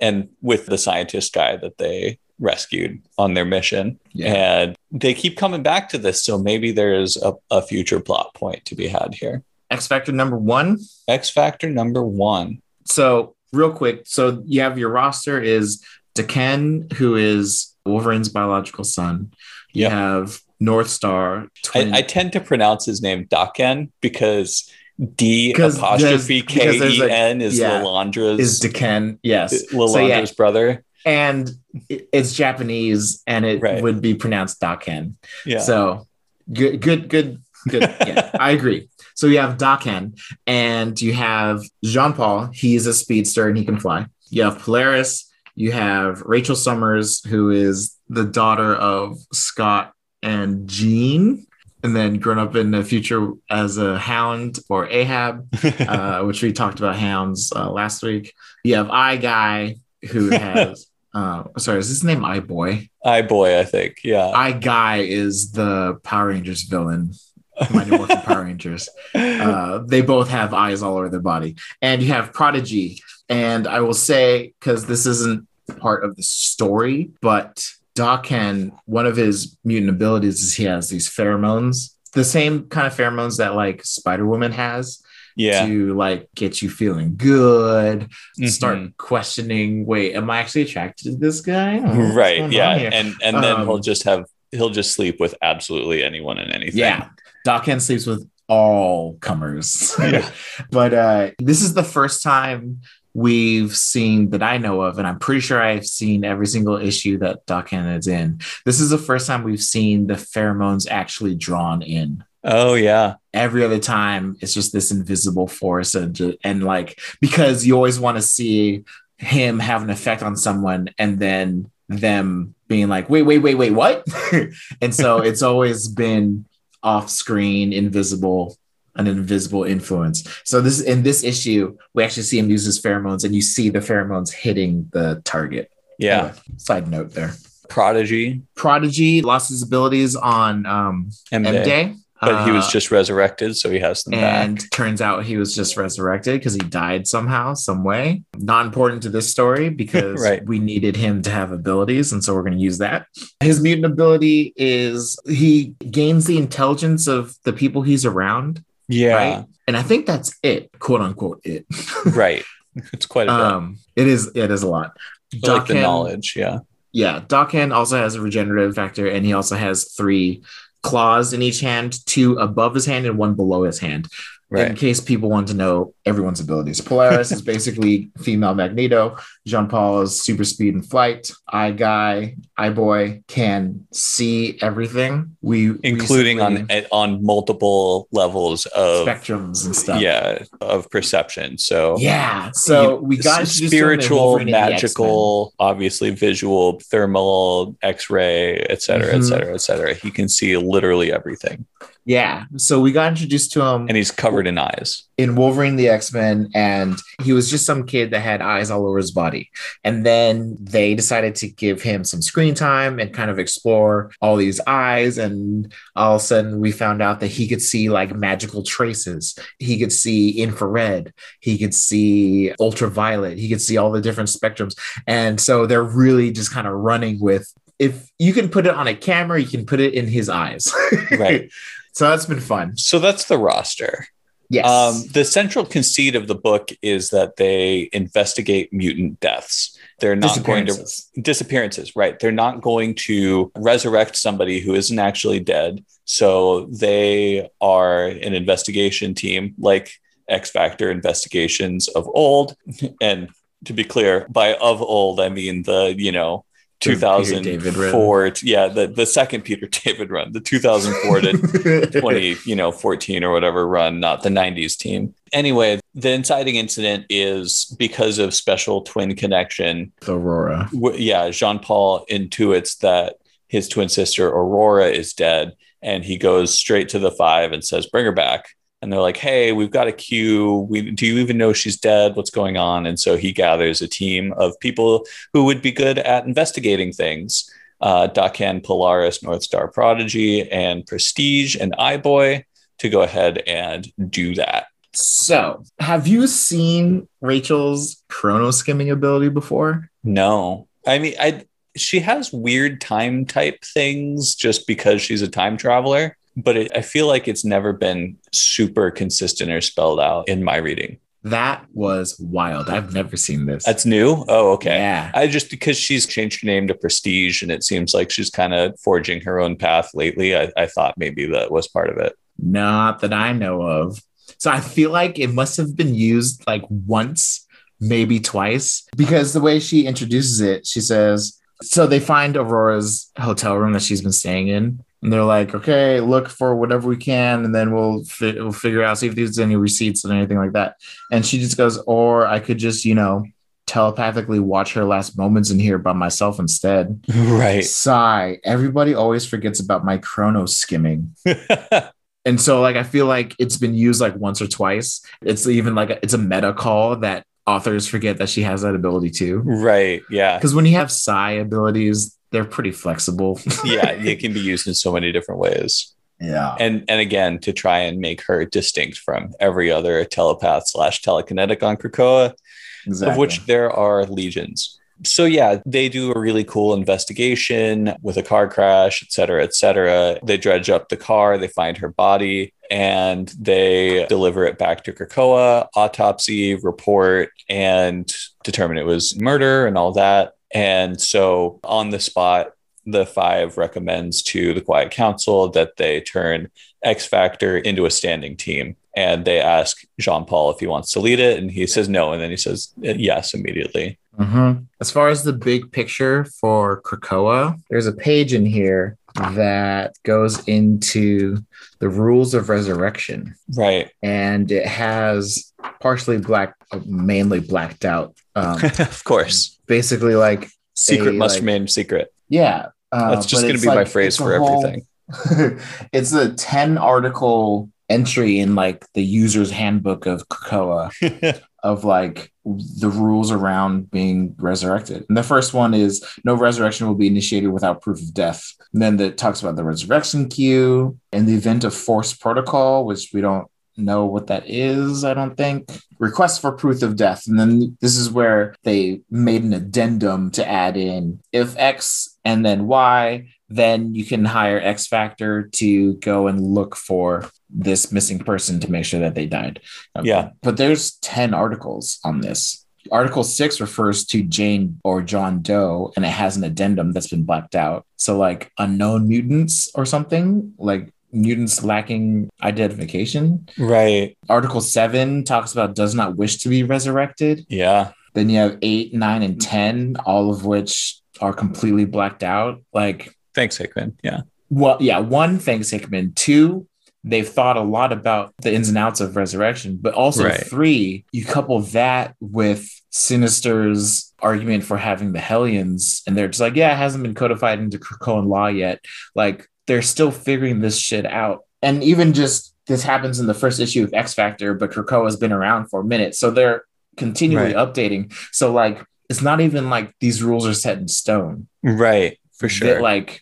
and with the scientist guy that they rescued on their mission. yeah. And they keep coming back to this. So maybe there's a, a future plot point to be had here. X Factor number one. X Factor number one. So, real quick, so you have your roster is Deken, who is Wolverine's biological son. You Yep. have North Star. twin- I, I tend to pronounce his name Daken because D apostrophe K E N is yeah, Lalandra's is Deken. Yes. Uh, Lalandra's So, yeah, brother. and it's Japanese and it Right. would be pronounced Daken. Yeah. So good, good, good, good. Yeah, I agree. So you have Daken and you have Jean Paul. He's a speedster and he can fly. You have Polaris. You have Rachel Summers, who is the daughter of Scott and Jean, and then grown up in the future as a hound or Ahab, uh, which we talked about hounds uh, last week. You have I Guy, who has. Uh, sorry, is his name I Boy? I boy, I think. Yeah. I Guy is the Power Rangers villain. Mighty Morphin Power Rangers. Uh, they both have eyes all over their body. And you have Prodigy. And I will say, because this isn't part of the story, but Daken, one of his mutant abilities is he has these pheromones, the same kind of pheromones that like Spider Woman has yeah. to like get you feeling good, Mhm. start questioning, wait, am I actually attracted to this guy? Right. Yeah. And and then Um, he'll just have he'll just sleep with absolutely anyone and anything. Yeah. Daken sleeps with all comers. Yeah. but uh, this is the first time we've seen that I know of, and I'm pretty sure I've seen every single issue that Daken is in. This is the first time we've seen the pheromones actually drawn in. Oh yeah. Every other time, it's just this invisible force, and and like because you always want to see him have an effect on someone, and then them being like, wait, wait, wait, wait, what? and so it's always been off screen, invisible, an invisible influence. So this in this issue, we actually see him use his pheromones, and you see the pheromones hitting the target. Yeah. Anyway, side note there. Prodigy. Prodigy lost his abilities on um, M M Day. Day. But he was uh, just resurrected, so he has them and back. turns out he was just resurrected because he died somehow, some way. Not important to this story because Right. we needed him to have abilities, and so we're going to use that. His mutant ability is he gains the intelligence of the people he's around, Yeah. right? And I think that's it, quote unquote, it. Right. It's quite a bit. um, it is. It is a lot. Like the knowledge. Yeah. yeah, Daken also has a regenerative factor, and he also has three claws in each hand, two above his hand and one below his hand. In case people want to know everyone's abilities, Polaris is basically female Magneto. Jean Paul is super speed and flight. I Guy, I Boy can see everything. We Including on on multiple levels of spectrums and stuff. yeah of perception. So yeah. So you- we got spiritual, Wolverine and the magical, obviously visual, thermal, X-ray, et cetera, et Mhm. cetera, et cetera. He can see literally everything. Yeah. So we got introduced to him and he's covered in eyes. in Wolverine the X Men, and he was just some kid that had eyes all over his body. And then they decided to give him some screen time and kind of explore all these eyes. And all of a sudden, we found out that he could see like magical traces. He could see infrared. He could see ultraviolet. He could see all the different spectrums. And so they're really just kind of running with. If you can put it on a camera, you can put it in his eyes. Right. So that's been fun. So that's the roster. Yes. Um, the central conceit of the book is that they investigate mutant deaths. They're not going to Disappearances. right? They're not going to resurrect somebody who isn't actually dead. So they are an investigation team like X Factor investigations of old. And to be clear, by of old, I mean the, you know, 2004 David yeah the, the second peter david run the 2004 to 20 you know 14 or whatever run not the 90s team. Anyway the inciting incident is because of special twin connection Aurora. w- yeah jean paul intuits that his twin sister aurora is dead and he goes straight to the five and says bring her back and they're like hey we've got a queue. We, do you even know she's dead? What's going on? And so he gathers a team of people who would be good at investigating things uh, Daken Polaris, North Star Prodigy, and Prestige and Eye-Boy to go ahead and do that. So, have you seen Rachel's chrono skimming ability before? No, I mean, I she has weird time type things just because she's a time traveler, but it, I feel like it's never been super consistent or spelled out in my reading. That was wild. I've never seen this. That's new. Oh, okay. Yeah. I just because she's changed her name to Prestige and it seems like she's kind of forging her own path lately. I, I thought maybe that was part of it. Not that I know of. So I feel like it must have been used like once, maybe twice, because the way she introduces it, she says, So they find Aurora's hotel room that she's been staying in. And they're like, okay, look for whatever we can, and then we'll fi- we'll figure out see if there's any receipts and anything like that. And she just goes, or I could just, you know, telepathically watch her last moments in here by myself instead. Right. Sigh. Everybody always forgets about my chrono skimming. And so like I feel like it's been used like once or twice. It's even like a, it's a meta call that authors forget that she has that ability too. right. Yeah. Because when you have psi abilities, they're pretty flexible. Yeah. It can be used in so many different ways. yeah. And and again, to try and make her distinct from every other telepath slash telekinetic on Krakoa, Exactly. of which there are legions. So yeah, they do a really cool investigation with a car crash, et cetera, et cetera. They dredge up the car, they find her body, and they deliver it back to Krakoa, autopsy, report, and determine it was murder and all that. And so on the spot, the five recommends to the Quiet Council that they turn X Factor into a standing team. And they ask Jean Paul if he wants to lead it. And he says no. And then he says yes immediately. Mhm. As far as the big picture for Krakoa, there's a page in here that goes into the rules of resurrection. Right. And it has partially black, mainly blacked out. Um, of course. Basically, like Secret a, must like- remain secret. Yeah. uh, That's just going to be my phrase for whole- everything. it's a 10 article entry in like the user's handbook of Krakoa of like the rules around being resurrected. And the first one is no resurrection will be initiated without proof of death. And then that talks about the resurrection queue in the event of forced protocol, which we don't know what that is, I don't think. Request for proof of death. And then this is where they made an addendum to add in if X and then Y, then you can hire X Factor to go and look for this missing person to make sure that they died. Yeah. But there's 10 articles on this. Article six refers to Jane or John Doe, and it has an addendum that's been blacked out. So, like unknown mutants or something, like mutants lacking identification. right. Article seven talks about does not wish to be resurrected. Yeah. Then you have eight, nine, and 10, all of which are completely blacked out. Like, Thanks, Hickman. Yeah. well, yeah, one, thanks, Hickman. Two, they've thought a lot about the ins and outs of resurrection, but also Right. three, you couple that with Sinister's argument for having the Hellions, and they're just like, yeah, it hasn't been codified into Krakoan law yet. Like, they're still figuring this shit out. And even just this happens in the first issue of X Factor, but Krakoa has been around for a minute. So they're continually Right. updating. So, like, it's not even like these rules are set in stone Right. For sure. that like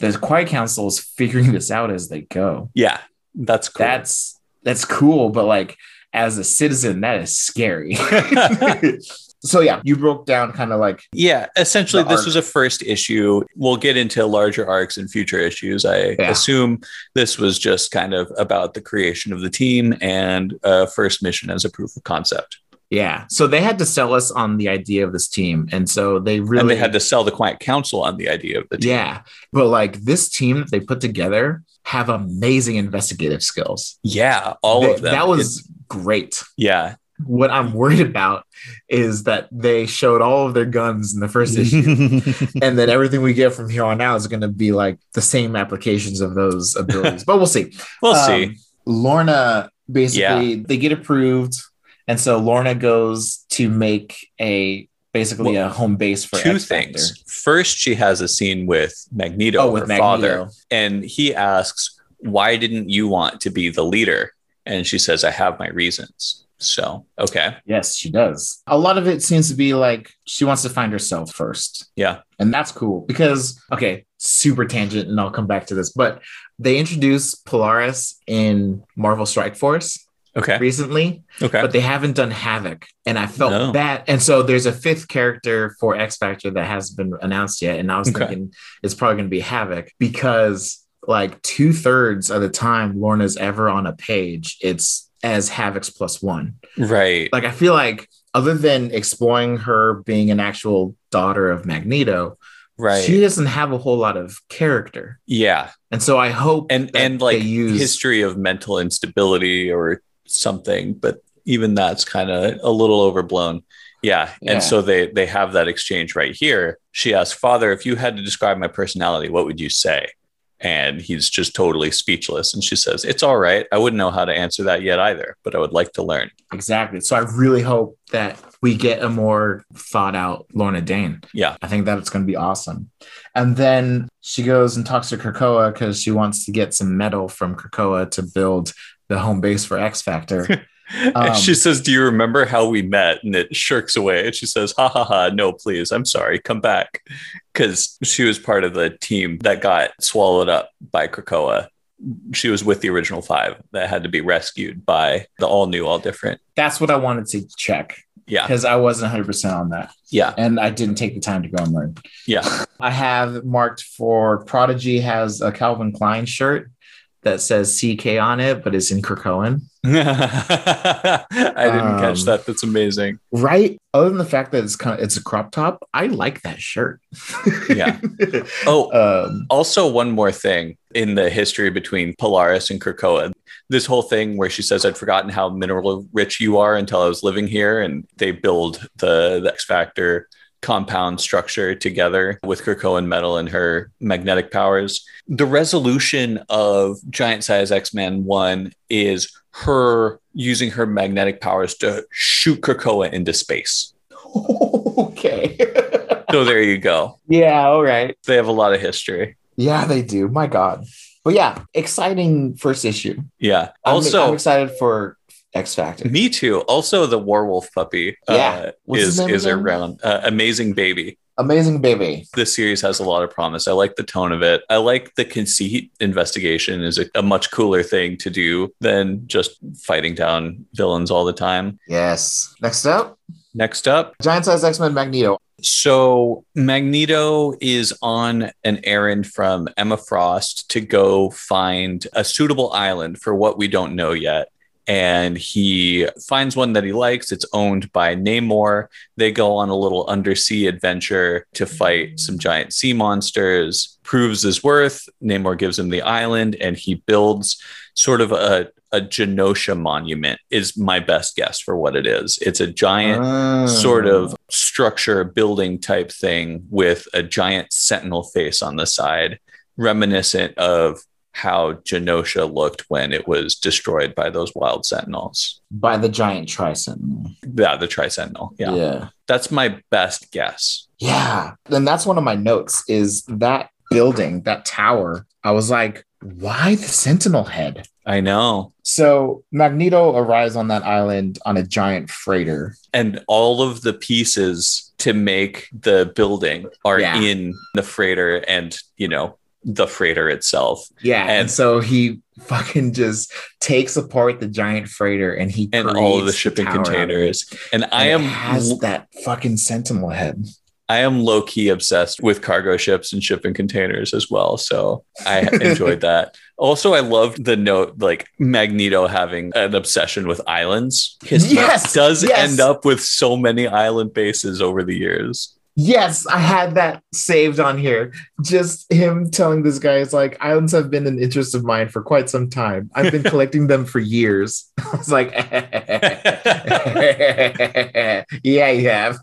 the quiet council is figuring this out as they go yeah. That's cool. that's that's cool but like as a citizen that is scary so yeah you broke down kind of like Yeah, essentially, this arc. was a first issue. We'll get into larger arcs in future issues. I Yeah. assume this was just kind of about the creation of the team and uh, first mission as a proof of concept. yeah so they had to sell us on the idea of this team and so they really and they had to sell the Quiet Council on the idea of the team. yeah but like this team that they put together have amazing investigative skills Yeah, all They- of them. that was great yeah. What I'm worried about is that they showed all of their guns in the first issue. and then everything we get from here on out is going to be like the same applications of those abilities. but we'll see. we'll Um, see. Lorna basically they get approved, and so Lorna goes to make a basically a home base for Two things. First, she has a scene with Magneto, Oh, her Magneto. father, and he asks, "Why didn't you want to be the leader?" And she says, "I have my reasons." So, okay, Yes, she does. A lot of it seems to be like she wants to find herself first. yeah, And that's cool because, okay, super tangent, and I'll come back to this, but they introduced Polaris in Marvel Strike Force okay, recently, okay. but they haven't done Havoc. And I felt No. bad. And so there's a fifth character for X Factor that hasn't been announced yet. And I was Okay. thinking it's probably going to be Havoc because, like, two thirds of the time Lorna's ever on a page, it's as Havoc's plus one right. like I feel like other than exploring her being an actual daughter of Magneto, Right. she doesn't have a whole lot of character. yeah. And so I hope And and like they use history of mental instability or something, but even that's kind of a little overblown. Yeah. Yeah. And so they they have that exchange right here. She asks, Father, if you had to describe my personality, what would you say? And he's just totally speechless. And she says, It's all right. I wouldn't know how to answer that yet either, but I would like to learn. exactly. So I really hope that we get a more thought out Lorna Dane. Yeah. I think that it's going to be awesome. And then she goes and talks to Krakoa because she wants to get some metal from Krakoa to build the home base for X Factor. Um, she says, Do you remember how we met? And it shirks away. And she says, Ha ha ha, no, please. I'm sorry. Come back. Because she was part of the team that got swallowed up by Krakoa. She was with the original five that had to be rescued by the all new, all different. That's what I wanted to check Yeah. because I wasn't 100% on that. Yeah. And I didn't take the time to go and learn. Yeah. I have marked for Prodigy has a Calvin Klein shirt that says CK on it, but it's in Krakoan. I didn't catch Um, that. That's amazing. Right. Other than the fact that it's kind of it's a crop top, I like that shirt. Yeah. Oh, um, Also, one more thing in the history between Polaris and Krakoa. This whole thing where she says, I'd forgotten how mineral rich you are until I was living here. And they build the, the X Factor compound structure together with Krakoan metal and her magnetic powers. The resolution of Giant Size X Men 1 is her using her magnetic powers to shoot Krakoa into space. okay. So there you go. yeah. All right. They have a lot of history. Yeah, they do. My God. But yeah, exciting first issue. Yeah. I'm- Also, I'm excited for X Factor. Me too. Also, the werewolf puppy Yeah. uh, is is again? around. Uh, Amazing baby. Amazing baby. This series has a lot of promise. I like the tone of it. I like the conceit. Investigation is a, a much cooler thing to do than just fighting down villains all the time. Yes. Next up, Next up, Giant Size X Men Magneto. so Magneto is on an errand from Emma Frost to go find a suitable island for what we don't know yet. And he finds one that he likes. It's owned by Namor. They go on a little undersea adventure to fight some giant sea monsters, proves his worth. Namor gives him the island, and he builds sort of a, a Genosha monument, is my best guess for what it is. It's a giant Ah. sort of structure building type thing with a giant sentinel face on the side, reminiscent of how Genosha looked when it was destroyed by those wild sentinels. by the giant Tri Sentinel. Yeah, the Tri Sentinel. Yeah. yeah. That's my best guess. Yeah. And that's one of my notes is that building, that tower. I was like, why the Sentinel head? I know. So Magneto arrives on that island on a giant freighter. And all of the pieces to make the building are Yeah. in the freighter and, you know, the freighter itself. Yeah. And, And- so he fucking just takes apart the giant freighter and he And all of the shipping tower out of it. containers. And I am has that fucking Sentinel head. I am low key obsessed with cargo ships and shipping containers as well. So I enjoyed that. Also, I loved the note like Magneto having an obsession with islands. His Yes, does yes. end up with so many island bases over the years. Yes, I had that saved on here. Just him telling this guy, it's like, islands have been an interest of mine for quite some time. I've been collecting them for years. I was like, yeah, you have.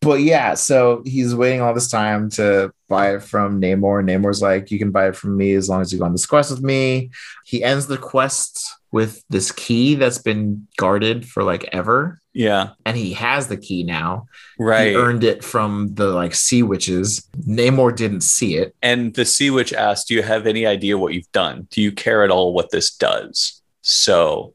but yeah, so he's waiting all this time to buy it from Namor. Namor's like, you can buy it from me as long as you go on this quest with me. He ends the quest with this key that's been guarded for like ever. Yeah. And he has the key now. Right. He earned it from the like sea witches. Namor didn't see it. And the sea witch asked, Do you have any idea what you've done? Do you care at all what this does? So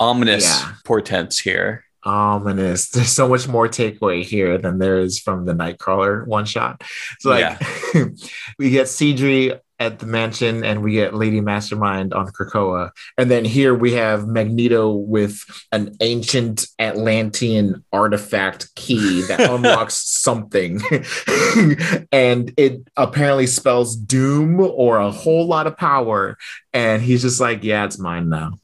ominous Yeah. portents here. Ominous. There's so much more takeaway here than there is from the Nightcrawler one shot. So like we get Sidri at the mansion and we get Lady Mastermind on Krakoa. And then here we have Magneto with an ancient Atlantean artifact key that unlocks something. and it apparently spells doom or a whole lot of power. And he's just like, yeah, it's mine now.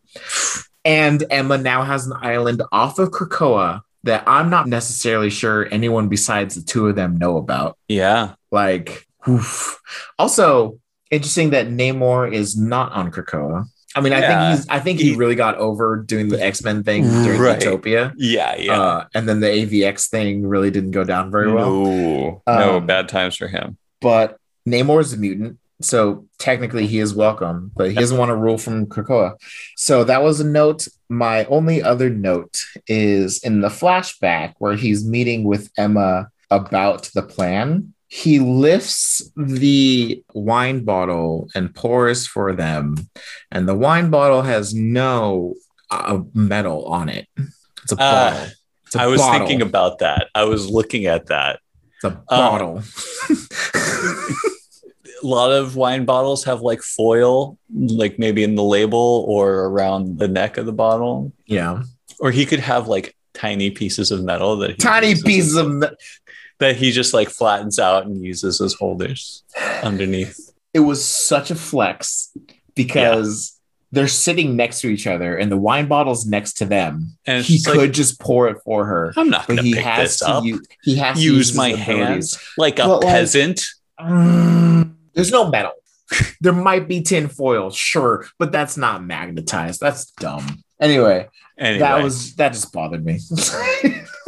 And Emma now has an island off of Krakoa that I'm not necessarily sure anyone besides the two of them know about. Yeah. Like, oof. also interesting that Namor is not on Krakoa. I mean, I think he's. I think he, He- really got over doing the X Men thing during Right. Utopia, Yeah. Yeah. uh, and then the AVX thing really didn't go down very well. No, no Um, bad times for him. But Namor is a mutant, so technically he is welcome, but he doesn't want to rule from Krakoa. So that was a note. My only other note is in the flashback where he's meeting with Emma about the plan. He lifts the wine bottle and pours for them, and the wine bottle has no uh, metal on it. It's a Uh, bottle. It's a I was bottle. thinking about that. I was looking at that. it's a bottle. A lot of wine bottles have like foil, like maybe in the label or around the neck of the bottle. yeah. Or he could have like tiny pieces of metal that he tiny pieces of me- that he just like flattens out and uses as holders underneath. it was such a flex because they're sitting next to each other and the wine bottle's next to them. And he could like, just pour it for her I'm not but gonna he pick has this to up. use, he has to Use use my hands like a But, like- peasant. Mm, there's no metal. There might be tin foil sure but that's not magnetized. That's dumb. Anyway Anyway, that was that just bothered me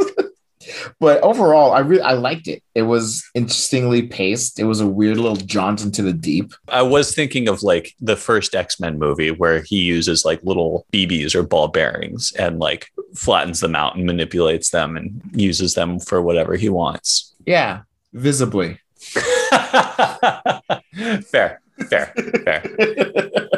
but overall i really i liked it it was interestingly paced it was a weird little jaunt into the deep I was thinking of like the first X Men movie where he uses like little BBs or ball bearings and like flattens them out and manipulates them and uses them for whatever he wants. yeah visibly fair, fair, fair.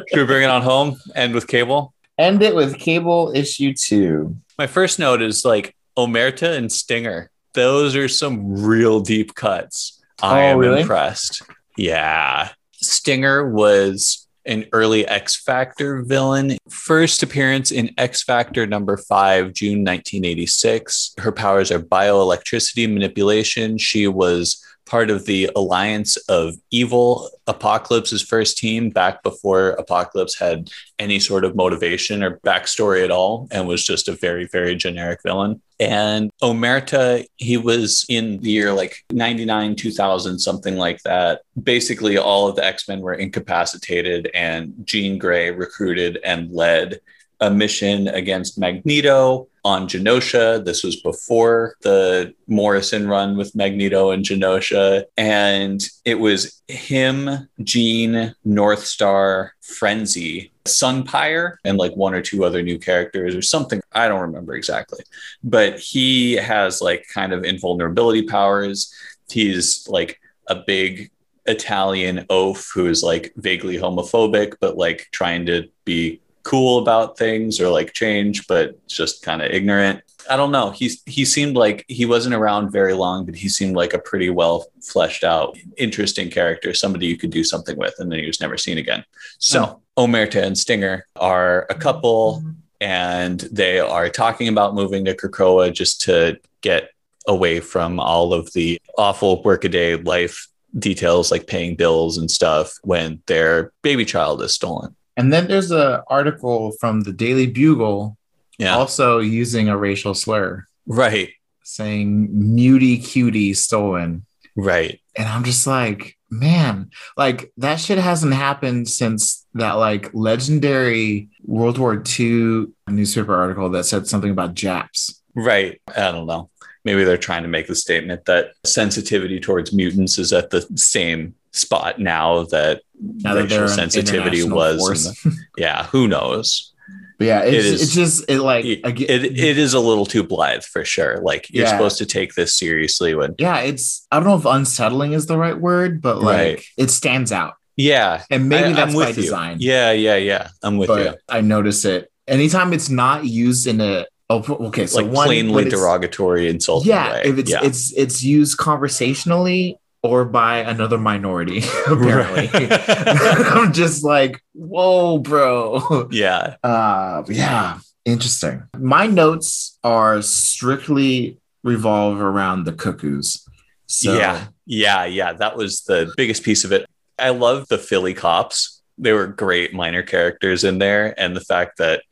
Should we bring it on home? End with Cable. End it with cable issue two. My first note is like Omerta and Stinger. Those are some real deep cuts. I Oh, am really? impressed. Yeah. Stinger was an early X Factor villain. First appearance in X Factor number five, June 1986. Her powers are bioelectricity manipulation. She was part of the alliance of evil apocalypse's first team back before apocalypse had any sort of motivation or backstory at all and was just a very very generic villain. And omerta he was in the year like 99 2000 something like that. Basically all of the x-men were incapacitated and jean grey recruited and led a mission against magneto on Genosha. This was before the Morrison run with Magneto and Genosha. And it was him, Jean, Northstar, Frenzy, Sunpyre, and like one or two other new characters or something. I don't remember exactly. But he has like kind of invulnerability powers. He's like a big Italian oaf who is like vaguely homophobic, but like trying to be cool about things or like change, but just kind of ignorant. I don't know. He's he seemed like he wasn't around very long, but he seemed like a pretty well fleshed out, interesting character, somebody you could do something with, and then he was never seen again. So hmm. Omerta and Stinger are a couple, and they are talking about moving to Krakoa just to get away from all of the awful workaday life details like paying bills and stuff when their baby child is stolen. And then there's an article from the Daily Bugle Yeah. also using a racial slur. Right. saying mutie cutie stolen. Right. And I'm just like, man, like that shit hasn't happened since that like legendary World War II newspaper article that said something about Japs. Right. I don't know. Maybe they're trying to make the statement that sensitivity towards mutants is at the same spot now that Now racial they're sensitivity was. the- yeah. Who knows? But yeah, it's, It is- it's just it like It, again, it, it is a little too blithe for sure. Like you're Yeah. supposed to take this seriously when, yeah, it's I don't know if unsettling is the right word, but like Right. it stands out. yeah. And maybe I- that's by you. design. Yeah. Yeah. Yeah. I'm with but you. I notice it anytime it's not used in a oh okay so like one plainly derogatory, insulting yeah way. if it's yeah. it's it's used conversationally or by another minority apparently i'm just like whoa bro yeah. uh yeah interesting my notes are strictly revolve around the cuckoos so yeah. Yeah. Yeah. That was the biggest piece of it. I love the Philly cops. They were great minor characters in there. And the fact that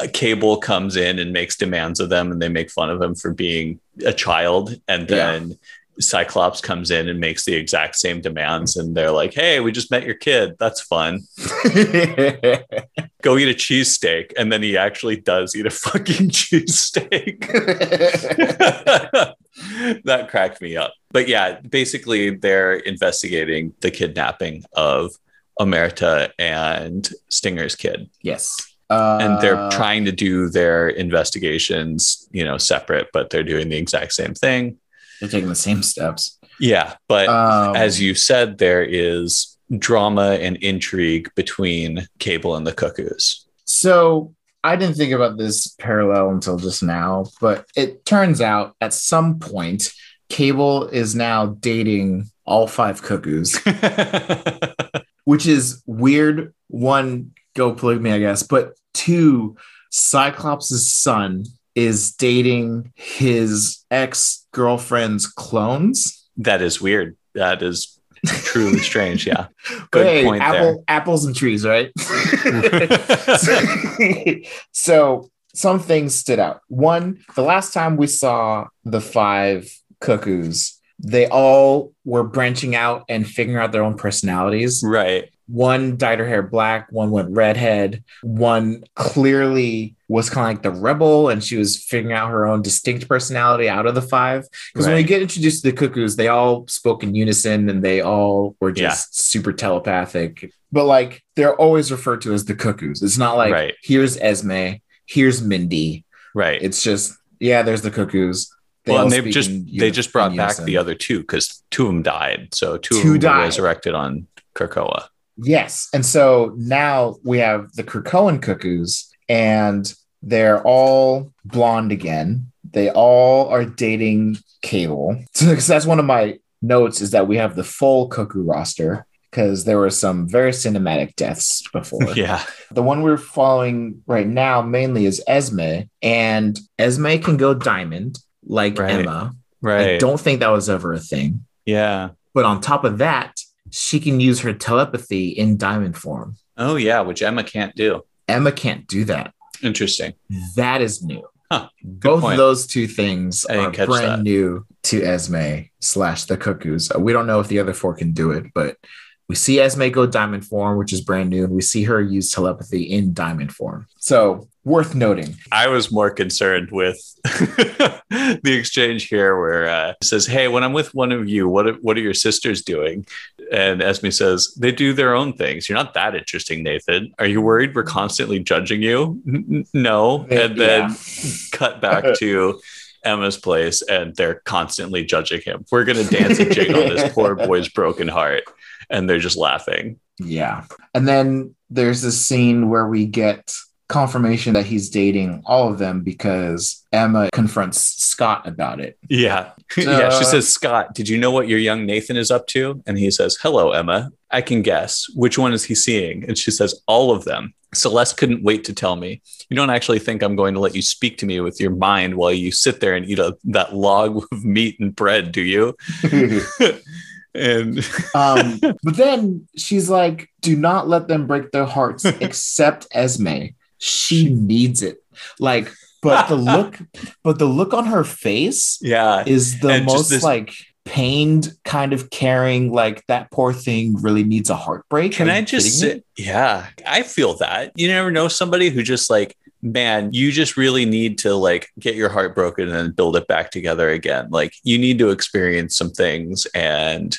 a cable comes in and makes demands of them and they make fun of him for being a child. And Yeah. Cyclops comes in and makes the exact same demands. And they're like, hey, we just met your kid. That's fun. Go eat a cheesesteak. And then he actually does eat a fucking cheesesteak. that cracked me up. But yeah, basically they're investigating the kidnapping of Omerta and Stinger's kid. yes uh, And they're trying to do their investigations, you know, separate, but they're doing the exact same thing. They're taking the same steps Yeah. But um, as you said, there is drama and intrigue between Cable and the Cuckoos. So I didn't think about this parallel until just now, but it turns out at some point, Cable is now dating all five cuckoos, which is weird. One, go polygamy, I guess, but two, Cyclops' son is dating his ex girlfriend's clones. that is weird. That is truly strange. Yeah. Good hey, point apple, there. Apples and trees, right? so some things stood out. One, the last time we saw the five cuckoos, they all were branching out and figuring out their own personalities. Right. One dyed her hair black, one went redhead, one clearly was kind of like the rebel and she was figuring out her own distinct personality out of the five. Because when we Right. get introduced to the cuckoos, they all spoke in unison and they all were just super telepathic. But like they're always referred to as the cuckoos. It's not like Right. here's Esme, here's Mindy. Right. It's just yeah, there's the cuckoos. They well, and they speak just they just brought back the other two because two of them died. So two, Two of them were died. resurrected on Krakoa. Yes. And so now we have the Krakoan cuckoos, and they're all blonde again. They all are dating Cable. So 'cause that's one of my notes is that we have the full cuckoo roster because there were some very cinematic deaths before. Yeah. The one we're following right now mainly is Esme, and Esme can go diamond like Right. Emma. Right. I don't think that was ever a thing. Yeah. But on top of that, she can use her telepathy in diamond form. Oh yeah, which Emma can't do. Emma can't do that. Interesting. That is new. Huh. Both point. of those two things are brand that. new to Esme slash the Cuckoos. Uh, We don't know if the other four can do it, but we see Esme go diamond form, which is brand new, and we see her use telepathy in diamond form. So worth noting. I was more concerned with the exchange here where uh, it says, "Hey, when I'm with one of you, what are, what are your sisters doing?" And Esme says, "They do their own things. You're not that interesting, Nathan. Are you worried we're constantly judging you?" N- no. And then Yeah. cut back to Emma's place, and they're constantly judging him. We're gonna dance and jig on this poor boy's broken heart, and they're just laughing. Yeah. And then there's this scene where we get confirmation that he's dating all of them because Emma confronts Scott about it. Yeah. yeah. She Uh, says, Scott, did you know what your young Nathan is up to? And he says, Hello, Emma. I can guess. Which one is he seeing? And she says, All of them. Celeste couldn't wait to tell me. You don't actually think I'm going to let you speak to me with your mind while you sit there and eat a, that log of meat and bread, do you? and um, but then she's like, do not let them break their hearts except Esme. She needs it. Like, but the look, but the look on her face yeah. is the And most this- like pained, kind of caring. Like that poor thing really needs a heartbreak. Can I just say, yeah, I feel that. You never know somebody who just like, man, you just really need to like get your heart broken and build it back together again. Like you need to experience some things and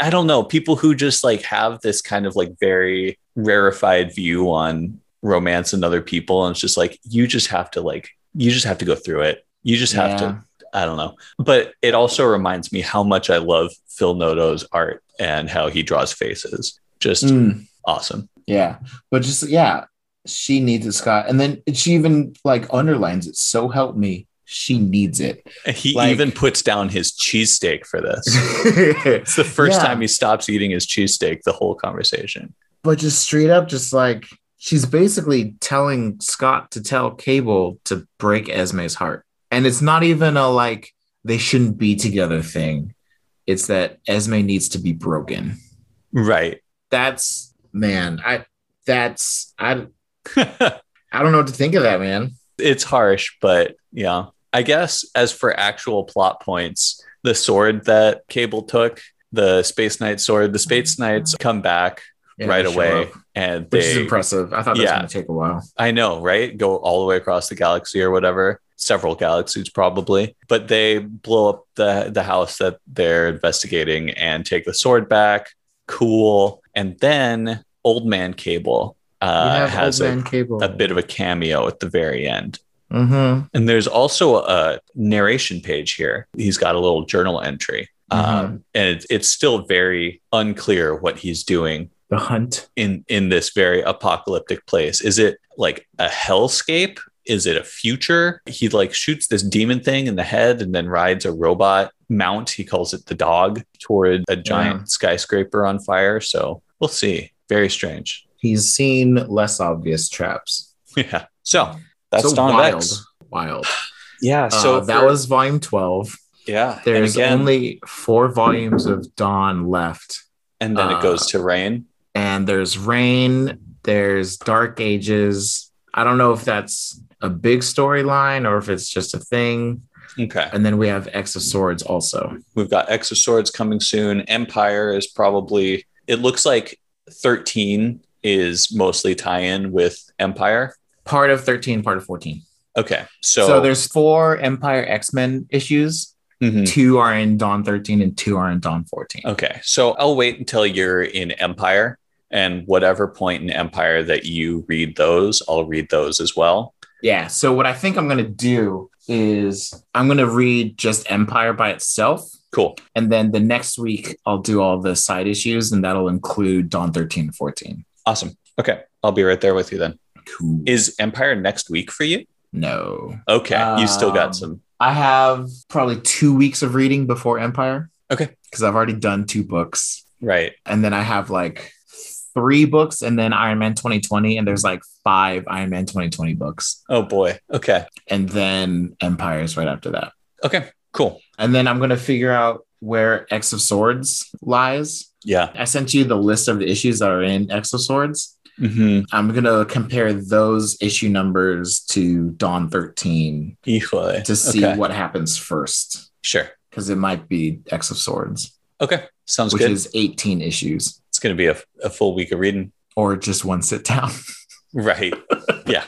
I don't know, people who just like have this kind of like very rarefied view on romance and other people and it's just like you just have to like you just have to go through it. You just have Yeah. to I don't know. But it also reminds me how much I love Phil Noto's art and how he draws faces. Just Mm. awesome. Yeah, but just yeah, she needs it, Scott. And then she even like underlines it. So help me, she needs it. He Like- even puts down his cheesesteak for this. It's the first Yeah. time he stops eating his cheesesteak the whole conversation. but just straight up, just like she's basically telling Scott to tell Cable to break Esme's heart, and it's not even a like they shouldn't be together thing. It's that Esme needs to be broken. Right. That's man, I that's I I don't know what to think of that, man. it's harsh, but yeah. I guess as for actual plot points, the sword that Cable took, the Space Knight sword, the Space mm-hmm. Knights come back Yeah, right away up, and which is impressive. I thought that was Yeah. going to take a while. I know, right? Go all the way across the galaxy or whatever, several galaxies probably. But they blow up the the house that they're investigating and take the sword back. Cool. And then Old Man Cable uh, has a, Cable. a bit of a cameo at the very end. Mm-hmm. And there's also a narration page here. He's got a little journal entry. Um, and it's, it's still very unclear what he's doing The hunt. in in this very apocalyptic place is it like a hellscape is it a future he like shoots this demon thing in the head and then rides a robot mount he calls it the dog toward a giant Yeah. skyscraper on fire so we'll see very strange He's seen less obvious traps. yeah so that's so wild. Wild. yeah So so that was volume 12. yeah There's again only four volumes of Dawn left. and then uh, it goes to Reign And there's Reign, there's Dark Ages. I don't know if that's a big storyline or if it's just a thing. okay And then we have X of Swords also. We've got X of Swords coming soon. Empire is probably, it looks like 13 is mostly tie in with Empire. Part of 13, part of 14. Okay. So, So, there's four Empire X-Men issues. Mhm. Two are in Dawn 13 and two are in Dawn 14. okay. So I'll wait until you're in Empire and whatever point in Empire that you read those, I'll read those as well. Yeah. So what I think I'm gonna do is I'm gonna read just Empire by itself. Cool. And then the next week I'll do all the side issues and that'll include Dawn 13 and 14. Awesome. Okay. I'll be right there with you then. Cool. Is Empire next week for you? no. Okay. you still Um, got some. I have probably two weeks of reading before Empire. Okay. Because I've already done two books. Right. And then I have like three books and then Iron Man 2020. And there's like five Iron Man 2020 books. Oh boy. Okay. And then Empires right after that. Okay. Cool. And then I'm going to figure out where X of Swords lies. Yeah. I sent you the list of the issues that are in X of Swords. hmm I'm going to compare those issue numbers to Dawn 13 to see okay. what happens first Sure. because it might be X of Swords, Okay. Sounds which good. Which is 18 issues going to be a, a full week of reading. or just one sit down. Right. yeah.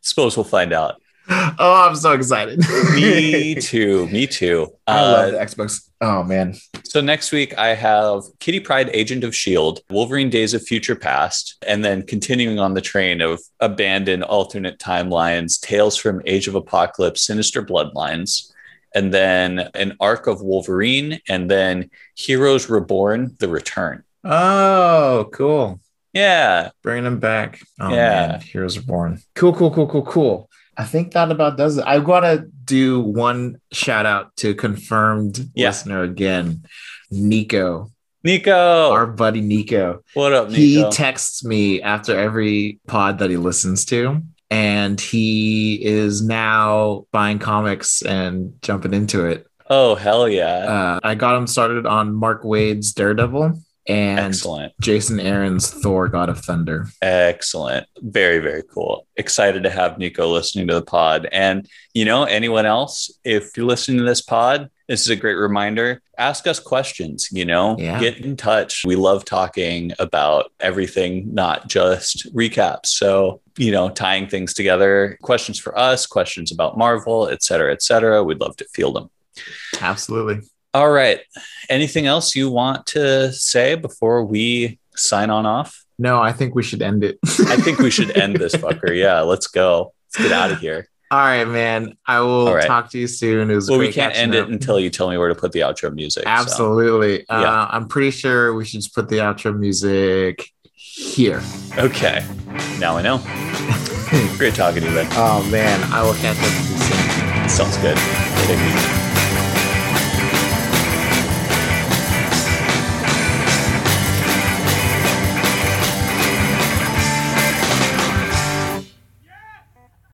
Suppose we'll find out. oh, I'm so excited. Me too. Me too. I love Uh, the Xbox. Oh, man. so next week I have Kitty Pryde, Agent of Shield, Wolverine Days of Future Past, and then continuing on the train of abandoned alternate timelines, Tales from Age of Apocalypse, Sinister Bloodlines, and then an arc of Wolverine, and then Heroes Reborn: The Return. Oh, cool. Yeah. Bringing them back. Oh, Yeah. man. Heroes Reborn. Cool, cool, cool, cool, cool. I think that about does it. I've got to do one shout out to confirmed Yeah. listener again, Nico, Nico. our buddy Nico. what up, He texts me after every pod that he listens to, and he is now buying comics and jumping into it. oh, hell yeah. Uh, I got him started on Mark Waid's Daredevil. And Excellent. Jason Aaron's Thor: God of Thunder. Excellent. Very, very cool. Excited to have Nico listening to the pod. And, you know, anyone else, if you're listening to this pod, this is a great reminder. Ask us questions, you know, Yeah. get in touch. We love talking about everything, not just recaps. So, you know, tying things together, questions for us, questions about Marvel, et cetera, et cetera. We'd love to field them. Absolutely. All right. Anything else you want to say before we sign on off? No, I think we should end it. I think we should end this fucker. Yeah, let's go. Let's get out of here. All right, man. I will right. talk to you soon. It was Well, we can't end up. it until you tell me where to put the outro music. so. Absolutely. Yeah. Uh, I'm pretty sure we should just put the outro music here. Okay. Now I know. Great talking to you, Ben. Oh man, I will catch up with you soon. Sounds good. Take it easy.